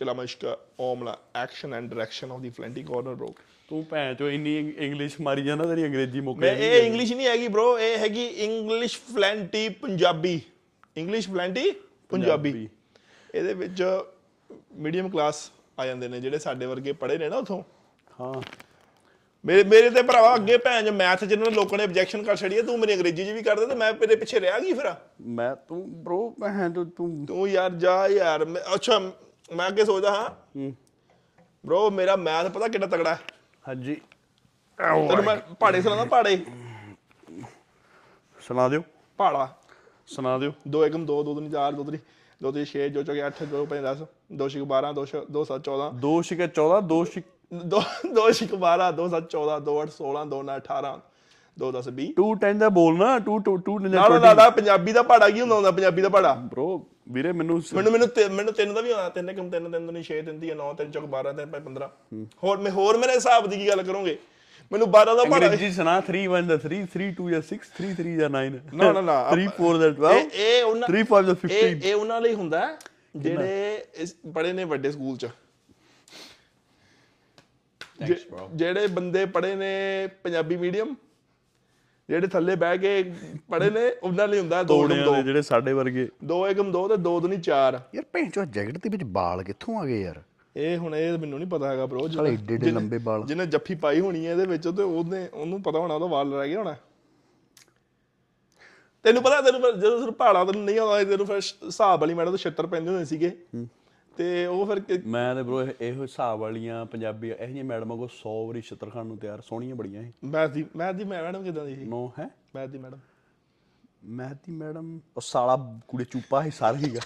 ਮੁਸ਼ਕਿਲਾ ਮੁਸ਼ਕਾ ਓਮਲਾ action and direction of the ਫਲੈਂਟੀ corner bro ਤੂੰ ਭੈਣ ਚੋ ਇੰਨੀ ਇੰਗਲਿਸ਼ ਮਾਰੀ ਜਾਂਦਾ ਤੇਰੀ ਅੰਗਰੇਜ਼ੀ ਮੁੱਕ ਮੈਂ ਇਹ ਇੰਗਲਿਸ਼ ਨਹੀਂ ਹੈਗੀ bro ਇਹ ਹੈਗੀ English fluently Punjabi English fluently Punjabi ਇਹਦੇ ਵਿੱਚ ਮੀਡੀਅਮ ਕਲਾਸ ਆ ਜਾਂਦੇ ਨੇ ਜਿਹੜੇ ਸਾਡੇ ਵਰਗੇ ਪੜ੍ਹੇ ਨੇ ਨਾ ਉਥੋਂ। ਹਾਂ। ਮੇਰੇ ਮੇਰੇ ਤੇ ਭਰਾਵਾ ਅੱਗੇ ਭੈਣ ਜੋ ਮੈਥ ਜਿਹਨਾਂ ਨੇ ਲੋਕਾਂ ਨੇ ਆਬਜੈਕਸ਼ਨ ਕਰ ਛੜੀ ਤੂੰ ਮੇਰੀ ਅੰਗਰੇਜ਼ੀ 'ਚ ਵੀ ਕਰ ਦੇ ਤੇ ਮੈਂ ਤੇਰੇ ਪਿੱਛੇ ਰਹਿ ਗਈ ਫਿਰ। ਮੈਂ ਤੂੰ bro ਭੈਣ ਚੋ ਤੂੰ ਤੂੰ ਯਾਰ ਜਾ ਯਾਰ ਅੱਛਾ ਮੈਂ ਅੱਗੇ ਸੋਚਦਾ ਹਾਂ। ਹੂੰ। Bro ਮੇਰਾ ਮੈਥ ਪਤਾ ਕਿੰਨਾ ਤਗੜਾ ਹੈ? ਹਾਂਜੀ। ਤੈਨੂੰ ਮੈਂ ਪਹਾੜੇ ਸੁਣਾਦਾ ਪਹਾੜੇ? ਸੁਣਾ ਦਿਓ। ਪਹਾੜਾ। ਸੁਣਾ ਦਿਓ। 2 1 2 2 3 4 2 3 2 3 6 2 4 8 2 5 10 2 6 12 2 2 7 14 2 ਛਿਕੇ 14 2 ਛਿਕ 2 2 6 12 2 7 14 2 8 16 2 9 18 2 10 20 2 10 ਦਾ ਬੋਲਣਾ 2 2 2 ਨਾ ਨਾ ਨਾ, ਨਾ ਪੰਜਾਬੀ ਦਾ ਪਹਾੜਾ ਕੀ ਹੁੰਦਾ ਹੁੰਦਾ ਪੰਜਾਬੀ ਦਾ ਪਹਾੜਾ bro ਵੀਰੇ ਮੈਨੂੰ ਮੈਨੂੰ ਮੈਨੂੰ ਮੈਨੂੰ ਤਿੰਨ ਦਾ ਵੀ ਆਉਂਦਾ ਤਿੰਨ ਕਿਮ ਤਿੰਨ ਤਿੰਨ ਨਹੀਂ 6 ਤਿੰਨ ਦੀ 9 ਤਿੰਨ ਚੌਕ 12 ਤਿੰਨ ਪੰਜ 15 ਹੋਰ ਮੈਂ ਹੋਰ ਮੇਰੇ ਹਿਸਾਬ ਦੀ ਕੀ ਗੱਲ ਕਰੋਗੇ? ਮੈਨੂੰ 12 ਦਾ ਪਹਾੜਾ ਅੰਗਰੇਜ਼ੀ ਸੁਣਾ 3 1 ਦਾ 3 3 2 ਜਾਂ 6 3 3 ਜਾਂ 9 ਨਾ, ਨਾ, ਨਾ, 3 4 ਦਾ 12 ਇਹ ਇਹ ਉਹਨਾਂ 3 5 ਦਾ 15 ਇਹ ਇਹ ਉਹਨਾਂ ਲਈ ਹੁੰਦਾ ਹੈ, ਜਿਹੜੇ ਇਸ- ਪੜ੍ਹੇ ਨੇ ਵੱਡੇ ਸਕੂਲ ਚ. ਜਿਹੜੇ ਬੰਦੇ ਪੜ੍ਹੇ ਨੇ ਪੰਜਾਬੀ ਮੀਡੀਅਮ ਜਿਹੜੇ ਥੱਲੇ ਬਹਿ ਕੇ ਪੜ੍ਹੇ ਨੇ ਉਹਨਾਂ ਲਈ ਹੁੰਦਾ 2 ਤੋੜਿਆਂ ਦੋ। ਦੇ ਜਿਹੜੇ ਸਾਡੇ ਵਰਗੇ। 2 ਏਕਮ 2 ਤੇ 2 ਦੁਨੀ 4 ਯਾਰ ਭੈਣ ਚੋ ਜੈਕਟ ਦੇ ਵਿੱਚ ਬਾਲ ਕਿੱਥੋਂ ਆ ਗਏ ਯਾਰ? ਇਹ ਹੁਣ ਇਹ ਮੈਨੂੰ ਨਹੀਂ ਪਤਾ ਹੈਗਾ ਬ్రో ਸਾਲੇ ਏਡੇ ਏਡੇ ਲੰਬੇ ਵਾਲ। ਜਿਹਨੇ ਜੱਫੀ ਪਾਈ ਹੋਣੀ ਹੈ ਇਹਦੇ ਵਿੱਚ ਤੇ ਉਹਨੇ ਉਹਨੂੰ ਪਤਾ ਹੋਣਾ ਉਹਦਾ ਵਾਲ ਰਹਿ ਗਿਆ ਹੋਣਾ। ਤੈਨੂੰ ਪਤਾ ਤੈਨੂੰ ਜਦੋਂ ਸਿਰ ਪਹਾੜਾ ਤੈਨੂੰ ਨਹੀਂ ਆਉਂਦਾ ਤੈਨੂੰ ਫਿਰ ਹਿਸਾਬ ਵਾਲੀ ਮੈਡਮ ਤੋਂ ਛਿੱਤਰ ਪੈਂਦੇ ਹੁੰਦੇ ਸੀਗੇ। ਤੇ ਉਹ ਫਿਰ ਕਿ- ਮੈਂ ਤੇ bro ਇਹ- ਇਹੋ ਹਿਸਾਬ ਵਾਲੀਆਂ ਪੰਜਾਬੀ ਇਹੋ ਜਿਹੀਆਂ ਮੈਡਮਾਂ ਕੋ 100 ਵਾਰੀ ਛਿੱਤਰ ਖਾਣ ਨੂੰ ਤਿਆਰ ਸੋਹਣੀਆਂ ਬੜੀਆਂ ਸੀ ਮੈਥ ਦੀ ਮੈਥ ਦੀ ਮੈਡਮ ਕਿਦਾਂ ਦੀ ਸੀ? ਨੋ ਹੈ? ਮੈਥ ਦੀ ਮੈਡਮ। ਮੈਥ ਦੀ ਮੈਡਮ ਉਹ ਸਾਲਾ ਕੁੜੇ ਚੂਪਾ ਹੀ ਸਾਰਾ ਹੀਗਾ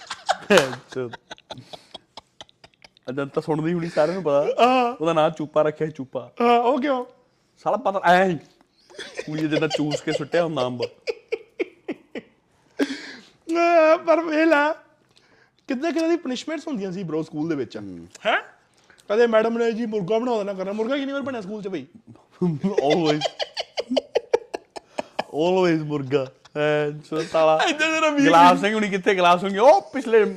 ਅਜਨ ਤਾਂ ਸੁਣਦੀ ਹੁਣੀ ਸਾਰਿਆਂ ਨੂੰ ਪਤਾ। ਉਹਦਾ ਨਾਮ ਚੂਪਾ ਰੱਖਿਆ ਸੀ ਚੂਪਾ। ਹਾਂ ਉਹ ਕਿਉਂ? ਸਾਲਾ ਪਤਾ ਐ ਹੀ ਕੁੜੀ ਜਿੱਦਾਂ ਚੂਸ ਕੇ ਸੁੱਟਿਆ ਹੁੰਦਾ ਅੰਬ। ਆਹ, ਪਰ ਵੇਲਾ ਕਿੰਨੇ ਕਿੰਨੇ ਦੀ ਪਨਿਸ਼ਮੈਂਟਸ ਹੁੰਦੀਆਂ ਸੀ ਬ్రో ਸਕੂਲ ਦੇ ਵਿੱਚ? ਹੈ। ਕਦੇ ਮੈਡਮ ਨੇ ਜੀ ਮੁਰਗਾ ਬਣਾ ਦੇਣਾ ਕਰਨਾ। ਮੁਰਗਾ ਕਿੰਨੀ ਵਾਰ ਬਣਿਆ ਸਕੂਲ 'ਚ ਬਈ? Always always ਮੁਰਗਾ। ਐ ਸੋ ਸਾਲਾ ਇੱਧਰ ਜਰਾ ਵੀਰ ਗਲਾਸ ਸਿੰਘ ਹੁਣੀ ਕਿੱਥੇ ਗਲਾਸ ਹੋਣਗੇ ਉਹ ਪਿਛਲੇ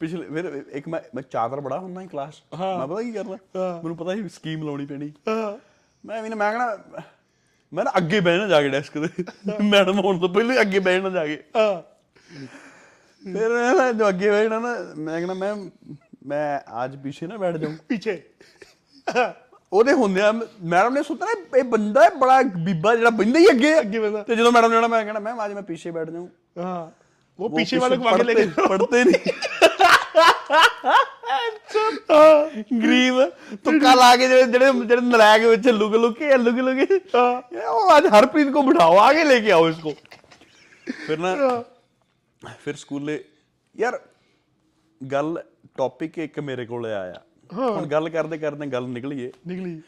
ਪਿਛਲੇ ਫਿਰ ਇੱਕ ਮੈਂ ਮੈਂ ਚਾਦਰ ਬੜਾ ਹੁੰਦਾ ਸੀ ਕਲਾਸ ਮੈਂ ਪਤਾ ਕੀ ਕਰਨਾ? ਮੈਨੂੰ ਪਤਾ ਸੀ ਸਕੀਮ ਲਾਉਣੀ ਪੈਣੀ। ਹਾਂ। ਮੈਂ ਵੀ ਨਾ ਮੈਂ ਕਹਣਾ ਮੈਂ ਨਾ ਅੱਗੇ ਬਹਿਣਾ ਜਾ ਕੇ ਡੈਸਕ ਤੇ। ਮੈਡਮ ਹੋਣ ਤੋਂ ਪਹਿਲਾਂ ਹੀ ਅੱਗੇ ਬਹਿਣਾ ਜਾ ਕੇ। ਹਾਂ। ਫਿਰ ਮੈਂ ਜੋ ਅੱਗੇ ਬਹਿਣਾ ਨਾ ਮੈਂ ਕਹਣਾ ਮੈਂ ਮੈਂ ਅੱਜ ਪਿੱਛੇ ਨਾ ਬੈਠ ਜਾਊਂ ਪਿੱਛੇ ਉਹਦੇ ਹੁੰਦਿਆਂ ਮੈਡਮ ਨੇ ਸੁਣਨਾ ਇਹ ਬੰਦਾ ਹੈ ਬੜਾ ਬੀਬਾ ਜਿਹੜਾ ਬੰਦਾ ਹੀ ਅੱਗੇ ਅੱਗੇ ਬਹਿੰਦਾ। ਤੇ ਜਦੋਂ ਮੈਡਮ ਨੇ ਆਉਣਾ ਮੈਂ ਕਹਿਣਾ ਮੈਮ ਅੱਜ ਮੈਂ ਪਿੱਛੇ ਬੈਠ ਜਾਊਂ ਹਾਂ ਉਹ ਪਿੱਛੇ ਵਾਲੇ को आगे पढ़ते- लेके पढ़ते नहीं ਗਰੀਬ ਤੁੱਕਾ ਲਾ ਕੇ ਜਿਹੜੇ ਜਿਹੜੇ ਜਿਹੜੇ ਨਲਾਇਕ ਵਿੱਚ ਲੁਕ ਲੁਕ ਕੇ ਲੁਕ ਲੁਕ ਕੇ ਉਹ ਅੱਜ ਹਰਪ੍ਰੀਤ को ਬਿਠਾਓ आगे लेके आओ इसको ਫਿਰ ਨਾ ਫਿਰ ਸਕੂਲੇ ਯਾਰ ਗੱਲ ਟੌਪਿਕ ਇੱਕ ਮੇਰੇ ਕੋਲੇ ਆਇਆ। ਹੁਣ ਗੱਲ ਕਰਦੇ ਕਰਦੇ ਗੱਲ ਨਿਕਲੀਏ। ਨਿਕਲੀ।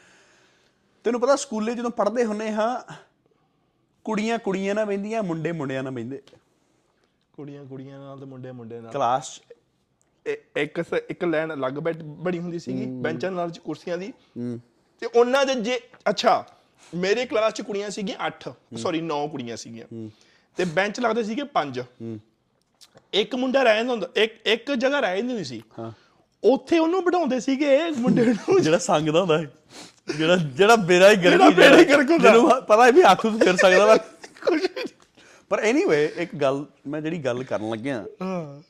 ਤੈਨੂੰ ਪਤਾ ਸਕੂਲੇ ਜਦੋਂ ਪੜ੍ਹਦੇ ਹੁੰਨੇ ਹਾਂ ਕੁੜੀਆਂ ਕੁੜੀਆਂ ਨਾਲ ਬਹਿੰਦੀਆਂ ਮੁੰਡੇ ਮੁੰਡਿਆਂ ਨਾਲ ਬਹਿੰਦੇ। ਕੁੜੀਆਂ ਕੁੜੀਆਂ ਨਾਲ ਤੇ ਮੁੰਡੇ ਮੁੰਡੇ ਨਾਲ। ਕਲਾਸ ਇੱਕ ਇੱਕ ਲਾਈਨ ਅਲੱਗ ਬੈਠ ਬੜੀ ਹੁੰਦੀ ਸੀਗੀ ਬੈਂਚਾਂ ਨਾਲ ਕੁਰਸੀਆਂ ਦੀ। ਤੇ ਉਹਨਾਂ ਦੇ ਜੇ ਅੱਛਾ ਮੇਰੀ ਕਲਾਸ ਚ ਕੁੜੀਆਂ ਸੀਗੀਆਂ 8 ਸੌਰੀ 9 ਕੁੜੀਆਂ ਸੀਗੀਆਂ। ਤੇ ਬੈਂਚ ਲੱਗਦੇ ਸੀਗੇ 5 ਇੱਕ ਮੁੰਡਾ ਰਹਿ ਜਾਂਦਾ ਹੁੰਦਾ ਇੱਕ ਇੱਕ ਜਗ੍ਹਾ ਰਹਿ ਜਾਂਦੀ ਹੁੰਦੀ ਸੀ। ਉੱਥੇ ਉਹਨੂੰ ਬਿਠਾਉਂਦੇ ਸੀਗੇ ਮੁੰਡੇ ਨੂੰ। ਜਿਹੜਾ ਸੰਗਦਾ ਹੁੰਦਾ ਹੈ ਜਿਹੜਾ ਜਿਹੜਾ ਬੇੜਾ ਹੀ ਗਰਕ ਜਿਹੜਾ ਬੇੜਾ ਹੀ ਗਰਕ ਹੁੰਦਾ। ਜਿਹਨੂੰ ਪਤਾ ਹੈ ਵੀ ਹੱਥ ਤੋਂ ਫਿਰ ਸਕਦਾ ਵਾ। ਪਰ ਐਨੀਵੇ ਇੱਕ ਗੱਲ ਮੈਂ ਜਿਹੜੀ ਗੱਲ ਕਰਨ ਲੱਗਿਆ। ਹਾਂ।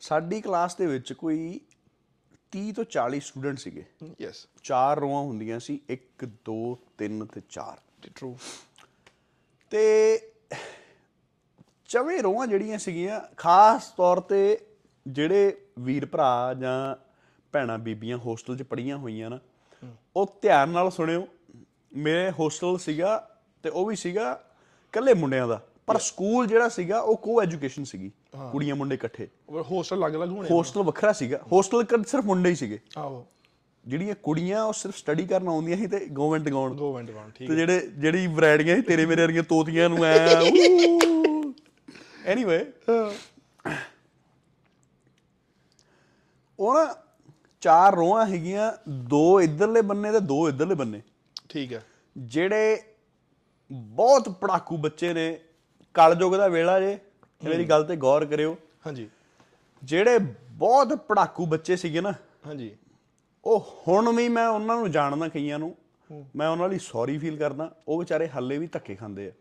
ਸਾਡੀ ਕਲਾਸ ਦੇ ਵਿੱਚ ਕੋਈ 30 ਤੋਂ 40 ਸਟੂਡੈਂਟ ਸੀਗੇ। ਯੈਸ ਚਾਰ ਰੋਆਂ ਹੁੰਦੀਆਂ ਸੀ 1 2 3 ਤੇ 4 ਟਰੂ ਤੇ ਚਵੇਂ ਰੋਆਂ ਜਿਹੜੀਆਂ ਸੀਗੀਆਂ ਖਾਸ ਤੌਰ ਤੇ ਜਿਹੜੇ ਵੀਰ ਭਰਾ ਜਾਂ ਭੈਣਾਂ ਬੀਬੀਆਂ ਹੋਸਟਲ 'ਚ ਪੜੀਆਂ ਹੋਈਆਂ ਨਾ ਉਹ ਧਿਆਨ ਨਾਲ ਸੁਣਿਓ ਮੇਰੇ ਹੋਸਟਲ ਸੀਗਾ ਤੇ ਉਹ ਵੀ ਸੀਗਾ ਕੱਲੇ ਮੁੰਡਿਆਂ ਦਾ ਪਰ ਸਕੂਲ ਜਿਹੜਾ ਸੀਗਾ ਉਹ ਕੋ ਐਜੂਕੇਸ਼ਨ ਸੀਗੀ ਕੁੜੀਆਂ ਮੁੰਡੇ ਇਕੱਠੇ। ਹੋਸਟਲ ਅਲੱਗ ਅਲੱਗ ਹੋਣੇ ਹੋਸਟਲ ਵੱਖਰਾ ਸੀਗਾ ਹੋਸਟਲ ਕਰ ਸਿਰਫ ਮੁੰਡੇ ਹੀ ਸੀਗੇ। ਆਹੋ। ਜਿਹੜੀਆਂ ਕੁੜੀਆਂ ਉਹ ਸਿਰਫ ਸਟੱਡੀ ਕਰਨ ਆਉਂਦੀਆਂ ਸੀ ਤੇ ਗਵਰਨਮੈਂਟ ਗਾਉਣ। ਗੋ ਐਂਡ ਗਾਉਣ ਠੀਕ ਤੇ ਜਿਹੜੇ ਜਿਹੜੀ ਵੈਰਾਈਟੀਆਂ ਸੀ ਤੇਰੇ ਮੇਰੇ ਵਰਗੀਆਂ ਤੋਤੀਆਂ ਨੂੰ ਐ ਐਨੀਵੇ ਉਹ ਨਾ ਚਾਰ ਰੋਆਂ ਹੈਗੀਆਂ ਦੋ ਇਧਰਲੇ ਬੰਨੇ ਤੇ ਦੋ ਇਧਰਲੇ ਬੰਨੇ। ਠੀਕ ਹੈ ਜਿਹੜੇ ਬਹੁਤ ਪੜਾਕੂ ਬੱਚੇ ਨੇ ਕਲਯੁਗ ਦਾ ਵੇਲਾ ਜੇ ਮੇਰੀ ਗੱਲ ਤੇ ਗੌਰ ਕਰਿਓ। ਹਾਂਜੀ। ਜਿਹੜੇ ਬਹੁਤ ਪੜਾਕੂ ਬੱਚੇ ਸੀਗੇ ਨਾ ਹਾਂਜੀ। ਉਹ ਹੁਣ ਵੀ ਮੈਂ ਉਹਨਾਂ ਨੂੰ ਜਾਣਦਾ ਕਈਆਂ ਨੂੰ ਮੈਂ ਉਹਨਾਂ ਲਈ ਸੌਰੀ ਫੀਲ ਕਰਦਾ ਉਹ ਵਿਚਾਰੇ ਹੱਲੇ ਵੀ ਧੱਕੇ ਖਾਂਦੇ ਆ।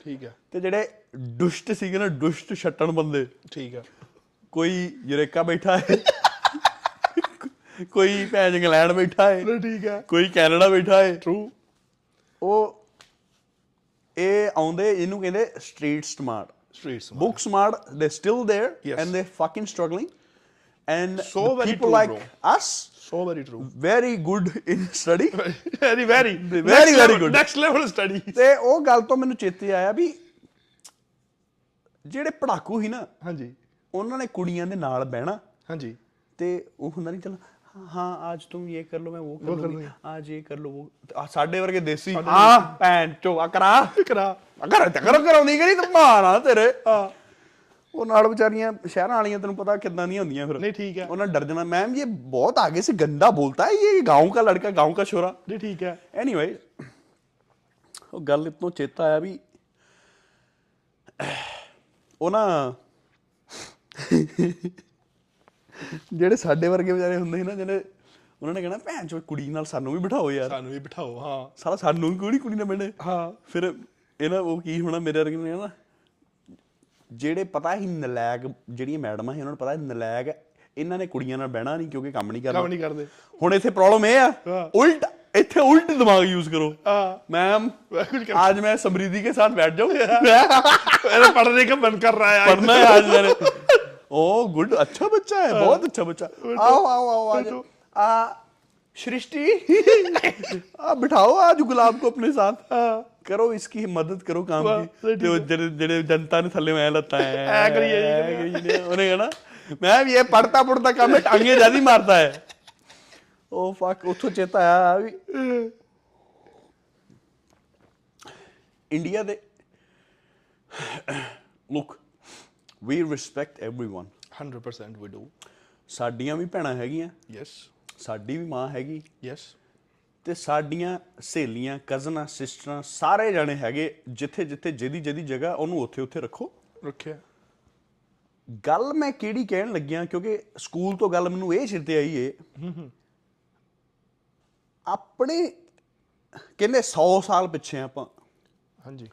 ਠੀਕ ਹੈ ਤੇ ਜਿਹੜੇ ਦੁਸ਼ਟ ਸੀਗੇ ਨਾ ਦੁਸ਼ਟ ਛੱਟਣ ਬੰਦੇ ਠੀਕ ਹੈ ਕੋਈ ਯੂਰੇਕਾ ਬੈਠਾ ਹੈ ਕੋਈ ਭੈਣ ਇੰਗਲੈਂਡ ਬੈਠਾ ਹੈ ਠੀਕ ਹੈ ਕੋਈ ਕੈਨੇਡਾ ਬੈਠਾ ਹੈ ਟਰੂ ਉਹ ਇਹ ਆਉਂਦੇ ਇਹਨੂੰ ਕਹਿੰਦੇ street smart streets book smart they're still there Yes. and they're fucking struggling and So the very people true, like bro. us so very true very good in study very very Very, very good. Next level study ਤੇ ਉਹ ਗੱਲ ਤੋਂ ਮੈਨੂੰ ਚੇਤੇ ਆਇਆ ਵੀ ਜਿਹੜੇ ਪੜਾਕੂ ਸੀ ਨਾ ਹਾਂਜੀ। ਉਹਨਾਂ ਨੇ ਕੁੜੀਆਂ ਦੇ ਨਾਲ ਬਹਿਣਾ। ਹਾਂਜੀ। ਤੇ ਉਹ ਹੁੰਦਾ ਨਹੀਂ ਚਲ ਹਾਂ ਅੱਜ ਤੂੰ ਇਹ ਕਰ ਲੋ ਮੈਂ ਉਹ ਕਰ ਲੂੰਗੀ ਅੱਜ ਇਹ ਕਰ ਲੋ ਉਹ ਸਾਡੇ ਵਰਗੇ ਦੇਸੀ। ਹਾਂ ਭੈਣ ਚੋ ਆ ਕਰਾ। ਕਰਾ ਅਗਰ ਤੇ ਕਰ ਕਰਾਉਂਦੀ ਕਰੀ ਤੂੰ ਮਾਰਾ ਤੇਰੇ। ਆ ਉਹ ਨਾਲ ਵਿਚਾਰੀਆਂ ਸ਼ਹਿਰਾਂ ਵਾਲੀਆਂ ਤੈਨੂੰ ਪਤਾ ਕਿੱਦਾਂ ਦੀਆਂ ਹੁੰਦੀਆਂ ਫਿਰ। ਨਹੀਂ ਠੀਕ ਹੈ। ਉਹਨਾਂ ਡਰ ਜਾਣਾ ਮੈਮ ਇਹ ਬਹੁਤ ਆਗੇ ਸੇ ਗੰਦਾ ਬੋਲਤਾ ਹੈ ਇਹ گاؤں ਦਾ ਲੜਕਾ گاؤں ਦਾ ਛੋਰਾ? ਨਹੀਂ ਠੀਕ ਹੈ। ਐਨੀਵੇ ਉਹ ਗੱਲ ਇਤਨੋਂ ਚੇਤਾ ਆਇਆ ਵੀ ਉਹ ਨਾ ਜਿਹੜੇ ਸਾਡੇ ਵਰਗੇ ਵਿਚਾਰੇ ਹੁੰਦੇ ਸੀ ਨਾ ਜਿਹੜੇ ਉਹਨਾਂ ਨੇ ਕਹਿਣਾ ਭੈਣ ਚੋ ਕੁੜੀ ਨਾਲ ਸਾਨੂੰ ਵੀ ਬਿਠਾਓ ਯਾਰ। ਸਾਨੂੰ ਵੀ ਬਿਠਾਓ ਹਾਂ। ਸਾਲਾ ਸਾਨੂੰ ਵੀ ਕਿਹੜੀ ਕੁੜੀ ਨਾਲ ਬੈਠੇ ਹਾਂ। ਫਿਰ ਇਹਨਾਂ ਉਹ ਕੀ ਹੋਣਾ ਮੇਰੇ ਵਰਗੇ ਨੇ ਨਾ ਜਿਹੜੇ ਪਤਾ ਹੀ ਨਲਾਇਕ ਜਿਹੜੀਆਂ ਮੈਡਮਾਂ ਸੀ ਉਹਨਾਂ ਨੂੰ ਪਤਾ ਨਲਾਇਕ ਇਹਨਾਂ ਨੇ ਕੁੜੀਆਂ ਨਾਲ ਬਹਿਣਾ ਨਹੀਂ ਕਿਉਂਕਿ ਕੰਮ ਨਹੀਂ ਕਰਨਾ। ਕੰਮ ਨਹੀਂ ਕਰਦੇ। ਹੁਣ ਇੱਥੇ ਪ੍ਰੋਬਲਮ ਇਹ ਆ। ਉਲਟ ਇੱਥੇ ਉਲਟ ਦਿਮਾਗ ਯੂਜ਼ ਕਰੋ ਹਾਂ मैम कुछ कर- आज मैं समृद्धि के साथ बैठ जाऊं अरे पढ़ने का मन कर रहा है आज। पढ़ना है आज मैंने ओ गुड अच्छा बच्चा है बहुत अच्छा बच्चा आओ आओ आओ आ जाओ आ सृष्टि आ बिठाओ आज गुलाब को अपने साथ करो इसकी मदद करो काम वाह, की जो जेड़े जेड़े जनता ने थल्ले मैं लता है ऐ करिए जी, करिए। करिए उन्हें कहना मैम ये पढ़ता पढ़ता काम है टांगे ज्यादा मारता है ओ फक उठो चेता आया भी ਇੰਡੀਆ ਦੇ look we respect everyone 100% we do ਸਾਡੀਆਂ ਵੀ ਭੈਣਾਂ ਹੈਗੀਆਂ yes ਸਾਡੀ ਵੀ ਮਾਂ ਹੈਗੀ yes ਤੇ ਸਾਡੀਆਂ ਸਹੇਲੀਆਂ ਕਜ਼ਨਾਂ ਸਿਸਟਰਾਂ ਸਾਰੇ ਜਾਣੇ ਹੈਗੇ ਜਿੱਥੇ ਜਿੱਥੇ ਜਿਹਦੀ ਜਿਹਦੀ ਜਗ੍ਹਾ ਉਹਨੂੰ ਉੱਥੇ ਉੱਥੇ ਰੱਖੋ ਰੱਖਿਆ ਗੱਲ ਮੈਂ ਕਿਹੜੀ ਕਹਿਣ ਲੱਗਿਆ ਕਿਉਂਕਿ ਸਕੂਲ ਤੋਂ ਗੱਲ ਮੈਨੂੰ ਇਹ ਸਿਰ ਤੇ ਆਈ ਏ ਆਪਣੇ ਕਹਿੰਦੇ 100 ਸਾਲ ਪਿੱਛੇ ਆਪਾਂ। ਹਾਂਜੀ।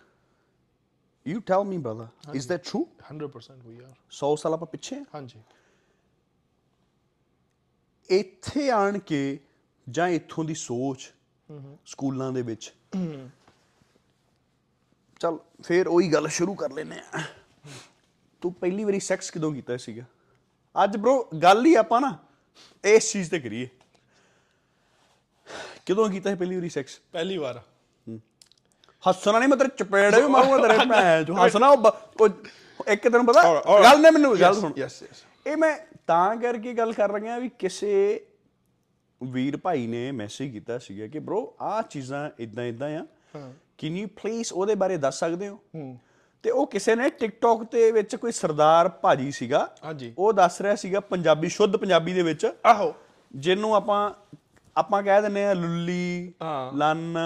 You tell me brother is that true 100% we are 100 ਸਾਲ ਆਪਾਂ ਪਿੱਛੇ? ਹਾਂਜੀ। ਇੱਥੇ ਆਣ ਕੇ ਜਾਂ ਇੱਥੋਂ ਦੀ ਸੋਚ ਸਕੂਲਾਂ ਦੇ ਵਿੱਚ। ਚਲ ਫੇਰ ਉਹੀ ਗੱਲ ਸ਼ੁਰੂ ਕਰ ਲੈਨੇ ਆ। ਤੂੰ ਪਹਿਲੀ ਵਾਰੀ ਸੈਕਸ ਕਦੋਂ ਕੀਤਾ ਸੀਗਾ? ਅੱਜ ਬ్రో ਗੱਲ ਹੀ ਆਪਾਂ ਨਾ ਇਸ ਚੀਜ਼ ਤੇ ਕਰੀਏ। ਕਦੋਂ ਕੀਤਾ ਸੀ ਪਹਿਲੀ ਵਾਰੀ ਸੈਕਸ ਪਹਿਲੀ ਵਾਰ। ਹੱਸਣਾ ਨਹੀਂ ਮਤਲਬ ਚਪੇੜ ਵੀ ਮਾਰੂਗਾ ਤੇਰੇ ਭੈਣ ਜੋ ਹੱਸਣਾ ਉਹ ਬ- ਉਹ ਇੱਕ ਤੈਨੂੰ ਪਤਾ Alright, alright. ਗੱਲ ਨੇ ਮੈਨੂੰ ਗੱਲ ਸੁਣ। yes, yes. ਇਹ ਮੈਂ ਤਾਂ ਕਰਕੇ ਗੱਲ ਕਰ ਰਿਹਾ ਵੀ ਕਿਸੇ ਵੀਰ ਭਾਈ ਨੇ ਮੈਸੇਜ ਕੀਤਾ ਸੀਗਾ ਕਿ bro ਆਹ ਚੀਜ਼ਾਂ ਇਦਾਂ ਇਦਾਂ ਆ। ਕੈਨ ਯੂ ਪਲੀਜ਼ ਉਹਦੇ ਬਾਰੇ ਦੱਸ ਸਕਦੇ ਹੋ? ਤੇ ਉਹ ਕਿਸੇ ਨੇ ਟਿਕਟੌਕ ਤੇ ਵਿੱਚ ਕੋਈ ਸਰਦਾਰ ਭਾਜੀ ਸੀਗਾ ਹਾਂਜੀ। ਉਹ ਦੱਸ ਰਿਹਾ ਸੀਗਾ ਪੰਜਾਬੀ ਸ਼ੁੱਧ ਪੰਜਾਬੀ ਦੇ ਵਿੱਚ। ਆਹੋ। ਜਿਹਨੂੰ ਆਪਾਂ ਆਪਾਂ ਕਹਿ ਦਿੰਦੇ ਆ ਲੁੱਲੀ ਹਾਂ। ਲੰਨ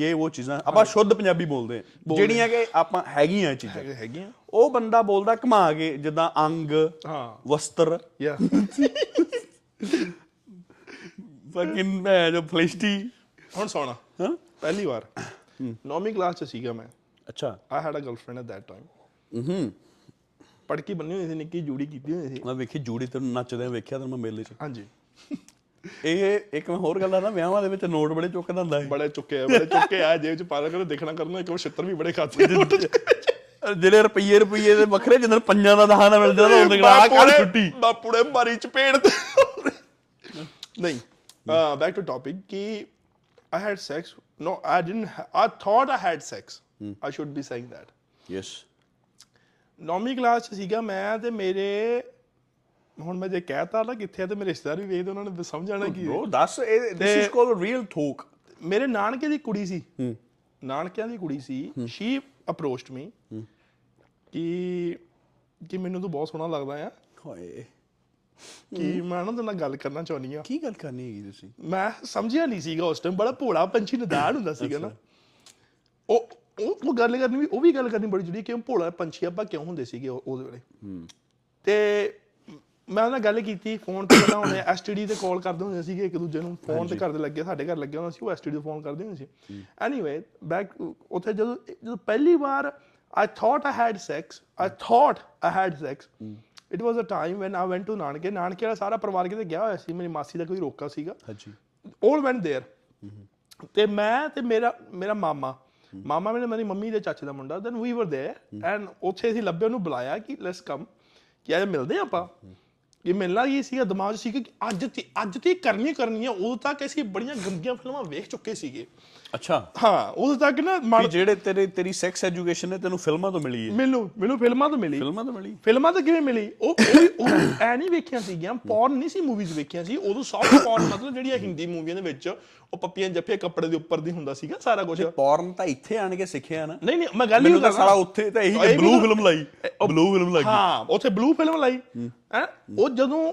ਇਹ ਉਹ ਚੀਜ਼ਾਂ ਆਪਾਂ ਸ਼ੁੱਧ ਪੰਜਾਬੀ ਬੋਲਦੇ ਆ ਜਿਹੜੀਆਂ ਕਿ ਆਪਾਂ ਹੈਗੀਆਂ ਇਹ ਚੀਜ਼ਾਂ। ਹੈਗੇ ਹੈਗੀਆਂ। ਉਹ ਬੰਦਾ ਬੋਲਦਾ ਘਮਾ ਕੇ ਜਿੱਦਾਂ ਅੰਗ ਹਾਂ। ਵਸਤਰ। ਯਾ। ਫਕਿੰਗ ਮੈਂ ਜੋ ਫਲਿਸ਼ਟੀ। ਹੁਣ ਸੁਣ। ਹਾਂ। ਪਹਿਲੀ ਵਾਰ। ਨੌਵੀਂ ਕਲਾਸ ਚ ਸੀਗਾ ਮੈਂ। ਅੱਛਾ। I had a girlfriend at that time ਹੂੰ। ਪੜਕੀ ਬੰਨੀ ਹੋਈ ਸੀ ਨਿੱਕੀ ਜੂੜੀ ਕੀਤੀ ਹੋਈ ਸੀ। ਮੈਂ ਵੇਖੀ ਜੂੜੀ ਤੈਨੂੰ ਨੱਚਦੇ ਵੇਖਿਆ ਤੈਨੂੰ ਮੈਂ ਮੇਲੇ 'ਚ। ਹਾਂਜੀ। ਇਹ ਇੱਕ ਮੈਂ ਹੋਰ ਗੱਲ ਆਦਾ ਵਿਆਹਾਂ ਦੇ ਵਿੱਚ ਨੋਟ ਬੜੇ ਚੁੱਕਦਾ ਹੁੰਦਾ ਹੈ ਬੜੇ ਚੁੱਕੇ ਆ ਬੜੇ ਚੁੱਕੇ ਆ ਜੇਬ ਚ ਪਾ ਕੇ ਦੇਖਣਾ ਕਰਨਾ ਇੱਕ ਵਾਰ ਛਿੱਤਰ ਵੀ ਬੜੇ ਖਾਤੇ ਜਿਹੜੇ ਰੁਪਈਏ ਰੁਪਈਏ ਦੇ ਵੱਖਰੇ ਜਦੋਂ ਪੰਜਾਂ ਦਾ ਦਹਾਂ ਦਾ ਮਿਲਦਾ ਤਾਂ ਉਹਦੇ ਨਾਲ ਕੱਲ ਛੁੱਟੀ ਬਾਪੂ ਨੇ ਮਾਰੀ ਚਪੇੜ ਤੇ ਨਹੀਂ ਬੈਕ ਟੂ ਟਾਪਿਕ ਕਿ I had sex. No, I didn't. I thought I had sex. I should be saying that. Yes ਨੌਵੀਂ ਕਲਾਸ ਚ ਸੀਗਾ ਮੈਂ ਤੇ ਮੇਰੇ ਹੁਣ ਮੈਂ ਜੇ ਕਹਿਤਾ ਨਾ ਕਿੱਥੇ ਆ ਤੇ ਮੇਰੇ ਰਿਸ਼ਤੇਦਾਰ ਵੀ ਵੇਖਦੇ ਉਹਨਾਂ ਨੇ ਸਮਝ ਜਾਣਾ ਕਿ ਬ్రో ਦੱਸ ਇਹ ਦਿਸ ਇਜ਼ ਕਾਲਡ ਰੀਅਲ ਥੋਕ ਮੇਰੇ ਨਾਨਕੇ ਦੀ ਕੁੜੀ ਸੀ। ਨਾਨਕਿਆਂ ਦੀ ਕੁੜੀ ਸੀ। ਸ਼ੀ ਅਪਰੋਚਡ ਮੀ ਕਿ ਕਿ ਮੈਨੂੰ ਤੂੰ ਬਹੁਤ ਸੋਹਣਾ ਲੱਗਦਾ ਆ। ਹੋਏ। ਕਿ ਮੈਂ ਉਹਨਾਂ ਨਾਲ ਗੱਲ ਕਰਨਾ ਚਾਹੁੰਦੀ ਆ। ਕੀ ਗੱਲ ਕਰਨੀ ਹੈਗੀ ਤੁਸੀਂ? ਮੈਂ ਸਮਝਿਆ ਨਹੀਂ ਸੀਗਾ ਉਸ ਟਾਈਮ ਬੜਾ ਭੋਲਾ ਪੰਛੀ ਨਦਾਨ ਹੁੰਦਾ ਸੀਗਾ ਨਾ। ਉਹ ਉਹ ਉਹ ਗੱਲ ਕਰਨੀ ਵੀ ਉਹ ਵੀ ਗੱਲ ਕਰਨੀ ਬੜੀ ਜ਼ਰੂਰੀ ਕਿ ਭੋਲਾ ਪੰਛੀ ਆਪਾਂ ਕਿਉਂ ਹੁੰਦੇ ਸੀਗੇ ਉਹ- ਉਹਦੇ ਵੇਲੇ ਤੇ ਮੈਂ ਉਹਨਾਂ ਨਾਲ ਗੱਲ ਕੀਤੀ ਫੋਨ ਤੇ ਪਹਿਲਾਂ ਉਹਨੇ ਐਸਟੀਡੀ ਤੇ ਕਾਲ ਕਰਦੇ ਹੁੰਦੇ ਸੀਗੇ ਇੱਕ ਦੂਜੇ ਨੂੰ ਫੋਨ ਤੇ ਘਰ ਦੇ ਲੱਗੇ ਸਾਡੇ ਘਰ ਲੱਗੇ ਹੁੰਦਾ ਸੀ ਉਹ ਐਸਟੀਡੀ ਤੇ ਫੋਨ ਕਰਦੇ ਹੁੰਦੇ ਸੀ ਐਨੀਵੇ ਬੈਕ ਉੱਥੇ ਜਦੋਂ ਜਦੋਂ ਪਹਿਲੀ ਵਾਰ I thought I had sex I thought I had sex it was a time when I went to ਨਾਨਕੇ ਨਾਨਕੇ ਵਾਲਾ ਸਾਰਾ ਪਰਿਵਾਰ ਕਿਤੇ ਗਿਆ ਹੋਇਆ ਸੀ ਮੇਰੀ ਮਾਸੀ ਦਾ ਕੋਈ ਰੋਕਾ ਸੀਗਾ ਹਾਂਜੀ all went there ਤੇ ਮੈਂ ਤੇ ਮੇਰਾ ਮੇਰਾ ਮਾਮਾ ਮਾਮਾ ਮੇਰੇ ਮੇਰੀ ਮੰਮੀ ਦੇ ਚਾਚੇ ਦਾ ਮੁੰਡਾ ਦੈਨ ਵੀ ਵਰ देयर ਐਂਡ ਉੱਥੇ ਅਸੀਂ ਲੱਭੇ ਉਹਨੂੰ ਬੁਲਾਇਆ ਕਿ ਲੈਟਸ ਕਮ ਕਿ ਅੱਜ ਮਿਲਦੇ ਹਾਂ ਆਪਾਂ ਇਹ ਮਿਲਣਾ ਕੀ ਸੀਗਾ, ਦਿਮਾਗ 'ਚ ਸੀਗਾ ਕਿ ਅੱਜ ਤੇ ਅੱਜ ਤੇ ਕਰਨੀ ਕਰਨੀ ਆ ਉਦੋਂ ਤੱਕ ਅਸੀਂ ਬੜੀਆਂ ਗੰਦੀਆਂ ਫਿਲਮਾਂ ਵੇਖ ਚੁੱਕੇ ਸੀਗੇ। ਅੱਛਾ। ਹਾਂ ਉਦੋਂ ਤੱਕ ਨਾ ਵੀ ਮਨ ਜਿਹੜੇ ਤੇਰੇ ਤੇਰੀ ਸੈਕਸ ਐਜੂਕੇਸ਼ਨ ਹੈ ਤੈਨੂੰ ਫਿਲਮਾਂ ਤੋਂ ਮਿਲੀ ਹੈ। ਮੈਨੂੰ ਮੈਨੂੰ ਫਿਲਮਾਂ ਤੋਂ ਮਿਲੀ। ਫਿਲਮਾਂ ਤੋਂ ਮਿਲੀ। ਫਿਲਮਾਂ ਤਾਂ ਕਿਵੇਂ ਮਿਲੀ? ਉਹ ਉਹ ਐ ਨਹੀਂ ਵੇਖੀਆਂ ਸੀਗੀਆਂ ਪੌਰਨ ਨਹੀਂ ਸੀ ਮੂਵੀਜ਼ ਵੇਖੀਆਂ ਸੀ ਉਦੋਂ ਸੌਫਟ ਪੌਰਨ ਮਤਲਬ ਜਿਹੜੀਆਂ ਹਿੰਦੀ ਮੂਵੀਆਂ ਦੇ ਵਿੱਚ ਉਹ ਪੱਪੀਆਂ ਜੱਫੇ ਕੱਪੜੇ ਦੇ ਉੱਪਰ ਦੀ ਹੁੰਦਾ ਸੀਗਾ ਸਾਰਾ ਕੁਝ ਪੌਰਨ ਤਾਂ ਇੱਥੇ ਆਣ ਕੇ ਸਿੱਖਿਆ ਨਾ ਨਹੀਂ ਨਹੀਂ ਮੈਂ ਗੱਲ ਨਹੀਂ ਕਰਦਾ। ਸਾਲਾ ਉੱਥੇ ਤਾਂ ਇਹੀ ਵੀ ਬਲੂ ਫਿਲਮ ਲਾਈ ਬਲੂ ਫਿਲਮ ਲੱਗੀ ਹਾਂ ਉੱਥੇ ਬਲੂ ਫਿਲਮ ਲਾਈ। ਹੈ। ਉਹ ਜਦੋਂ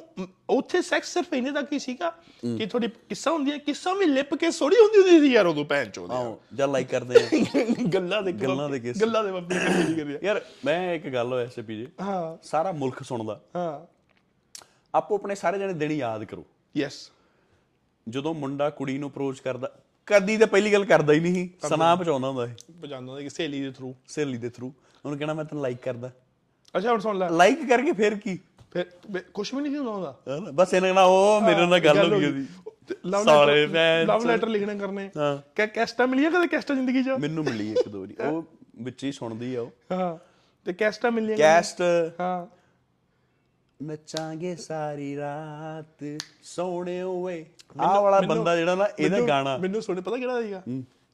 ਉੱਥੇ ਸੈਕਸ ਸਿਰਫ ਇਹਨੇ ਤੱਕ ਹੀ ਸੀਗਾ ਕਿ ਥੋੜੀ ਕਿੱਸਾ ਹੁੰਦੀਆਂ ਕਿੱਸਾ ਵੀ ਲਿਪ ਕੇ ਸੋੜੀ ਹੁੰਦੀ ਹੁੰਦੀ ਸੀ ਯਾਰ ਉਦੋਂ ਭੈਣ ਚੋਦ ਆਹੋ ਜਾਂ ਲਾਈਕ ਕਰਦੇ ਆ। ਗੱਲਾਂ ਦੇ ਗੱਲਾਂ ਦੇ ਕਿੱਸੇ। ਗੱਲਾਂ ਦੇ ਬੱਪੀ ਨਹੀਂ ਕਰਿਆ ਯਾਰ ਮੈਂ ਇੱਕ ਗੱਲ ਹੋਇਆ ਸੀ ਪੀਜੇ ਹਾਂ। ਸਾਰਾ ਮੁਲਕ ਸੁਣਦਾ। ਹਾਂ। ਆਪੋ ਆਪਣੇ ਸਾਰੇ ਜਣੇ ਦਿਨ ਯਾਦ ਕਰੋ। ਯੈਸ ਜਦੋਂ ਮੁੰਡਾ ਕੁੜੀ ਨੂੰ ਅਪਰੋਚ ਕਰਦਾ ਕਦੀ ਤਾਂ ਪਹਿਲੀ ਗੱਲ ਕਰਦਾ ਹੀ ਨਹੀਂ ਸਨਾ ਪਹੁੰਚਾਉਂਦਾ ਹੁੰਦਾ ਸੀ। ਪਜਾਂਦਾ ਕਿ ਸਹੇਲੀ ਦੇ ਥਰੂ ਸਹੇਲੀ ਦੇ ਥਰੂ ਉਹਨੂੰ ਕਹਿਣਾ ਮੈਂ ਤੈਨੂੰ ਲਾਈਕ ਕਰਦਾ। ਅੱਛਾ ਹੁਣ ਸੁਣ ਲੈ। ਲਾਈਕ ਕਰਕੇ ਫਿਰ ਕੀ? ਕੁਝ ਵੀ ਨਹੀਂ ਹੁੰਦਾ ਉਹਦਾ? ਬਸ ਇਹਨਾਂ ਕਹਿਣਾ ਉਹ ਮੇਰੇ ਨਾਲ ਗੱਲ ਹੋ ਗਈ ਉਹਦੀ। ਲਵ ਸਾਰੇ ਲੈਟਰ ਲਵ। ਲੈਟਰ ਲਿਖਣੇ ਕਰਨੇ। ਹਾਂ। ਕਿ ਕੈਸਟਾ ਮਿਲੀਆਂ ਕਦੇ ਕੈਸਟਾ ਜ਼ਿੰਦਗੀ 'ਚ? ਮੈਨੂੰ ਮਿਲੀ ਇੱਕ ਦੋ ਵਾਰੀ। ਉਹ ਵਿੱਚ ਹੀ ਸੁਣਦੀ ਆ ਉਹ। ਹਾਂ ਤੇ ਕੈਸਟਾ ਮਿਲੀਆਂ ਕੈਸਟ। ਹਾਂ। ਨੱਚਾਂਗੇ ਸਾਰੀ ਰਾਤ ਸੋਹਣੇ ਓਏ ਆਹ ਵਾਲਾ ਬੰਦਾ ਜਿਹੜਾ ਨਾ ਇਹਦਾ ਗਾਣਾ। ਮੈਨੂੰ ਸੁਣੇ ਪਤਾ ਕਿਹੜਾ ਸੀਗਾ?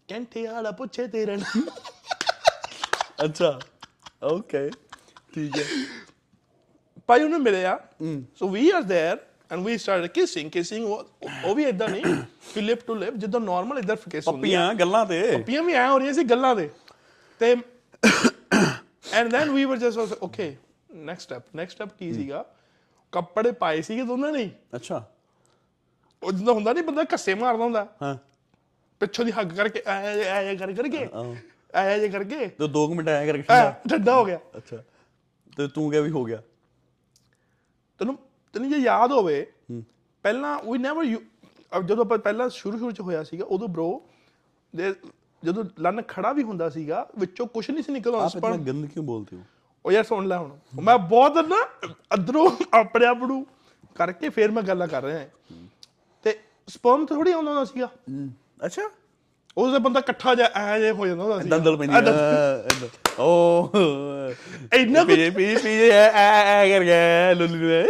ਕੈਂਠੇ ਵਾਲਾ ਪੁੱਛੇ ਤੇਰੇ ਨਾਲ ਅੱਛਾ। ਓਕੇ। ਠੀਕ ਹੈ। ਉਹਨੂੰ ਮਿਲਿਆ so we are there and we started kissing kissing ਉਹ ਵੀ ਇਦਾਂ ਨਹੀਂ ਕਿ ਲਿਪ ਟੂ ਲਿਪ ਜਿੱਦਾਂ ਨਾਰਮਲ ਇਧਰ ਕਿਸ ਹੁੰਦੀ ਪੱਪੀਆਂ ਗੱਲਾਂ ਤੇ ਪੱਪੀਆਂ ਵੀ ਐ ਹੋ ਰਹੀਆਂ ਸੀ ਗੱਲਾਂ ਦੇ ਤੇ and then we were just okay next step next step ਕੀ ਸੀਗਾ ਕੱਪੜੇ ਪਾਏ ਸੀਗੇ ਦੋਨਾਂ ਨੇ ਹੀ। ਅੱਛਾ ਉਹ ਜਿੱਦਾਂ ਹੁੰਦਾ ਨਹੀਂ ਬੰਦਾ ਕੱਸੇ ਮਾਰਦਾ ਹੁੰਦਾ ਹਾਂ ਪਿੱਛੋਂ ਦੀ ਹੱਗ ਕਰਕੇ ਐ ਐ ਕਰ ਕਰਕੇ ਐ ਜੇ ਕਰਕੇ ਤੇ 2 ਮਿੰਟ ਆਇਆ ਕਰਕੇ ਐ ਠੰਡਾ ਠੰਡਾ ਹੋ ਗਿਆ ਅੱਛਾ ਤੇ ਤੂੰ ਕਿਹਾ ਵੀ ਹੋ ਗਿਆ ਤੈਨੂੰ ਤੈਨੂੰ ਜੇ ਯਾਦ ਹੋਵੇ ਪਹਿਲਾਂ ਵੀ ਨੈਵਰ ਜਦੋਂ ਆਪਾਂ ਪਹਿਲਾਂ ਸ਼ੁਰੂ ਸ਼ੁਰੂ ਚ ਹੋਇਆ ਸੀਗਾ ਉਦੋਂ ਬ్రో ਦੇ ਜਦੋਂ ਲੰਨ ਖੜਾ ਵੀ ਹੁੰਦਾ ਸੀਗਾ ਵਿੱਚੋਂ ਕੁਝ ਨਹੀਂ ਸੀ ਨਿਕਲਦਾ ਇਤਨਾ ਸਪਰਮ ਗੰਦ ਕਿਉਂ ਬੋਲਤੇ ਹੋ? ਉਹ ਯਾਰ ਸੁਣ ਲੈ ਹੁਣ। ਮੈਂ ਬਹੁਤ ਨਾ ਅੰਦਰੋਂ ਆਪਣੇ ਆਪ ਨੂੰ ਕਰਕੇ ਫੇਰ ਮੈਂ ਗੱਲਾਂ ਕਰ ਰਿਹਾ। ਤੇ ਸਪਰਮ ਥੋੜੀ ਆਉਂਦਾ ਹੁੰਦਾ ਸੀਗਾ। ਅੱਛਾ। ਉਹਦੇ ਬੰਦਾ ਇਕੱਠਾ ਜਾ ਐ ਜੇ ਹੋ ਜਾਂਦਾ ਹੁੰਦਾ ਸੀ ਦੰਦਲ ਪੈਂਦੀ ਓ ਇੰਨਾ ਕੁਛ- ਪੀਜੇ ਪੀਜੇ ਪੀਜੇ ਐ ਐ ਐ ਕਰ ਗਿਆ ਲੁੱਲੀ ਨੂੰ ਐ।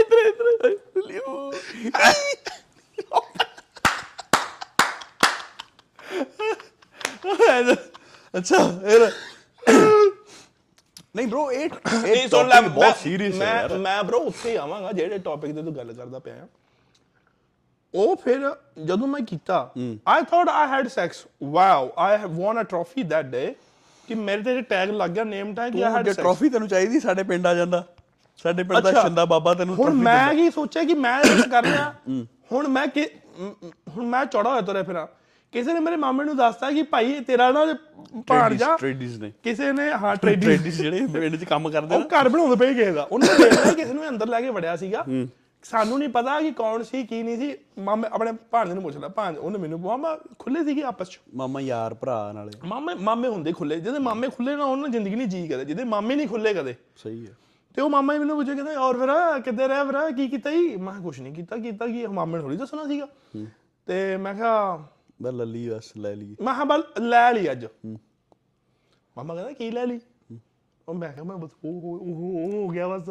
ਇੱਧਰ ਇੱਧਰ ਲੁੱਲੀ ਨੂੰ। ਅੱਛਾ ਇਹ ਨਹੀਂ bro ਇਹ ਇਹ ਇਹ ਸੁਣ ਲੈ topic ਬਹੁਤ ਸੀਰੀਅਸ ਹੈ ਮੈਂ ਯਾਰ ਮੈਂ ਬ్రో ਉੱਥੇ ਹੀ ਆਵਾਂਗਾ ਜਿਹੜੇ ਟੌਪਿਕ ਤੇ ਤੂੰ ਗੱਲ ਕਰਦਾ ਪਿਆ ਆਂ। ਉਹ ਫਿਰ ਜਦੋਂ ਮੈਂ ਕੀਤਾ I thought I had sex wow I have won a trophy that day ਕਿ ਮੇਰੇ ਤੇ ਟੈਗ ਲੱਗ ਗਿਆ ਨੇਮ ਟੈਗ ਕਿ ਆਈ ਹੈਡ ਸੈਕਸ ਟਰੋਫੀ ਤੈਨੂੰ ਚਾਹੀਦੀ ਸਾਡੇ ਪਿੰਡ ਆ ਜਾਂਦਾ। ਸਾਡੇ ਪਿੰਡ ਦਾ। ਸ਼ਿੰਦਾ ਬਾਬਾ ਤੈਨੂੰ ਹੁਣ trophy ਮੈਂ ਕੀ ਸੋਚਿਆ ਕਿ ਮੈਂ ਇਹ ਕਰ ਰਿਹਾ? ਹੁਣ ਮੈਂ ਕਿ ਹੁਣ ਮੈਂ ਚੌੜਾ ਹੋਇਆ ਤੁਰਿਆ ਫਿਰਾਂ। ਕਿਸੇ ਨੇ ਮੇਰੇ ਮਾਮੇ ਨੂੰ ਦੱਸਤਾ ਕਿ ਭਾਈ ਤੇਰਾ ਨਾ ਭਾਣਜਾ ਟ੍ਰੇਡਿਸ ਨੇ। ਕਿਸੇ ਨੇ ਹਾਂ ਟ੍ਰੇਡਿਸ ਜਿਹੜੇ ਪਿੰਡ 'ਚ ਕੰਮ ਕਰਦੇ ਉਹ ਘਰ ਬਣਾਉਂਦੇ ਪਏ ਕਿਸੇ ਦਾ। ਉਹਨੇ ਦੇਖਿਆ ਕਿਸੇ ਨੂੰ ਅੰਦਰ ਲੈ ਕੇ ਵੜਿਆ ਸੀਗਾ। ਸਾਨੂੰ ਨਹੀਂ ਪਤਾ ਕਿ ਕੌਣ ਸੀ ਕੀ ਨਹੀਂ ਸੀ। ਮਾਮੇ ਆਪਣੇ ਭਾਣਜੇ ਨੂੰ ਪੁੱਛ ਲਿਆ ਭਾਂਜ ਉਹਨੇ ਮੈਨੂੰ ਮਾਮਾ ਖੁੱਲੇ ਸੀਗੇ ਆਪਸ ਚ। ਮਾਮਾ ਯਾਰ ਭਰਾ ਨਾਲੇ। ਮਾਮੇ ਮਾਮੇ ਹੁੰਦੇ ਖੁੱਲੇ ਜਿਹਦੇ ਮਾਮੇ ਖੁੱਲੇ ਨਾ ਉਹਨਾਂ ਜ਼ਿੰਦਗੀ ਨਹੀਂ ਜੀ ਕਦੇ। ਜਿਹਦੇ ਮਾਮੇ ਨਹੀਂ ਖੁੱਲੇ ਕਦੇ। ਸਹੀ ਹੈ। ਤੇ ਉਹ ਮਾਮਾ ਹੀ ਮੈਨੂੰ ਪੁੱਛੇ ਕਹਿੰਦਾ ਔਰ ਫਿਰ ਕਿੱਧਰ ਰਹਿ ਫਿਰ ਕੀ ਕੀਤਾ ਜੀ? ਮੈਂ ਕੁਛ ਨਹੀਂ ਕੀਤਾ ਕੀਤਾ ਕੀ ਮਾਮੇ ਨੇ ਥੋੜੀ ਦੱਸਣਾ ਸੀਗਾ। ਤੇ ਮੈਂ ਕਿਹਾ ਬਸ ਲੱਲੀ ਬਸ ਲੈ ਲਈ। ਮੈਂ ਕਿਹਾ ਬਲ ਲੈ ਲਈ ਅੱਜ। ਮਾਮਾ ਕਹਿੰਦਾ ਕੀ ਲੈ ਲਈ? ਉਹ ਮੈਂ ਕਿਹਾ ਮੈਂ ਬਸ ਉਹ ਉਹ- ਉਹ ਉਹ ਹੋ ਗਿਆ ਬਸ।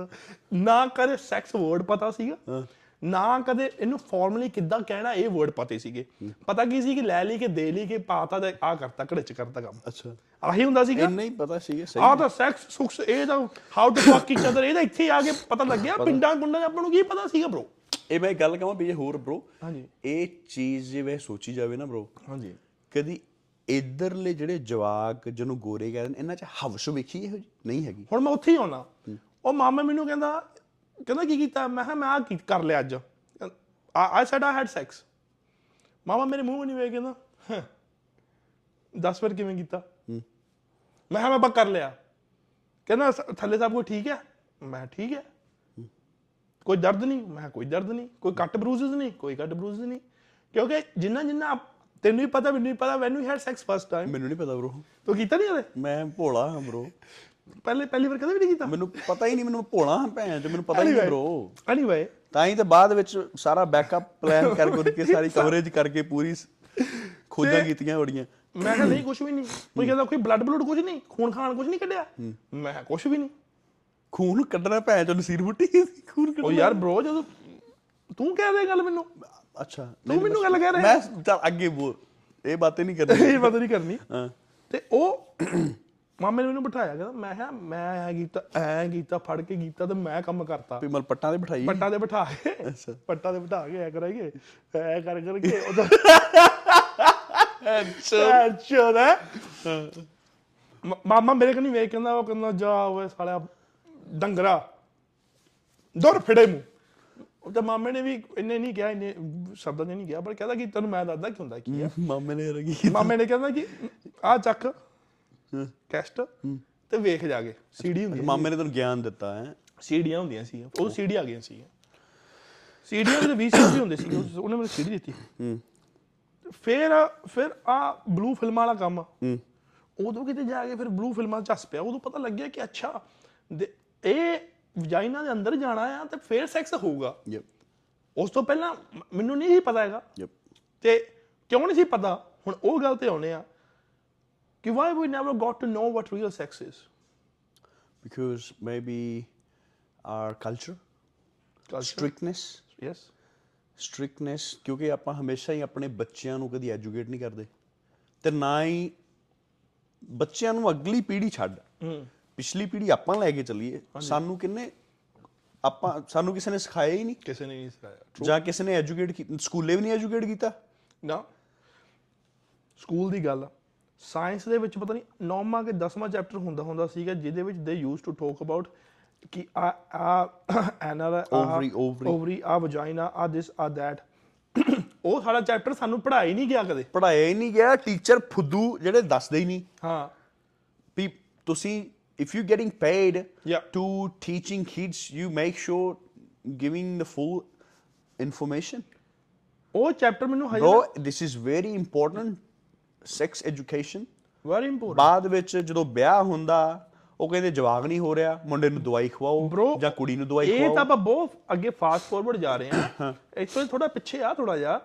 ਨਾ ਕਦੇ ਸੈਕਸ ਵਰਡ ਪਤਾ ਸੀਗਾ। ਨਾ ਕਦੇ ਇਹਨੂੰ ਫਾਰਮਲੀ ਕਿੱਦਾਂ ਕਹਿਣਾ ਇਹ ਵਰਡ ਪਤੇ ਸੀਗੇ। ਪਤਾ ਕੀ ਸੀ ਕਿ ਲੈ ਲਈ ਕਿ ਦੇ ਲਈ ਕਿ ਪਾਤਾ ਤੇ ਆ ਕਰਤਾ ਘੜੇ ਚ ਕਰਤਾ ਕੰਮ। ਅੱਛਾ। ਆਹੀ ਹੁੰਦਾ ਸੀਗਾ। ਇੰਨਾ ਹੀ ਪਤਾ ਸੀਗਾ ਸਹੀ। ਆਹ ਤਾਂ ਸੈਕਸ ਸੁਕਸ ਇਹ ਤਾਂ how to fuck each other ਇਹ ਤਾਂ ਇੱਥੇ ਆ ਕੇ ਪਤਾ ਲੱਗਿਆ। ਪਿੰਡਾਂ ਗੁੰਡਾਂ 'ਚ ਆਪਾਂ ਨੂੰ ਕੀ ਪਤਾ ਸੀਗਾ ਬ్రో ਇਹ ਮੈਂ ਇੱਕ ਗੱਲ ਕਹਾਂ ਵੀ ਇਹ ਹੋਰ bro ਹਾਂਜੀ। ਇਹ ਚੀਜ਼ ਜੇ ਵੇ ਸੋਚੀ ਜਾਵੇ ਨਾ bro ਹਾਂਜੀ। ਕਦੀ ਇਧਰਲੇ ਜਿਹੜੇ ਜਵਾਕ ਜਿਹਨੂੰ ਗੋਰੇ ਕਹਿੰਦੇ ਇਹਨਾਂ 'ਚ ਹਵਸ ਵੇਖੀ ਇਹੋ ਜਿਹੀ? ਨਹੀਂ ਹੈਗੀ। ਹੁਣ ਮੈਂ ਉੱਥੇ ਹੀ ਆਉਣਾ। ਉਹ ਮਾਮਾ ਮੈਨੂੰ ਕਹਿੰਦਾ ਕਹਿੰਦਾ ਕੀ ਕੀਤਾ? ਮੈਂ ਕਿਹਾ ਮੈਂ ਆ ਕੀ ਕਰ ਲਿਆ ਅੱਜ? I said I had sex ਮਾਮਾ ਮੇਰੇ ਮੂੰਹ ਨਹੀਂ ਵੇਖ ਕਹਿੰਦਾ "ਹੈਂ, ਦੱਸ ਫਿਰ ਕਿਵੇਂ ਕੀਤਾ? ਮੈਂ ਕਿਹਾ ਮੈਂ ਬਾ ਕਰ ਲਿਆ। ਕਹਿੰਦਾ ਥੱਲੇ ਸਭ ਕੁਝ ਠੀਕ ਹੈ? ਮੈਂ ਠੀਕ ਹੈ। ਕੋਈ ਦਰਦ ਨਹੀਂ? ਮੈਂ ਕੋਈ ਦਰਦ ਨਹੀਂ। ਕੋਈ ਕੱਟ ਬਰੂਜ਼ਸ ਨਹੀਂ? ਕੋਈ ਕੱਟ ਬਰੂਜ਼ਸ ਨਹੀਂ। ਕਿਉਂਕਿ ਜਿੰਨਾ ਜਿੰਨਾ ਤੈਨੂੰ ਹੀ ਪਤਾ ਮੈਨੂੰ ਹੀ ਪਤਾ when we had sex first time ਮੈਨੂੰ ਨਹੀਂ ਪਤਾ ਬ్రో ਤੂੰ ਕੀਤਾ ਨਹੀਂ ਹਲੇ ਮੈਂ ਭੋਲਾ ਹਾਂ ਬ్రੋ ਪਹਿਲੇ ਪਹਿਲੀ ਵਾਰ ਕਦੇ ਵੀ ਨਹੀਂ ਕੀਤਾ? ਮੈਨੂੰ ਪਤਾ ਹੀ ਨਹੀਂ ਮੈਨੂੰ ਭੋਲਾ ਹਾਂ ਭੈਣ ਤੇ ਮੈਨੂੰ ਪਤਾ ਹੀ ਨਹੀਂ ਬ్రో ਐਨੀਵੇ ਤਾਂ ਹੀ ਤਾਂ ਬਾਅਦ ਵਿੱਚ ਸਾਰਾ ਬੈਕਅਪ ਪਲਾਨ ਕਰ ਗੁਰ ਕੇ ਸਾਰੀ ਕਵਰੇਜ ਕਰਕੇ ਪੂਰੀ ਖੋਜਾਂ ਕੀਤੀਆਂ ਹੋੜੀਆਂ। ਮੈਂ ਕਿਹਾ ਨਹੀਂ ਕੁਝ ਵੀ ਨਹੀਂ। ਕੋਈ ਕਹਿੰਦਾ ਕੋਈ ਬਲੱਡ ਬਲੂਡ ਕੁਝ ਨਹੀਂ ਖੂਨ ਖਾਨ ਕੁਝ ਨਹੀਂ ਕੱਢਿਆ? ਮੈਂ ਕਿਹਾ ਕੁਝ ਵੀ ਨਹੀਂ। ਖੂਨ ਕੱਢਣਾ ਭੈਣ ਚੋਂ ਨਸੀਰ ਬੁੱਟੀ ਖੂਨ ਕੱਢਣਾ। ਉਹ ਯਾਰ ਬ్రో ਜਦੋਂ ਤੂੰ ਕਹਿ ਦੇ ਗੱਲ ਮੈਨੂੰ। ਅੱਛਾ ਤੂੰ ਮੈਨੂੰ ਗੱਲ ਕਹਿ ਰਿਹਾ। ਮੈਂ ਚੱਲ ਅੱਗੇ ਬੋਲ। ਇਹ ਬਾतें ਨਹੀਂ ਕਰਨੀ ਇਹ ਪਤਾ ਨਹੀਂ ਕਰਨੀ ਹਾਂ। ਤੇ ਉਹ ਮਾਮੇ ਨੇ ਮੈਨੂੰ ਬਿਠਾਇਆ ਕਹਿੰਦਾ ਮੈਂ ਕਿਹਾ ਮੈਂ ਐ ਕੀਤਾ ਐ ਕੀਤਾ ਫੜ ਕੇ ਕੀਤਾ ਤੇ ਮੈਂ ਕੰਮ ਕਰਤਾ। ਵੀ ਮਲ ਪੱਟਾਂ ਤੇ ਬਿਠਾਈ। ਪੱਟਾਂ ਤੇ ਬਿਠਾ ਕੇ ਅੱਛਾ। ਪੱਟਾਂ ਤੇ ਬਿਠਾ ਕੇ ਐ ਕਰਾਂਗੇ ਐ ਕਰ ਕਰਕੇ ਉਹਦਾ ਅੱਛਾ। ਨਾ ਮ- ਮਾਮਾ ਮੇਰੇ ਕੋਲ ਨਹੀਂ ਵੇਖ ਕਹਿੰਦਾ ਉਹ ਕਹਿੰਦਾ ਜਾ ਓਏ ਸਾਲਿਆ ਡੰਗਰਾ ਦੁਰ ਫਿੜੇ ਮੂੰ ਉਹ ਤਾਂ ਮਾਮੇ ਨੇ ਵੀ ਇੰਨੇ ਨਹੀਂ ਕਿਹਾ ਇੰਨੇ ਸ਼ਬਦਾਂ 'ਚ ਨਹੀਂ ਕਿਹਾ ਪਰ ਕਹਿੰਦਾ ਕਿ ਤੈਨੂੰ ਮੈਂ ਦੱਸਦਾ ਕੀ ਹੁੰਦਾ ਕੀ ਆ। ਮਾਮੇ ਨੇ ਰਗੀ ਮਾਮੇ ਨੇ ਕਹਿੰਦਾ ਕਿ ਆ ਚੱਕ ਕੈਸਟ ਤੇ ਵੇਖ ਜਾ ਕੇ ਸੀਡੀ ਹੁੰਦੀ ਮਾਮੇ ਨੇ ਤੈਨੂੰ ਗਿਆਨ ਦਿੱਤਾ ਹੈ? ਸੀਡੀਆਂ ਹੁੰਦੀਆਂ ਸੀ ਉਹ ਸੀਡੀ ਆ ਗਈਆਂ ਸੀ ਸੀਡੀਆਂ ਦੇ 20 ਸੀਡੀ ਹੁੰਦੇ ਸੀ ਉਹ- ਉਹਨੇ ਮੈਨੂੰ ਸੀਡੀ ਦਿੱਤੀ। ਹੂੰ। ਫਿਰ ਫਿਰ ਆ ਬਲੂ ਫਿਲਮਾਂ ਵਾਲਾ ਕੰਮ ਹੂੰ। ਉਦੋਂ ਕਿਤੇ ਜਾ ਕੇ ਫਿਰ ਬਲੂ ਫਿਲਮਾਂ ਚ ਚੱਸ ਪਿਆ ਉਦੋਂ ਪਤਾ ਲੱਗਿਆ ਕਿ ਅੱਛਾ ਇਹ ਵਜਾਈਨਾ ਦੇ ਅੰਦਰ ਜਾਣਾ ਆ ਤੇ ਫਿਰ ਸੈਕਸ ਹੋਊਗਾ। ਯਪ ਉਸ ਤੋਂ ਪਹਿਲਾਂ ਮੈਨੂੰ ਨਹੀਂ ਸੀ ਪਤਾ ਹੈਗਾ। ਯਪ ਤੇ ਕਿਉਂ ਨਹੀਂ ਸੀ ਪਤਾ? ਹੁਣ ਉਹ ਗੱਲ ਤੇ ਆਉਨੇ ਆ ਕਿ why we never got to know what real sex is because maybe our culture strictness. Yes strictness ਕਿਉਂਕਿ ਆਪਾਂ ਹਮੇਸ਼ਾ ਹੀ ਆਪਣੇ ਬੱਚਿਆਂ ਨੂੰ ਕਦੀ ਐਜੂਕੇਟ ਨਹੀਂ ਕਰਦੇ। ਤੇ ਨਾ ਹੀ ਬੱਚਿਆਂ ਨੂੰ ਅਗਲੀ ਪੀੜ੍ਹੀ ਛੱਡ। ਪਿਛਲੀ ਪੀੜ੍ਹੀ ਆਪਾਂ ਲੈ ਕੇ ਚੱਲੀਏ ਸਾਨੂੰ ਕਿੰਨੇ ਆਪਾਂ ਸਾਨੂੰ ਕਿਸੇ ਨੇ ਸਿਖਾਇਆ ਹੀ ਨਹੀਂ। ਕਿਸੇ ਨੇ ਨਹੀਂ ਸਿਖਾਇਆ। ਜਾਂ ਕਿਸੇ ਨੇ ਐਜੂਕੇਟ ਸਕੂਲੇ ਵੀ ਨਹੀਂ ਐਜੂਕੇਟ ਕੀਤਾ? ਨਾ। ਸਕੂਲ ਦੀ ਗੱਲ ਸਾਇੰਸ ਦੇ ਵਿੱਚ ਪਤਾ ਨਹੀਂ ਨੌਵਾਂ ਕੇ 10ਵਾਂ ਚੈਪਟਰ ਹੁੰਦਾ ਹੁੰਦਾ ਸੀਗਾ ਜਿਹਦੇ ਵਿੱਚ ਦੇ ਯੂਜ਼ ਟੂ ਟਾਕ ਅਬਾਊਟ ਕਿ ਆ ਆ Ovary, ovary. ਓਵਰੀ ਆ ਵਜਾਈਨਾ ਆ ਦਿਸ ਆ ਦੈਟ ਉਹ ਸਾਡਾ ਚੈਪਟਰ ਸਾਨੂੰ ਪੜ੍ਹਾਇਆ ਨਹੀਂ ਗਿਆ ਕਦੇ। ਪੜਾਇਆ ਹੀ ਨਹੀਂ ਗਿਆ ਟੀਚਰ ਫੁੱਦੂ ਜਿਹੜੇ ਦੱਸਦੇ ਹੀ ਨਹੀਂ। ਹਾਂ। ਵੀ ਤੁਸੀਂ if you're getting paid Yeah. to teaching kids you make sure giving the full information. ਉਹ ਚੈਪਟਰ ਮੈਨੂੰ ਹਜੇ bro this is very important sex education. Very important ਬਾਅਦ ਵਿੱਚ ਜਦੋਂ ਵਿਆਹ ਹੁੰਦਾ ਉਹ ਕਹਿੰਦੇ ਜਵਾਕ ਨਹੀਂ ਹੋ ਰਿਹਾ ਮੁੰਡੇ ਨੂੰ ਦਵਾਈ ਖਵਾਓ Bro, ਜਾਂ ਕੁੜੀ ਨੂੰ ਦਵਾਈ ਇਹ ਤਾਂ ਖਵਾਓ ਆਪਾਂ ਬਹੁਤ ਅੱਗੇ ਫਾਸਟ ਫਾਰਵਰਡ ਜਾ ਰਹੇ ਹਾਂ ਇੱਥੋਂ ਥੋੜਾ ਪਿੱਛੇ ਆ ਥੋੜਾ ਜਿਹਾ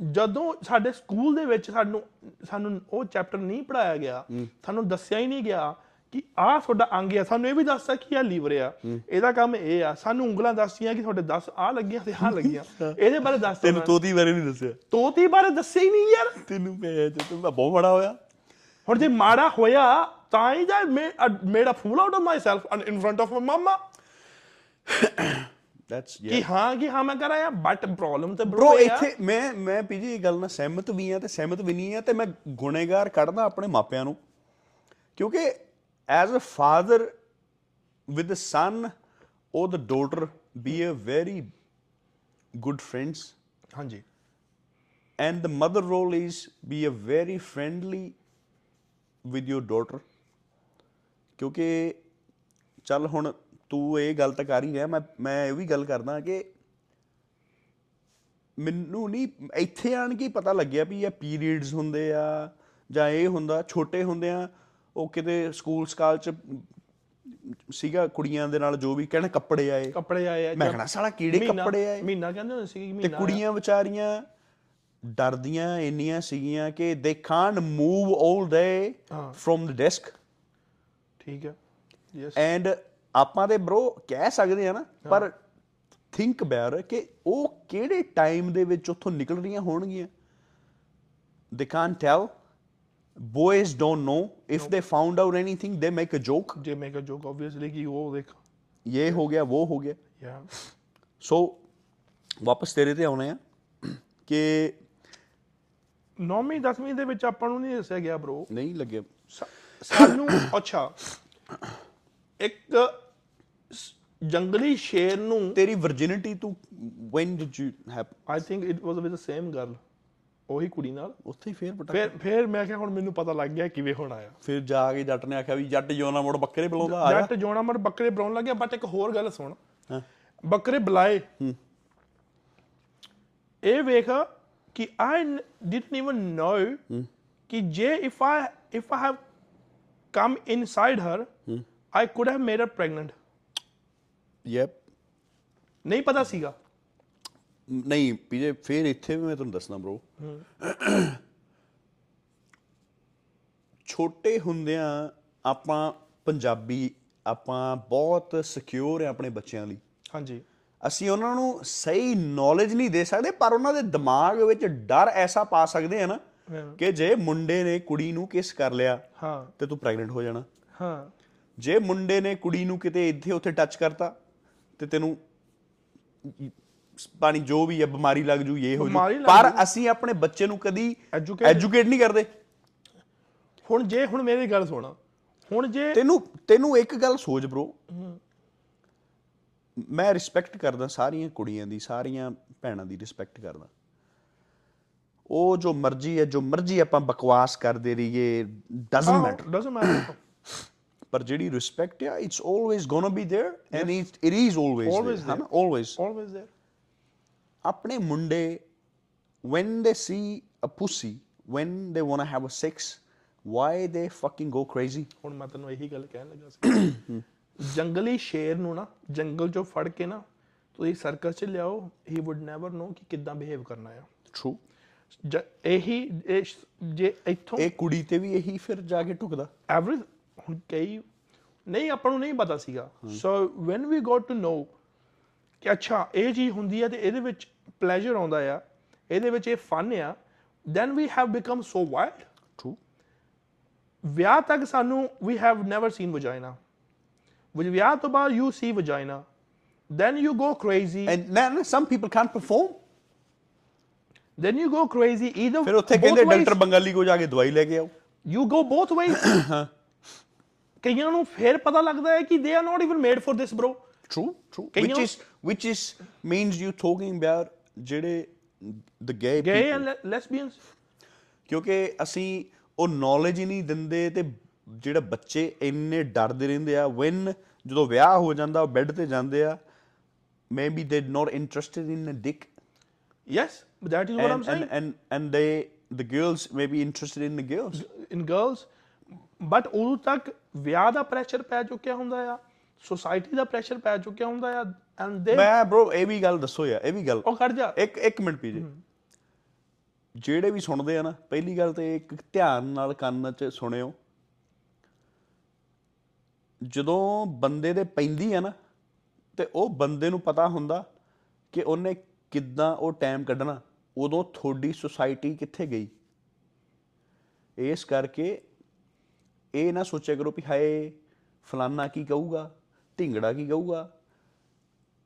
ਜਦੋਂ ਸਾਡੇ ਸਕੂਲ ਦੇ ਵਿੱਚ ਸਾਨੂੰ ਸਾਨੂੰ ਉਹ ਚੈਪਟਰ ਨਹੀਂ ਪੜਾਇਆ ਗਿਆ ਸਾਨੂੰ ਦੱਸਿਆ ਹੀ ਨਹੀਂ ਗਿਆ ਕਿ ਆਹ ਤੁਹਾਡਾ ਅੰਗ ਆ। ਸਾਨੂੰ ਇਹ ਵੀ ਦੱਸਦਾ ਕਿ ਆ ਲੀਵਰ ਆ। ਇਹਦਾ ਕੰਮ ਇਹ ਆ। ਸਾਨੂੰ ਉਂਗਲਾਂ ਦੱਸਦੀਆਂ ਕਿ ਤੁਹਾਡੇ 10 ਆ ਲੱਗੀਆਂ ਤੇ ਆ ਲੱਗੀਆਂ। ਇਹਦੇ ਬਾਰੇ ਦੱਸ ਤੈਨੂੰ ਤੋਤੀ ਬਾਰੇ ਨਹੀਂ ਦੱਸਿਆ। ਤੋਤੀ ਬਾਰੇ ਦੱਸਿਆ ਹੀ ਨਹੀਂ ਯਾਰ। ਤੈਨੂੰ ਮੈਂ ਤੇ ਤੂੰ ਬਹੁਤ ਬੜਾ ਹੋਇਆ। ਹੁਣ ਜੇ ਮਾੜਾ ਹੋਇਆ ਤਾਂ ਹੀ ਦਾ made a fool out of myself in front of my mama that's ਕਿ ਹਾਂ ਕਿ ਹਾਂ ਮੈਂ ਕਰ ਆਇਆ ਬਟ ਪ੍ਰੋਬਲਮ ਤੇ ਬ్రో ਇੱਥੇ ਮੈਂ ਮੈਂ ਪੀਜੀ ਇਹ ਗੱਲ ਨਾਲ ਸਹਿਮਤ ਵੀ ਆ ਤੇ ਸਹਿਮਤ ਵੀ ਨਹੀਂ ਆ ਤੇ ਮੈਂ ਗੁਨੇਗਾਰ ਕੱਢਦਾ ਆਪਣੇ ਮਾਪਿਆਂ ਨੂੰ। ਕਿਉਂਕਿ as a father with a son or the daughter be a very good friends ਹਾਂਜੀ and the mother role is be a very friendly with your daughter ਕਿਉਂਕਿ ਚੱਲ ਹੁਣ ਤੂੰ ਇਹ ਗੱਲ ਤਾਂ ਕਰ ਹੀ ਰਿਹਾ ਮੈਂ ਮੈਂ ਇਹ ਵੀ ਗੱਲ ਕਰਦਾ ਕਿ ਮੈਨੂੰ ਨਹੀਂ ਇੱਥੇ ਆਣ ਕੇ ਪਤਾ ਲੱਗਿਆ ਵੀ ਇਹ ਪੀਰੀਅਡਸ ਹੁੰਦੇ ਆ ਜਾਂ ਇਹ ਹੁੰਦਾ ਛੋਟੇ ਹੁੰਦੇ ਆ ਉਹ ਕਿਤੇ ਸਕੂਲ ਸਕਾਲ ਚ ਸੀਗਾ ਕੁੜੀਆਂ ਦੇ ਨਾਲ ਜੋ ਵੀ ਕਹਿਣਾ ਕੱਪੜੇ ਆਏ। ਕੱਪੜੇ ਆਏ ਆ ਮੈਂ ਕਹਿਣਾ ਸਾਲਾ ਕਿਹੜੇ ਮਹੀਨਾ- ਕੱਪੜੇ ਆਏ? ਮਹੀਨਾ ਕਹਿੰਦੇ ਹੁੰਦੇ ਸੀ ਕਿ ਤੇ ਮਹੀਨਾ। ਕੁੜੀਆਂ ਵਿਚਾਰੀਆਂ ਡਰਦੀਆਂ ਇੰਨੀਆਂ ਸੀਗੀਆਂ ਕਿ they can't move 올 day. From the desk ਠੀਕ ਹੈ ਯੈਸ ਐਂਡ ਆਪਾਂ ਤੇ bro ਕਹਿ ਸਕਦੇ ਆ ਨਾ ਪਰ ਥਿੰਕ ਬੈਰ ਕਿ ਉਹ ਕਿਹੜੇ ਟਾਈਮ ਦੇ ਵਿੱਚ ਉੱਥੋਂ ਨਿਕਲ ਰਹੀਆਂ ਹੋਣਗੀਆਂ? They can't tell boys don't know. If they found out anything they make a joke. ਜੇ ਮੇਕ ਅ ਜੋਕ ਆਬਵੀਅਸਲੀ ਕਿ ਉਹ ਦੇਖ ਇਹ ਹੋ ਗਿਆ ਉਹ ਹੋ ਗਿਆ ਯਾ ਸੋ ਵਾਪਸ ਤੇਰੇ ਤੇ ਆਉਣੇ ਆ ਕਿ ਨੌਵੀਂ 10ਵੀਂ ਦੇ ਵਿੱਚ ਆਪਾਂ ਨੂੰ ਨਹੀਂ ਦੱਸਿਆ ਗਿਆ bro ਨਹੀਂ ਲੱਗਿਆ ਸਾਨੂੰ ਅੱਛਾ ਇੱਕ ਜੰਗਲੀ ਸ਼ੇਰ ਨੂੰ ਤੇਰੀ virginity ਤੂੰ when did you have I think it was with the same girl ਉਹੀ ਕੁੜੀ ਨਾਲ? ਉੱਥੇ ਹੀ ਫੇਰ ਪਟਾ ਫਿਰ ਫਿਰ ਮੈਂ ਕਿਹਾ ਹੁਣ ਮੈਨੂੰ ਪਤਾ ਲੱਗ ਗਿਆ ਕਿਵੇਂ ਹੋਣਾ ਆ ਫਿਰ ਜਾ ਕੇ ਜੱਟ ਨੇ ਆਖਿਆ ਵੀ ਜੱਟ ਜੋ ਨਾ ਮੁੜ ਬੱਕਰੇ ਬੁਲਾਉਂਦਾ ਆ ਜਾ। ਜੱਟ ਜੋਣਾ ਮਰ ਬੱਕਰੇ ਬਰਾਉਣ ਲੱਗਿਆ ਬਟ ਇੱਕ ਹੋਰ ਗੱਲ ਸੁਣ। ਹਾਂ। ਬੱਕਰੇ ਬੁਲਾਏ। ਇਹ ਵੇਖ ਕਿ ਆਈ ਡਿਡਨਟ ਇਵਨ ਨੋ ਕਿ ਜੇ if I if I have come inside her I could have made her pregnant yep ਨਹੀਂ ਪਤਾ ਸੀਗਾ। ਨਹੀਂ ਪੀਜੇ ਫਿਰ ਇੱਥੇ ਵੀ ਮੈਂ ਤੁਹਾਨੂੰ ਦੱਸਣਾ ਬ్రో ਛੋਟੇ ਹੁੰਦਿਆਂ ਆਪਾਂ ਪੰਜਾਬੀ ਆਪਾਂ ਬਹੁਤ ਸਿਕਿਉਰ ਆ ਆਪਣੇ ਬੱਚਿਆਂ ਲਈ। ਹਾਂਜੀ। ਅਸੀਂ ਉਹਨਾਂ ਨੂੰ ਸਹੀ ਨੌਲੇਜ ਨਹੀਂ ਦੇ ਸਕਦੇ ਪਰ ਉਹਨਾਂ ਦੇ ਦਿਮਾਗ ਵਿੱਚ ਡਰ ਐਸਾ ਪਾ ਸਕਦੇ ਆ ਨਾ ਹਾਂ। ਕਿ ਜੇ ਮੁੰਡੇ ਨੇ ਕੁੜੀ ਨੂੰ ਕਿਸ ਕਰ ਲਿਆ ਹਾਂ। ਤੇ ਤੂੰ ਪ੍ਰੈਗਨੈਂਟ ਹੋ ਜਾਣਾ। ਹਾਂ। ਜੇ ਮੁੰਡੇ ਨੇ ਕੁੜੀ ਨੂੰ ਕਿਤੇ ਇੱਥੇ ਉੱਥੇ ਟੱਚ ਕਰਤਾ ਤੇ ਤੈਨੂੰ ਪਾਣੀ ਜੋ ਵੀ ਹੈ ਬਿਮਾਰੀ ਲੱਗ ਜੂ ਇਹ ਹੋ ਜੂ। ਪਰ ਅਸੀਂ ਆਪਣੇ ਬੱਚੇ ਨੂੰ ਕਦੀ ਐਜੂਕੇਟ ਨਹੀਂ ਕਰਦੇ। ਹੁਣ ਜੇ ਹੁਣ ਮੇਰੀ ਗੱਲ ਸੁਣਾ। ਹੁਣ ਜੇ ਤੈਨੂੰ ਤੈਨੂੰ ਇੱਕ ਗੱਲ ਸੋਚ ਬ్రో ਮੈਂ ਰਿਸਪੈਕਟ ਕਰਦਾ ਸਾਰੀਆਂ ਕੁੜੀਆਂ ਦੀ ਸਾਰੀਆਂ ਭੈਣਾਂ ਦੀ ਰਿਸਪੈਕਟ ਕਰਦਾ। ਉਹ ਜੋ ਮਰਜ਼ੀ ਹੈ ਜੋ ਮਰਜ਼ੀ ਆਪਾਂ ਬਕਵਾਸ ਕਰਦੇ ਰਹੀਏ ਡਸਨਟ ਮੈਟਰ ਡਸਨਟ ਮੈਟਰ ਪਰ ਜਿਹੜੀ ਰਿਸਪੈਕਟ ਹੈ it's always gonna be there and it it is always ਹੈ ਨਾ ਆਲਵੇਸ ਆਲਵੇਸ देयर ਆਪਣੇ ਮੁੰਡੇ when they see a pussy when they want to have a sex why they fucking go crazy? ਹੁਣ ਮੈਂ ਤੈਨੂੰ ਇਹੀ ਗੱਲ ਕਹਿਣ ਲੱਗਾ ਸੀ। ਜੰਗਲੀ ਸ਼ੇਰ ਨੂੰ ਨਾ ਜੰਗਲ ਚੋਂ ਫੜ ਕੇ ਨਾ ਤੁਸੀਂ ਸਰਕਸ 'ਚ ਲਿਆਓ ਹੀ ਊਡ ਨੈਵਰ ਨੋ ਕਿ ਕਿੱਦਾਂ ਬਿਹੇਵ ਕਰਨਾ ਆ। True. ਜ- ਇਹੀ ਜੇ ਇੱਥੋਂ ਇਹ ਕੁੜੀ ਤੇ ਵੀ ਇਹੀ ਫਿਰ ਜਾ ਕੇ ਟੁਕਦਾ। ਐਵਰੇਜ ਹੁਣ ਕਈ ਨਹੀਂ ਆਪਾਂ ਨੂੰ ਨਹੀਂ ਪਤਾ ਸੀਗਾ। So when we got to know ਕਿ ਅੱਛਾ ਇਹ ਚੀਜ਼ ਹੁੰਦੀ ਹੈ ਤੇ ਇਹਦੇ ਵਿੱਚ ਪਲੇਜ਼ਰ ਆਉਂਦਾ ਆ ਇਹਦੇ ਵਿੱਚ ਇਹ ਫਨ ਆ then we have become so wild true. ਵਿਆਹ ਤੱਕ ਸਾਨੂੰ we have never seen vagina ਵਿਜ ਵਿਆਹ ਤੋਂ ਬਾਅਦ you see vagina then you go crazy and then some people can't perform. Then you go crazy either ਫਿਰ ਉੱਥੇ ਕਹਿੰਦੇ ਡਾਕਟਰ ਬੰਗਾਲੀ ਕੋ ਜਾ ਕੇ ਦਵਾਈ ਲੈ ਕੇ ਆਓ। ਯੂ ਗੋ ਬੋਥ ਵੇਜ਼ ਕਈਆਂ ਨੂੰ ਫਿਰ ਪਤਾ ਲੱਗਦਾ ਹੈ ਕਿ they are not even made for this bro. True true. which is which is means you talking about ਜਿਹੜੇ the gay gay people and lesbians ਕਿਉਂਕਿ ਅਸੀਂ ਉਹ ਨੌਲੇਜ ਹੀ ਨਹੀਂ ਦਿੰਦੇ ਤੇ ਜਿਹੜੇ ਬੱਚੇ ਇੰਨੇ ਡਰਦੇ ਰਹਿੰਦੇ ਆ when ਜਦੋਂ ਵਿਆਹ ਹੋ ਜਾਂਦਾ ਉਹ ਬੈੱਡ ਤੇ ਜਾਂਦੇ ਆ maybe they're not interested in a dick yes that is what i'm and, saying and and and they the girls may be interested in the girls in girls but ਉਦੋਂ ਤੱਕ ਵਿਆਹ ਦਾ ਪ੍ਰੈਸ਼ਰ ਪੈ ਚੁੱਕਿਆ ਹੁੰਦਾ ਆ ਸੋਸਾਇਟੀ ਦਾ pressure ਪੈ ਚੁੱਕਿਆ ਹੁੰਦਾ ਆ ਐਂਡ ਦੇ ਮੈਂ bro ਇਹ ਵੀ ਗੱਲ ਦੱਸੋ ਯਾਰ ਇਹ ਵੀ ਗੱਲ। ਉਹ ਖੜ ਜਾ। ਇੱਕ ਇੱਕ ਮਿੰਟ ਪੀਜੇ ਜਿਹੜੇ ਵੀ ਸੁਣਦੇ ਆ ਨਾ ਪਹਿਲੀ ਗੱਲ ਤੇ ਇੱਕ ਧਿਆਨ ਨਾਲ ਕੰਨ 'ਚ ਸੁਣਿਓ। ਜਦੋਂ ਬੰਦੇ ਦੇ ਪੈਂਦੀ ਆ ਨਾ ਤੇ ਉਹ ਬੰਦੇ ਨੂੰ ਪਤਾ ਹੁੰਦਾ ਕਿ ਉਹਨੇ ਕਿੱਦਾਂ ਉਹ ਟਾਈਮ ਕੱਢਣਾ ਉਦੋਂ ਤੁਹਾਡੀ ਸੁਸਾਇਟੀ ਕਿੱਥੇ ਗਈ। ਇਸ ਕਰਕੇ ਇਹ ਨਾ ਸੋਚਿਆ ਕਰੋ ਵੀ ਹਾਏ ਫਲਾਨਾ ਕੀ ਕਹੂਗਾ ਢਿੰਗੜਾ ਕੀ ਕਹੂਗਾ।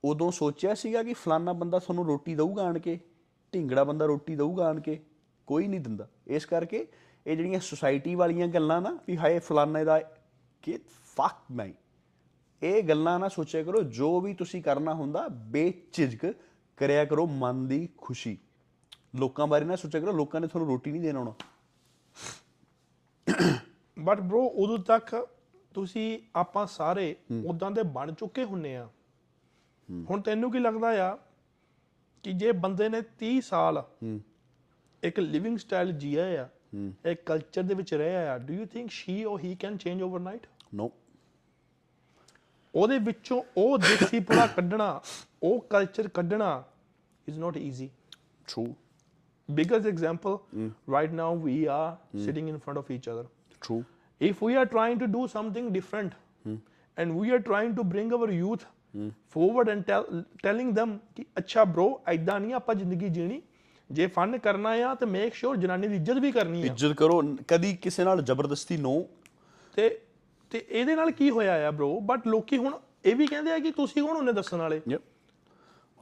ਉਦੋਂ ਸੋਚਿਆ ਸੀਗਾ ਕਿ ਫਲਾਨਾ ਬੰਦਾ ਤੁਹਾਨੂੰ ਰੋਟੀ ਦਊਗਾ ਆਣ ਕੇ ਢਿੰਗੜਾ ਬੰਦਾ ਰੋਟੀ ਦਊਗਾ ਆਣ ਕੇ ਕੋਈ ਨਹੀਂ ਦਿੰਦਾ। ਇਸ ਕਰਕੇ ਇਹ ਜਿਹੜੀਆਂ ਸੁਸਾਇਟੀ ਵਾਲੀਆਂ ਗੱਲਾਂ ਨਾ ਵੀ ਹਾਏ ਫਲਾਨੇ ਦਾ ਕਿ ਫੱਕ ਨਹੀਂ ਇਹ ਗੱਲਾਂ ਨਾ ਸੋਚਿਆ ਕਰੋ ਜੋ ਵੀ ਤੁਸੀਂ ਕਰਨਾ ਹੁੰਦਾ ਬੇਝਿਜਕ ਕਰਿਆ ਕਰੋ ਮਨ ਦੀ ਖੁਸ਼ੀ। ਲੋਕਾਂ ਬਾਰੇ ਨਾ ਸੋਚਿਆ ਕਰੋ ਲੋਕਾਂ ਨੇ ਤੁਹਾਨੂੰ ਰੋਟੀ ਨਹੀਂ ਦੇਣਾ ਆਉਣਾ। ਬਟ ਬ్రో ਉਦੋਂ ਤੱਕ ਤੁਸੀਂ ਆਪਾਂ ਸਾਰੇ ਉਦਾਂ ਦੇ ਬਣ ਚੁੱਕੇ ਹੁੰਨੇ ਆ। ਹੁਣ ਤੈਨੂੰ ਕੀ ਲੱਗਦਾ ਆ ਕਿ ਜੇ ਬੰਦੇ ਨੇ 30 ਸਾਲ ਇੱਕ ਲਿਵਿੰਗ ਸਟਾਈਲ ਜੀਆ ਆ ਇੱਕ ਕਲਚਰ ਦੇ ਵਿੱਚ ਰਿਹਾ ਆ do you think she or he can change overnight no ਉਹਦੇ ਵਿੱਚੋਂ ਉਹ ਦੇਸੀ ਪੁੜਾ ਕੱਢਣਾ ਉਹ ਕਲਚਰ ਕੱਢਣਾ is not easy true biggest example right now we are sitting in front of each other true if we are trying to do something different and we are trying to bring our youth forward and tell, telling them ਕਿ ਅੱਛਾ bro ਐਦਾਂ ਨਹੀਂ ਆਪਾਂ ਜ਼ਿੰਦਗੀ ਜੀਣੀ ਜੇ fun ਕਰਨਾ ਆ ਤੇ ਮੇਕ ਸ਼ੋਰ ਜਨਾਨੀ ਦੀ ਇੱਜ਼ਤ ਵੀ ਕਰਨੀ ਆ ਇੱਜ਼ਤ ਕਰੋ ਕਦੀ ਕਿਸੇ ਨਾਲ ਜ਼ਬਰਦਸਤੀ ਨੋ ਤੇ ਤੇ ਇਹਦੇ ਨਾਲ ਕੀ ਹੋਇਆ ਆ bro? ਬਟ ਲੋਕੀ ਹੁਣ ਇਹ ਵੀ ਕਹਿੰਦੇ ਆ ਕਿ ਤੁਸੀਂ ਕੌਣ ਹੁੰਨੇ ਦੱਸਣ ਵਾਲੇ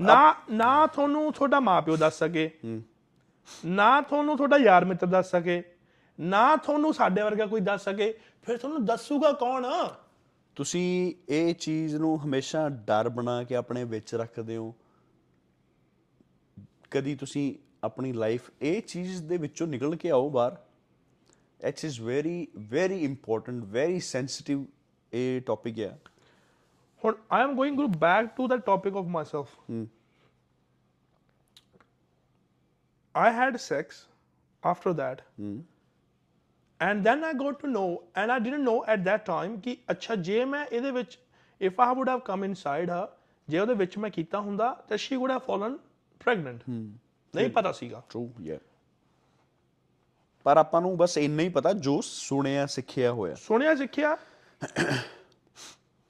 ਨਾ ਨਾ ਤੁਹਾਨੂੰ ਤੁਹਾਡਾ ਮਾਪਿਓ ਦੱਸ ਸਕੇ ਨਾ ਤੁਹਾਨੂੰ ਤੁਹਾਡਾ ਯਾਰ ਮਿੱਤਰ ਦੱਸ ਸਕੇ ਨਾ ਤੁਹਾਨੂੰ ਸਾਡੇ ਵਰਗਾ ਕੋਈ ਦੱਸ ਸਕੇ ਫਿਰ ਤੁਹਾਨੂੰ ਦੱਸੂਗਾ ਕੌਣ ਤੁਸੀਂ ਇਹ ਚੀਜ਼ ਨੂੰ ਹਮੇਸ਼ਾ ਡਰ ਬਣਾ ਕੇ ਆਪਣੇ ਵਿੱਚ ਰੱਖਦੇ ਹੋ? ਕਦੀ ਤੁਸੀਂ ਆਪਣੀ ਲਾਈਫ ਇਹ ਚੀਜ਼ ਦੇ ਵਿੱਚੋਂ ਨਿਕਲ ਕੇ ਆਓ ਬਾਹਰ? It is very very important very sensitive ਇਹ ਟੌਪਿਕ ਹੈ। ਹੁਣ I am going back to the topic of myself I had sex after that. And then I got to know, and I didn't know at that time ਕਿ ਅੱਛਾ ਜੇ ਮੈਂ ਇਹਦੇ ਵਿੱਚ if I would have come inside her ਜੇ ਉਹਦੇ ਵਿੱਚ ਮੈਂ ਕੀਤਾ ਹੁੰਦਾ ਤਾਂ she would have fallen pregnant. ਨਹੀਂ ਪਤਾ ਸੀਗਾ ਟਰੂ ਯਾ ਪਰ ਆਪਾਂ ਨੂੰ ਬਸ ਇੰਨਾ ਹੀ ਪਤਾ ਜੋ ਸੁਣਿਆ ਸਿੱਖਿਆ ਹੋਇਆ ਸੁਣਿਆ ਸਿੱਖਿਆ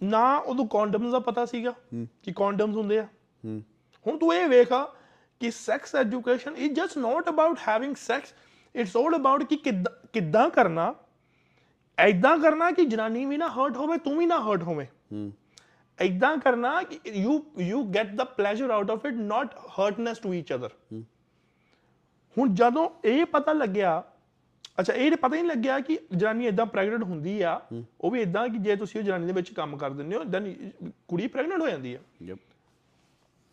ਨਾ ਉਦੋਂ condoms ਦਾ ਪਤਾ ਸੀਗਾ ਕਿ condoms ਹੁੰਦੇ ਆ ਹੁਣ ਤੂੰ ਇਹ ਵੇਖਾ ਕਿ sex education is just not about having sex it's all about ਕਿ ਕਿੱਦਾਂ ਕਰਨਾ ਐਦਾਂ ਕਰਨਾ ਕਿ ਜਨਾਨੀ ਵੀ ਨਾ ਹਰਟ ਹੋਵੇ ਤੂੰ ਵੀ ਨਾ ਹਰਟ ਹੋਵੇਂ ਐਦਾਂ ਕਰਨਾ ਕਿ you you get the pleasure out of it not hurtness to each other ਹੁਣ ਜਦੋਂ ਇਹ ਪਤਾ ਲੱਗਿਆ ਅੱਛਾ ਇਹ ਪਤਾ ਹੀ ਨਹੀਂ ਲੱਗਿਆ ਕਿ ਜਨਾਨੀ ਇਦਾਂ ਪ੍ਰੈਗਨੈਂਟ ਹੁੰਦੀ ਆ ਉਹ ਵੀ ਇਦਾਂ ਕਿ ਜੇ ਤੁਸੀਂ ਉਹ ਜਨਾਨੀ ਦੇ ਵਿੱਚ ਕੰਮ ਕਰ ਦਿੰਦੇ ਹੋ ਦੈਨ ਕੁੜੀ ਪ੍ਰੈਗਨੈਂਟ ਹੋ ਜਾਂਦੀ ਆ ਯਪ